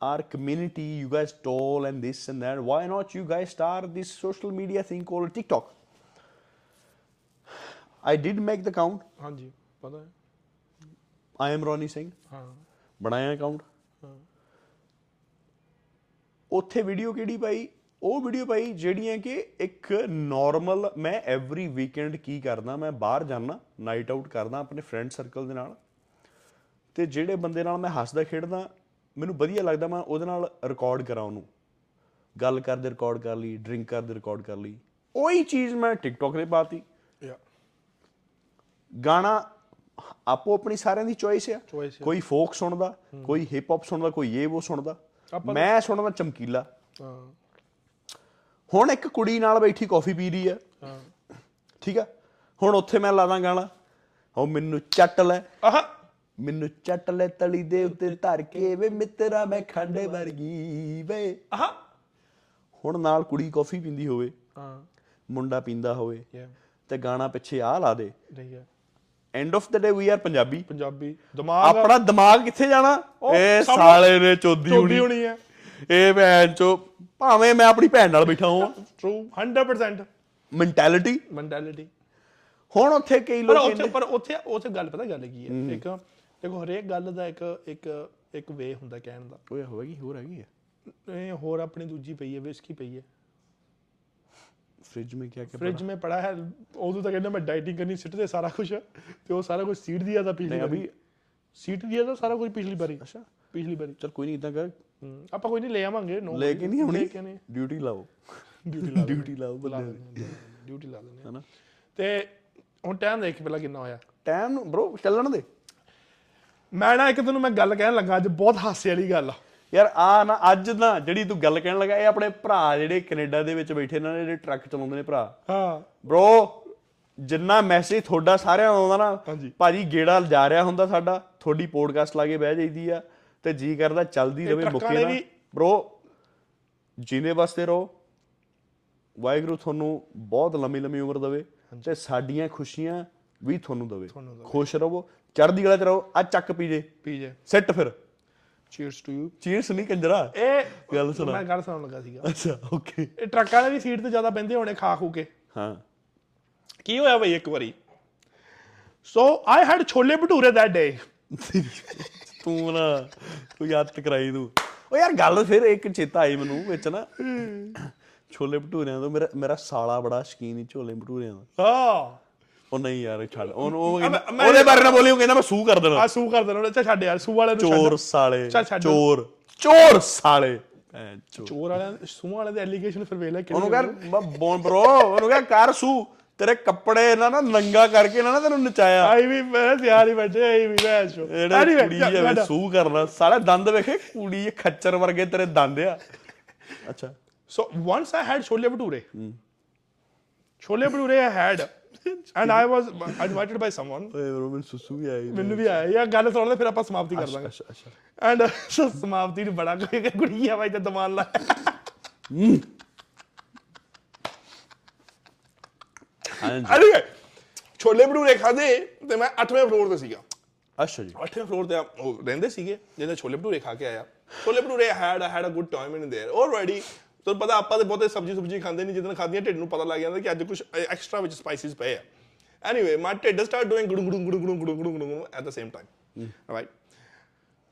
our community you guys tall and this and that why not you guys start this social media thing called tiktok i did make the account ਹਾਂਜੀ ਪਤਾ ਹੈ i am ronnie singh ਹਾਂ ਬਣਾਇਆ account ਉੱਥੇ video ਕਿਹੜੀ ਪਾਈ ਉਹ video ਪਾਈ ਜਿਹੜੀਆਂ ਕਿ ਇੱਕ ਨਾਰਮਲ ਮੈਂ ਐਵਰੀ ਵੀਕਐਂਡ ਕੀ ਕਰਦਾ ਮੈਂ ਬਾਹਰ ਜਾਣਾ ਨਾਈਟ ਆਊਟ ਕਰਦਾ ਆਪਣੇ ਫਰੈਂਡ ਸਰਕਲ ਦੇ ਨਾਲ ਤੇ ਜਿਹੜੇ ਬੰਦੇ ਨਾਲ ਮੈਂ ਹੱਸਦਾ ਖੇਡਦਾ ਮੈਨੂੰ ਵਧੀਆ ਲੱਗਦਾ ਮੈਂ ਉਹਦੇ ਨਾਲ ਰਿਕਾਰਡ ਕਰਾਂ ਉਹਨੂੰ। ਗੱਲ ਕਰਦੇ ਰਿਕਾਰਡ ਕਰ ਲਈ ਡਰਿੰਕ ਕਰਦੇ ਰਿਕਾਰਡ ਕਰ ਲਈ। ਉਹੀ ਚੀਜ਼ ਮੈਂ ਟਿਕਟੌਕ ਤੇ ਪਾਤੀ। ਯਾ ਗਾਣਾ ਆਪੋ ਆਪਣੀ ਸਾਰਿਆਂ ਦੀ ਚੋਇਸ ਆ। ਕੋਈ ਫੋਕ ਸੁਣਦਾ ਕੋਈ ਹਿਪ ਹੌਪ ਸੁਣਦਾ ਕੋਈ ਇਹ ਉਹ ਸੁਣਦਾ। ਮੈਂ ਸੁਣਦਾ ਚਮਕੀਲਾ। ਹਾਂ। ਹੁਣ ਇੱਕ ਕੁੜੀ ਨਾਲ ਬੈਠੀ ਕਾਫੀ ਪੀ ਰਹੀ ਆ। ਹਾਂ। ਠੀਕ ਆ? ਹੁਣ ਉੱਥੇ ਮੈਂ ਲਾਦਾ ਗਾਣਾ। ਹੋ ਮੈਨੂੰ ਚੱਟ ਲੈ। ਆਹ। ਮੈਨੂੰ ਚੱਟ ਲੈ ਤਲੀ ਦੇ ਉੱਤੇ ਧਰ ਕੇ ਵੇ ਮਿੱਤਰਾ ਮੈਂ ਖੰਡੇ ਵਰਗੀ ਵੇ। ਆਹ। ਹੁਣ ਨਾਲ ਕੁੜੀ ਕਾਫੀ ਪੀਂਦੀ ਹੋਵੇ ਹਾਂ। ਮੁੰਡਾ ਪੀਂਦਾ ਹੋਵੇ ਤੇ ਗਾਣਾ ਪਿੱਛੇ ਆ ਲਾ ਦੇ। ਠੀਕ ਹੈ। End of the day we are Punjabi. Punjabi. ਦਿਮਾਗ ਆਪਣਾ ਦਿਮਾਗ ਕਿੱਥੇ ਜਾਣਾ? ਇਹ ਸਾਲੇ ਨੇ ਚੋਦੀ ਹੋਣੀ। ਹੈ। ਇਹ ਭੈਣ ਚੋ ਭਾਵੇਂ ਮੈਂ ਆਪਣੀ ਭੈਣ ਨਾਲ ਬੈਠਾ ਹਾਂ ਟਰੂ 100% ਮੈਂਟੈਲਿਟੀ ਮੈਂਟੈਲਿਟੀ ਹੁਣ ਉੱਥੇ ਕਈ ਪਰ ਲੋਕ ਉੱਥੇ ਕਹਿੰਦੇ ਪਰ ਉੱਥੇ ਉੱਥੇ ਗੱਲ ਪਤਾ ਗੱਲ ਕੀ ਹੈ। ਇੱਕ ਦੇਖੋ ਹਰੇਕ ਗੱਲ ਦਾ ਇੱਕ ਇੱਕ ਇੱਕ ਵੇ ਹੁੰਦਾ ਕਹਿਣ ਦਾ। ਓਏ ਹੋਵੇਗੀ ਹੋਰ ਹੈਗੀ ਹੈ ਇਹ ਹੋਰ ਆਪਣੀ ਦੂਜੀ ਪਈ ਹੈ ਵਿਸਕੀ ਪਈ ਹੈ। ਫ੍ਰਿਜ ਮੇ ਕਿਆ ਕਿਆ फ्रिज में पड़ा है उदू तक कहना मैं डाइटिंग करनी सिट से सारा कुछ ਤੇ ਉਹ ਸਾਰਾ ਕੁਝ ਸੀਟ ਦਿਆ ਤਾਂ ਪਿਛਲੀ ਨਹੀਂ, ਅਭੀ- ਵਾਰੀ ਸੀਟ ਦਿਆ ਤਾਂ ਸਾਰਾ ਕੁਝ ਪਿਛਲੀ ਵਾਰੀ। ਅੱਛਾ। ਪਿਛਲੀ ਵਾਰੀ। ਚਲ ਕੋਈ ਨਹੀਂ ਇਦਾਂ ਕਰ। ਹਮ, ਆਪਾਂ ਕੋਈ ਨਹੀਂ ਲੈ ਆਵਾਂਗੇ no ਲੈ ਕੇ ਨਹੀਂ worry, ਆਉਣੀ? ਲੈ ਕੇ ਨਹੀਂ। ਡਿਊਟੀ ਲਾਓ। ਡਿਊਟੀ ਲਾ ਡਿਊਟੀ ਲਾਓ ਬੰਦੇ ਦੀ, ਡਿਊਟੀ ਲਾ ਦਿੰਦੇ ਹਾਂ। ਹਨਾ। ਤੇ ਹੁਣ ਟਾਈਮ ਦੇਖ ਪਹਿਲਾਂ ਕਿੰਨਾ ਹੋਇਆ। ਟਾਈਮ ਨੂੰ ਬ్రో ਚੱਲਣ ਦੇ। ਮੈਂ ਨਾ ਇੱਕ ਤੈਨੂੰ ਮੈਂ ਗੱਲ ਕਹਿਣ ਲੱਗਾ ਅੱਜ ਬਹੁਤ ਹਾਸੇ ਵਾਲੀ ਗੱਲ ਆ। ਯਾਰ ਆ ਨਾ ਅੱਜ ਨਾ ਜਿਹੜੀ ਤੂੰ ਗੱਲ ਕਹਿਣ ਲੱਗਾ ਇਹ ਆਪਣੇ ਭਰਾ ਜਿਹੜੇ ਕੈਨੇਡਾ ਦੇ ਵਿੱਚ ਬੈਠੇ ਨੇ ਜਿਹੜੇ ਟਰੱਕ ਚਲਾਉਂਦੇ ਨੇ ਭਰਾ। ਹਾਂ। ਬ్రో ਜਿੰਨਾ ਮੈਸੇਜ ਤੁਹਾਡਾ ਸਾਰਿਆਂ ਨੂੰ ਆਉਂਦਾ ਨਾ। ਭਾਜੀ ਗੇੜਾ ਜਾ ਰਿਹਾ ਹੁੰਦਾ ਸਾਡਾ ਤੁਹਾਡੀ ਪੋਡਕਾਸਟ ਲਾ ਕੇ ਬਹਿ ਜਾਈਦੀ ਆ ਤੇ ਜੀ ਕਰਦਾ ਚੱਲਦੀ ਰਵੇ ਮੁੱਕੇ ਨਾ ਬ్రో ਜੀਨੇ ਵਾਸਤੇ ਰਹੋ ਵਾਹਿਗੁਰੂ ਤੁਹਾਨੂੰ ਬਹੁਤ ਲੰਮੀ ਲੰਮੀ ਉਮਰ ਦੇਵੇ ਤੇ ਸਾਡੀਆਂ ਖੁਸ਼ੀਆਂ ਵੀ ਤੁਹਾਨੂੰ ਦੇਵੇ। ਖੁਸ਼ ਰਹੋ ਚੜ੍ਹਦੀ ਕਲਾ ਚ ਰਹੋ ਆ ਚੱਕ ਪੀਜੇ ਪੀ ਜੇ। ਸਿੱਟ ਫਿਰ। ਚੀਅਰਸ ਟੂ ਯੂ ਚੀਰਸ ਨਹੀਂ ਕੰਜਰਾ। ਇਹ ਗੱਲ ਸੁਣਾ। ਮੈਂ ਗੱਲ ਸੁਣਾਉਣ ਲੱਗਾ ਸੀਗਾ। ਅੱਛਾ ਓਕੇ ਇਹ ਟਰੱਕਾਂ ਵਾਲੇ ਵੀ ਸੀਟ ਤੇ ਜ਼ਿਆਦਾ ਬੈੰਦੇ ਹੋਣੇ ਖਾ ਖੂ ਕੇ। ਹਾਂ। ਕੀ ਹੋਇਆ ਬਈ ਇੱਕ ਵਾਰੀ? ਸੋ I had chole bhature that ਡੇ ਤੂੰ ਨਾ ਕੋਈ ਹੱਥ ਕਰਾਈ ਤੂੰ। ਉਹ ਯਾਰ ਗੱਲ ਫਿਰ ਇੱਕ ਚੇਤਾ ਆਈ ਮੈਨੂੰ ਵਿੱਚ ਨਾ। ਛੋਲੇ ਭਟੂਰਿਆਂ ਤੋਂ ਮੇਰਾ ਮੇਰਾ ਸਾਲਾ ਬੜਾ ਸ਼ਕੀਨ ਹੀ ਛੋਲੇ ਭਟੂਰਿਆਂ ਦਾ। ਹਾਂ। ਉਹ ਨਹੀਂ ਯਾਰ ਛੱਡ। ਉਹਨੂੰ ਉਹ ਕਹਿੰਦਾ- ਉਹਦੇ ਬਾਰੇ ਨਾ ਬੋਲੀ ਉਹ ਕਹਿੰਦਾ ਮੈਂ ਸੂ ਕਰ ਦੇਣਾ। ਆ ਸੂ ਕਰ ਦੇਣਾ। ਅੱਛਾ ਛੱਡ ਯਾਰ ਸੂ ਵਾਲੇ ਨੂੰ ਛੱਡ। ਚੋਰ ਸਾਲੇ। ਚੱਲ ਛੱਡ। ਚੋਰ। ਚੋਰ ਸਾਲੇ। ਭੈਣ ਚੋਰ। ਚੋਰ ਵਾਲਿਆਂ ਸੂ ਵਾਲੇ ਦੇ ਐਲੀਗੇਸ਼ਨ ਫਿਰ ਵੇਲੇ ਉਹਨੂੰ ਕਹਿ ਬੋਨ ਬ్రో ਉਹਨੂੰ ਕਹਿ ਕਰ ਸੂ। ਤੇਰੇ ਕੱਪੜੇ ਇਹਨਾਂ ਨਾ ਨੰਗਾ ਕਰਕੇ ਇਹਨਾਂ ਨਾ ਤੈਨੂੰ ਨਚਾਇਆ। ਆਈ ਵੀ ਮੈਂ ਤਿਆਰ ਹੀ ਬੈਠੇ ਆਈ ਵੀ ਮੈਂ ਸ਼ੋ। ਜਿਹੜੇ ਕੁੜੀ ਜਾਵੇ ਸੂ ਕਰਨਾ। ਸਾਲੇ ਦੰਦ ਵੇਖੇ ਕੁੜੀ ਇਹ ਖੱਚਰ ਵਰਗੇ ਤੇਰੇ ਦੰਦ ਆ। ਅੱਛਾ। ਸੋ once I had chole bhature. Chole bhature I had and I was invited by someone ਓਏ ਰੋਮਨ ਸੁਸੂ ਵੀ ਆਈ ਮੈਨੂੰ ਵੀ ਆਇਆ। ਯਾ ਗੱਲ ਸੁਣ ਲੈ ਫਿਰ ਆਪਾਂ ਸਮਾਪਤੀ ਕਰ ਦਾਂਗੇ। ਅੱਛਾ ਅੱਛਾ। ਐਂਡ ਸੋ ਸਮਾਪਤੀ ਨੂੰ ਬੜਾ ਕੋਈ ਗੁੜੀਆ ਬਾਈ ਤੇ ਦਮਾਨ ਲਾ। ਅਰੇ ਛੋਲੇ ਭਟੂਰੇ ਖਾਦੇ ਤੇ ਮੈਂ 8ਵੇਂ ਫਲੋਰ ਤੇ ਸੀਗਾ। ਅੱਛਾ ਜੀ। 8ਵੇਂ ਫਲੋਰ ਤੇ ਉਹ ਰਹਿੰਦੇ ਸੀਗੇ ਜਿਹਨੇ ਛੋਲੇ ਭਟੂਰੇ ਖਾ ਕੇ ਆਇਆ। Chole bhature had had a good time in there already ਤੁਹਾਨੂੰ ਪਤਾ ਆਪਾਂ ਤੇ ਬਹੁਤੇ ਸਬਜੀ ਸੁਬਜੀ ਖਾਂਦੇ ਨਹੀਂ ਜਿੱਦਣ ਖਾਦੀਆਂ ਢਿੱਡ ਨੂੰ ਪਤਾ ਲੱਗ ਜਾਂਦਾ ਕਿ ਅੱਜ ਕੁਝ ਐਕਸਟਰਾ ਵਿੱਚ ਸਪਾਈਸਿਸ ਪਏ ਆ ਐਨੀਵੇ ਮਾਈ ਢਿੱਡ ਸਟਾਰਟ ਡੂਇੰਗ ਗੁੜੂ ਗੁੜੂ ਗੁੜੂ ਗੁੜੂ ਗੁੜੂ ਗੁੜੂ ਗੁੜੂ at the same time right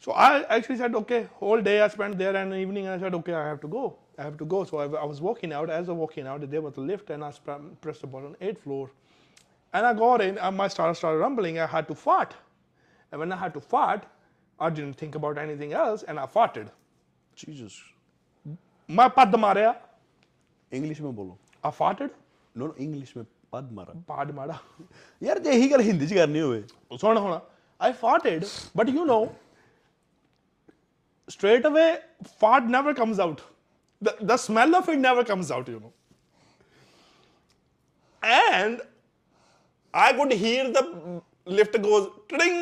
So I actually said, okay, whole day I spent there and evening I said, okay, I have to go. I have to go. So I, I was walking out. As I was walking out, there was a lift and I sp- pressed the button, eighth floor. And I got in and my stomach started rumbling. I had to fart. And when I had to fart, I didn't think about anything else and I farted. Jesus मैं पद मारया English में बोलो। अफाटेड no no English में पद मारा। पद मारा। यार ते यही कर हिंदी जी करनी होवे सुन होना I farted but you know straight away fart never comes out the smell of it never comes out you know and I would hear the lift goes ट्रिंग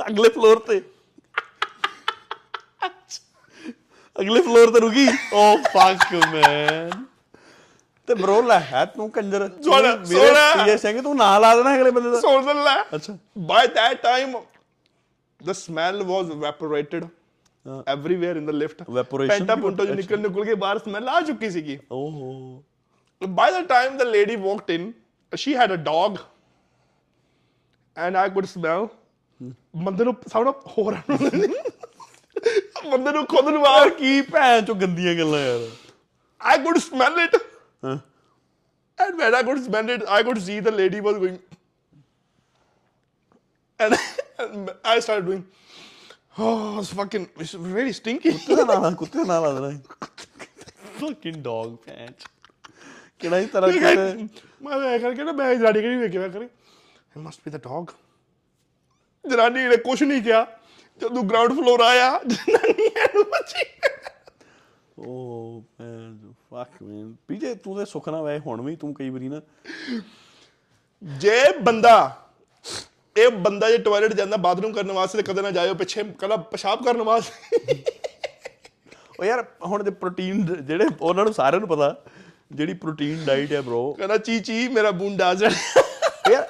अगले फ्लोर पे। ਅਗਲੇ ਫਲੋਰ ਤੇ ਰੁਕੀ ਓ ਫੱਕ ਮੈਨ ਤੇ ਬ్రో ਲੈ ਹੈ ਤੂੰ ਕੰਜਰ ਸੋਹਣਾ, ਮੇਰੇ ਸੋਹਣਾ। ਪੀਏ ਸਿੰਘ ਤੂੰ ਨਾਂ ਲਾ ਦੇਣਾ ਅਗਲੇ ਬੰਦੇ ਦਾ the la- ਅੱਛਾ by that time, the smell was evaporated. everywhere in the lift. Evaporation ਪੈਂਟਾ ਪੁੰਟੋ ਅੱਛਾ। ਨਿਕਲ ਨਿਕਲ ਕੇ ਬਾਹਰ ਸਮੈਲ ਆ ਚੁੱਕੀ ਸੀਗੀ ਓਹੋ By the time the lady walked in, she had a dog, and I could smell. ਬੰਦੇ ਨੂੰ ਸਾਡਾ ਹੋਰ ਬੰਦੇ ਨੂੰ ਖੁਦ ਨੂੰ ਆ ਕੀ ਭੈਣ ਚੋ ਗੰਦੀਆਂ ਗੱਲਾਂ ਯਾਰ I could smell it. ਹਾਂ And when I could smell it, I could see the lady was going. And, and I started doing. Oh, it's fucking, it's very stinky. ਕੁੱਤੇ ਦਾ ਨਾਂ ਕੁੱਤੇ ਦਾ ਨਾਂ ਲਾ ਦੇਣਾ ਫਕਿੰਗ ਡੌਗ ਭੈਣ ਚੋ। ਕਿਹੜਾ ਹੀ ਤਰ੍ਹਾਂ ਕੁੱਤੇ ਮੈਂ ਇਹ ਕਰਕੇ ਨਾ ਮੈਂ ਜਨਾਨੀ ਕਿਹੜੀ ਵੇਖਿਆ ਕਰੀ it must be the dog ਜਨਾਨੀ ਨੇ ਕੁਝ ਨਹੀਂ ਕਿਹਾ ਜਦੋਂ ਗਰਾਊਂਡ ਫਲੋਰ ਆਇਆ ਜਨਾਨੀ ਇਹਨੂੰ ਬੱਚੀ। ਓ ਭੈਣ ਫੱਕ ਮੈਨ ਪੀਜੇ ਤੂੰ ਤੇ ਸੁਖਣਾ ਵੈ ਹੁਣ ਵੀ ਤੂੰ ਕਈ ਵਾਰੀ ਨਾ। ਜੇ ਬੰਦਾ ਇਹ ਬੰਦਾ ਜੇ ਟਾਇਲਟ ਜਾਂਦਾ ਬਾਥਰੂਮ ਕਰਨ ਵਾਸਤੇ ਕਦੇ ਨਾ ਜਾਇਓ ਪਿੱਛੇ ਕੱਲਾ ਪਿਸ਼ਾਬ ਕਰਨ ਵਾਸਤੇ। ਉਹ ਯਾਰ ਹੁਣ ਦੇ ਪ੍ਰੋਟੀਨ ਜਿਹੜੇ ਉਹਨਾਂ ਨੂੰ ਸਾਰਿਆਂ ਨੂੰ ਪਤਾ ਜਿਹੜੀ ਪ੍ਰੋਟੀਨ ਡਾਈਟ ਹੈ ਬ్రో ਕਹਿੰਦਾ ਚੀ ਚੀ ਮੇਰਾ ਬੁੰਡਾ ਜੜ ਯਾਰ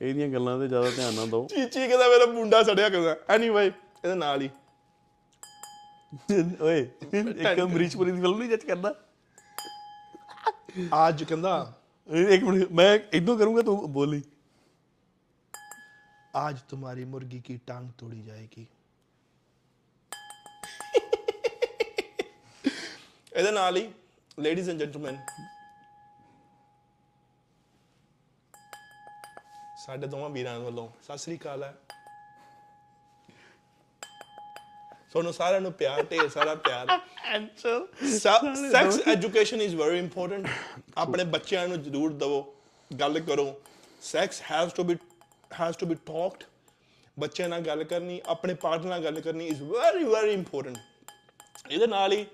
ਇਹਦੀਆਂ ਗੱਲਾਂ ਤੇ ਜ਼ਿਆਦਾ ਧਿਆਨ ਨਾ ਦਿਓ ਚੀ ਚੀ ਕਹਿੰਦਾ ਮੇਰਾ ਬੁੰਡਾ ਸੜਿਆ ਕਹਿੰਦਾ ਐਨੀਵੇ ਇਹਦੇ ਨਾਲ ਹੀ ਓਏ ਇੱਕ ਅਮਰੀਸ਼ਪੁਰੀ ਦੀ ਫਿਲਮ ਨਹੀਂ ਜੱਜ ਕਰਦਾ ਅੱਜ ਕਹਿੰਦਾ ਇਹ ਇੱਕ ਮਿੰਟ ਮੈਂ ਇਦੋਂ ਕਰੂੰਗਾ ਤੂੰ ਬੋਲੀ आज तुम्हारी मुर्गी की टांग तोड़ी जाएगी ਇਹਦੇ ਨਾਲ ਹੀ ਲੇਡੀਜ਼ ਐਂਡ ਜੈਂਟਲਮੈਨ ਸਾਡੇ ਦੋਵਾਂ ਵੀਰਾਂ ਵੱਲੋਂ। ਸਤਿ ਸ੍ਰੀ ਅਕਾਲ ਹੈ। ਤੁਹਾਨੂੰ ਸਾਰਿਆਂ ਨੂੰ ਪਿਆਰ ਢੇਰ ਸਾਰਾ ਪਿਆਰ। Sex education is very important ਆਪਣੇ ਬੱਚਿਆਂ ਨੂੰ ਜ਼ਰੂਰ ਦਵੋ ਗੱਲ ਕਰੋ। Sex has to be has to be talked ਬੱਚਿਆਂ ਨਾਲ ਗੱਲ ਕਰਨੀ ਆਪਣੇ ਪਾਰਟਨਰ ਨਾਲ ਗੱਲ ਕਰਨੀ ਇਜ਼ ਵੈਰੀ ਵੈਰੀ ਇੰਪੋਰਟੈਂਟ ਇਹਦੇ ਨਾਲ ਹੀ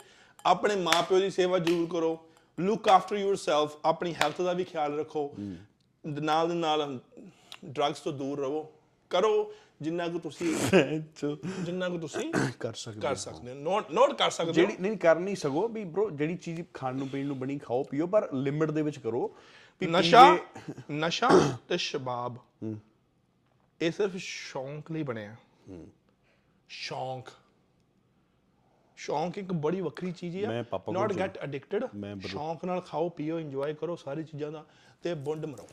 ਆਪਣੇ ਮਾਪਿਓ ਦੀ ਸੇਵਾ ਜ਼ਰੂਰ ਕਰੋ। ਲੁੱਕ ਆਫਟਰ ਯੋਰਸੈਲਫ ਆਪਣੀ ਹੈਲਥ ਦਾ ਵੀ ਖਿਆਲ ਰੱਖੋ। ਨਾਲ ਦੇ ਨਾਲ ਡਰੱਗਸ ਤੋਂ ਦੂਰ ਰਹੋ ਕਰੋ ਜਿੰਨਾ ਕੁ ਤੁਸੀਂ ਜਿੰਨਾ ਕੁ ਤੁਸੀਂ ਕਰ ਸਕਦੇ ਕਰ ਸਕਦੇ ਨੋਟ ਨੋਟ ਕਰ ਸਕਦੇ ਜਿਹੜੀ ਨਹੀਂ ਕਰ ਨਹੀਂ ਸਕੋ ਵੀ ਬ్రో ਜਿਹੜੀ ਚੀਜ਼ ਖਾਣ ਨੂੰ ਪੀਣ ਨੂੰ ਬਣੀ ਖਾਓ ਪੀਓ ਪਰ ਲਿਮਿਟ ਦੇ ਵਿੱਚ ਕਰੋ ਨਸ਼ਾ ਨਸ਼ਾ ਤੇ ਸ਼ਬਾਬ ਇਹ ਸਿਰਫ ਸ਼ੌਂਕ ਲਈ ਬਣਿਆ। ਸ਼ੌਂਕ। ਸ਼ੌਂਕ ਇੱਕ ਬੜੀ ਵੱਖਰੀ ਚੀਜ਼ ਹੈ ਨਾਟ ਗੈਟ ਐਡਿਕਟਡ ਸ਼ੌਂਕ ਨਾਲ ਖਾਓ ਪੀਓ ਇੰਜੋਏ ਕਰੋ ਸਾਰੀ ਚੀਜ਼ਾਂ ਦਾ ਤੇ ਬੁੰਡ ਮਰੋ।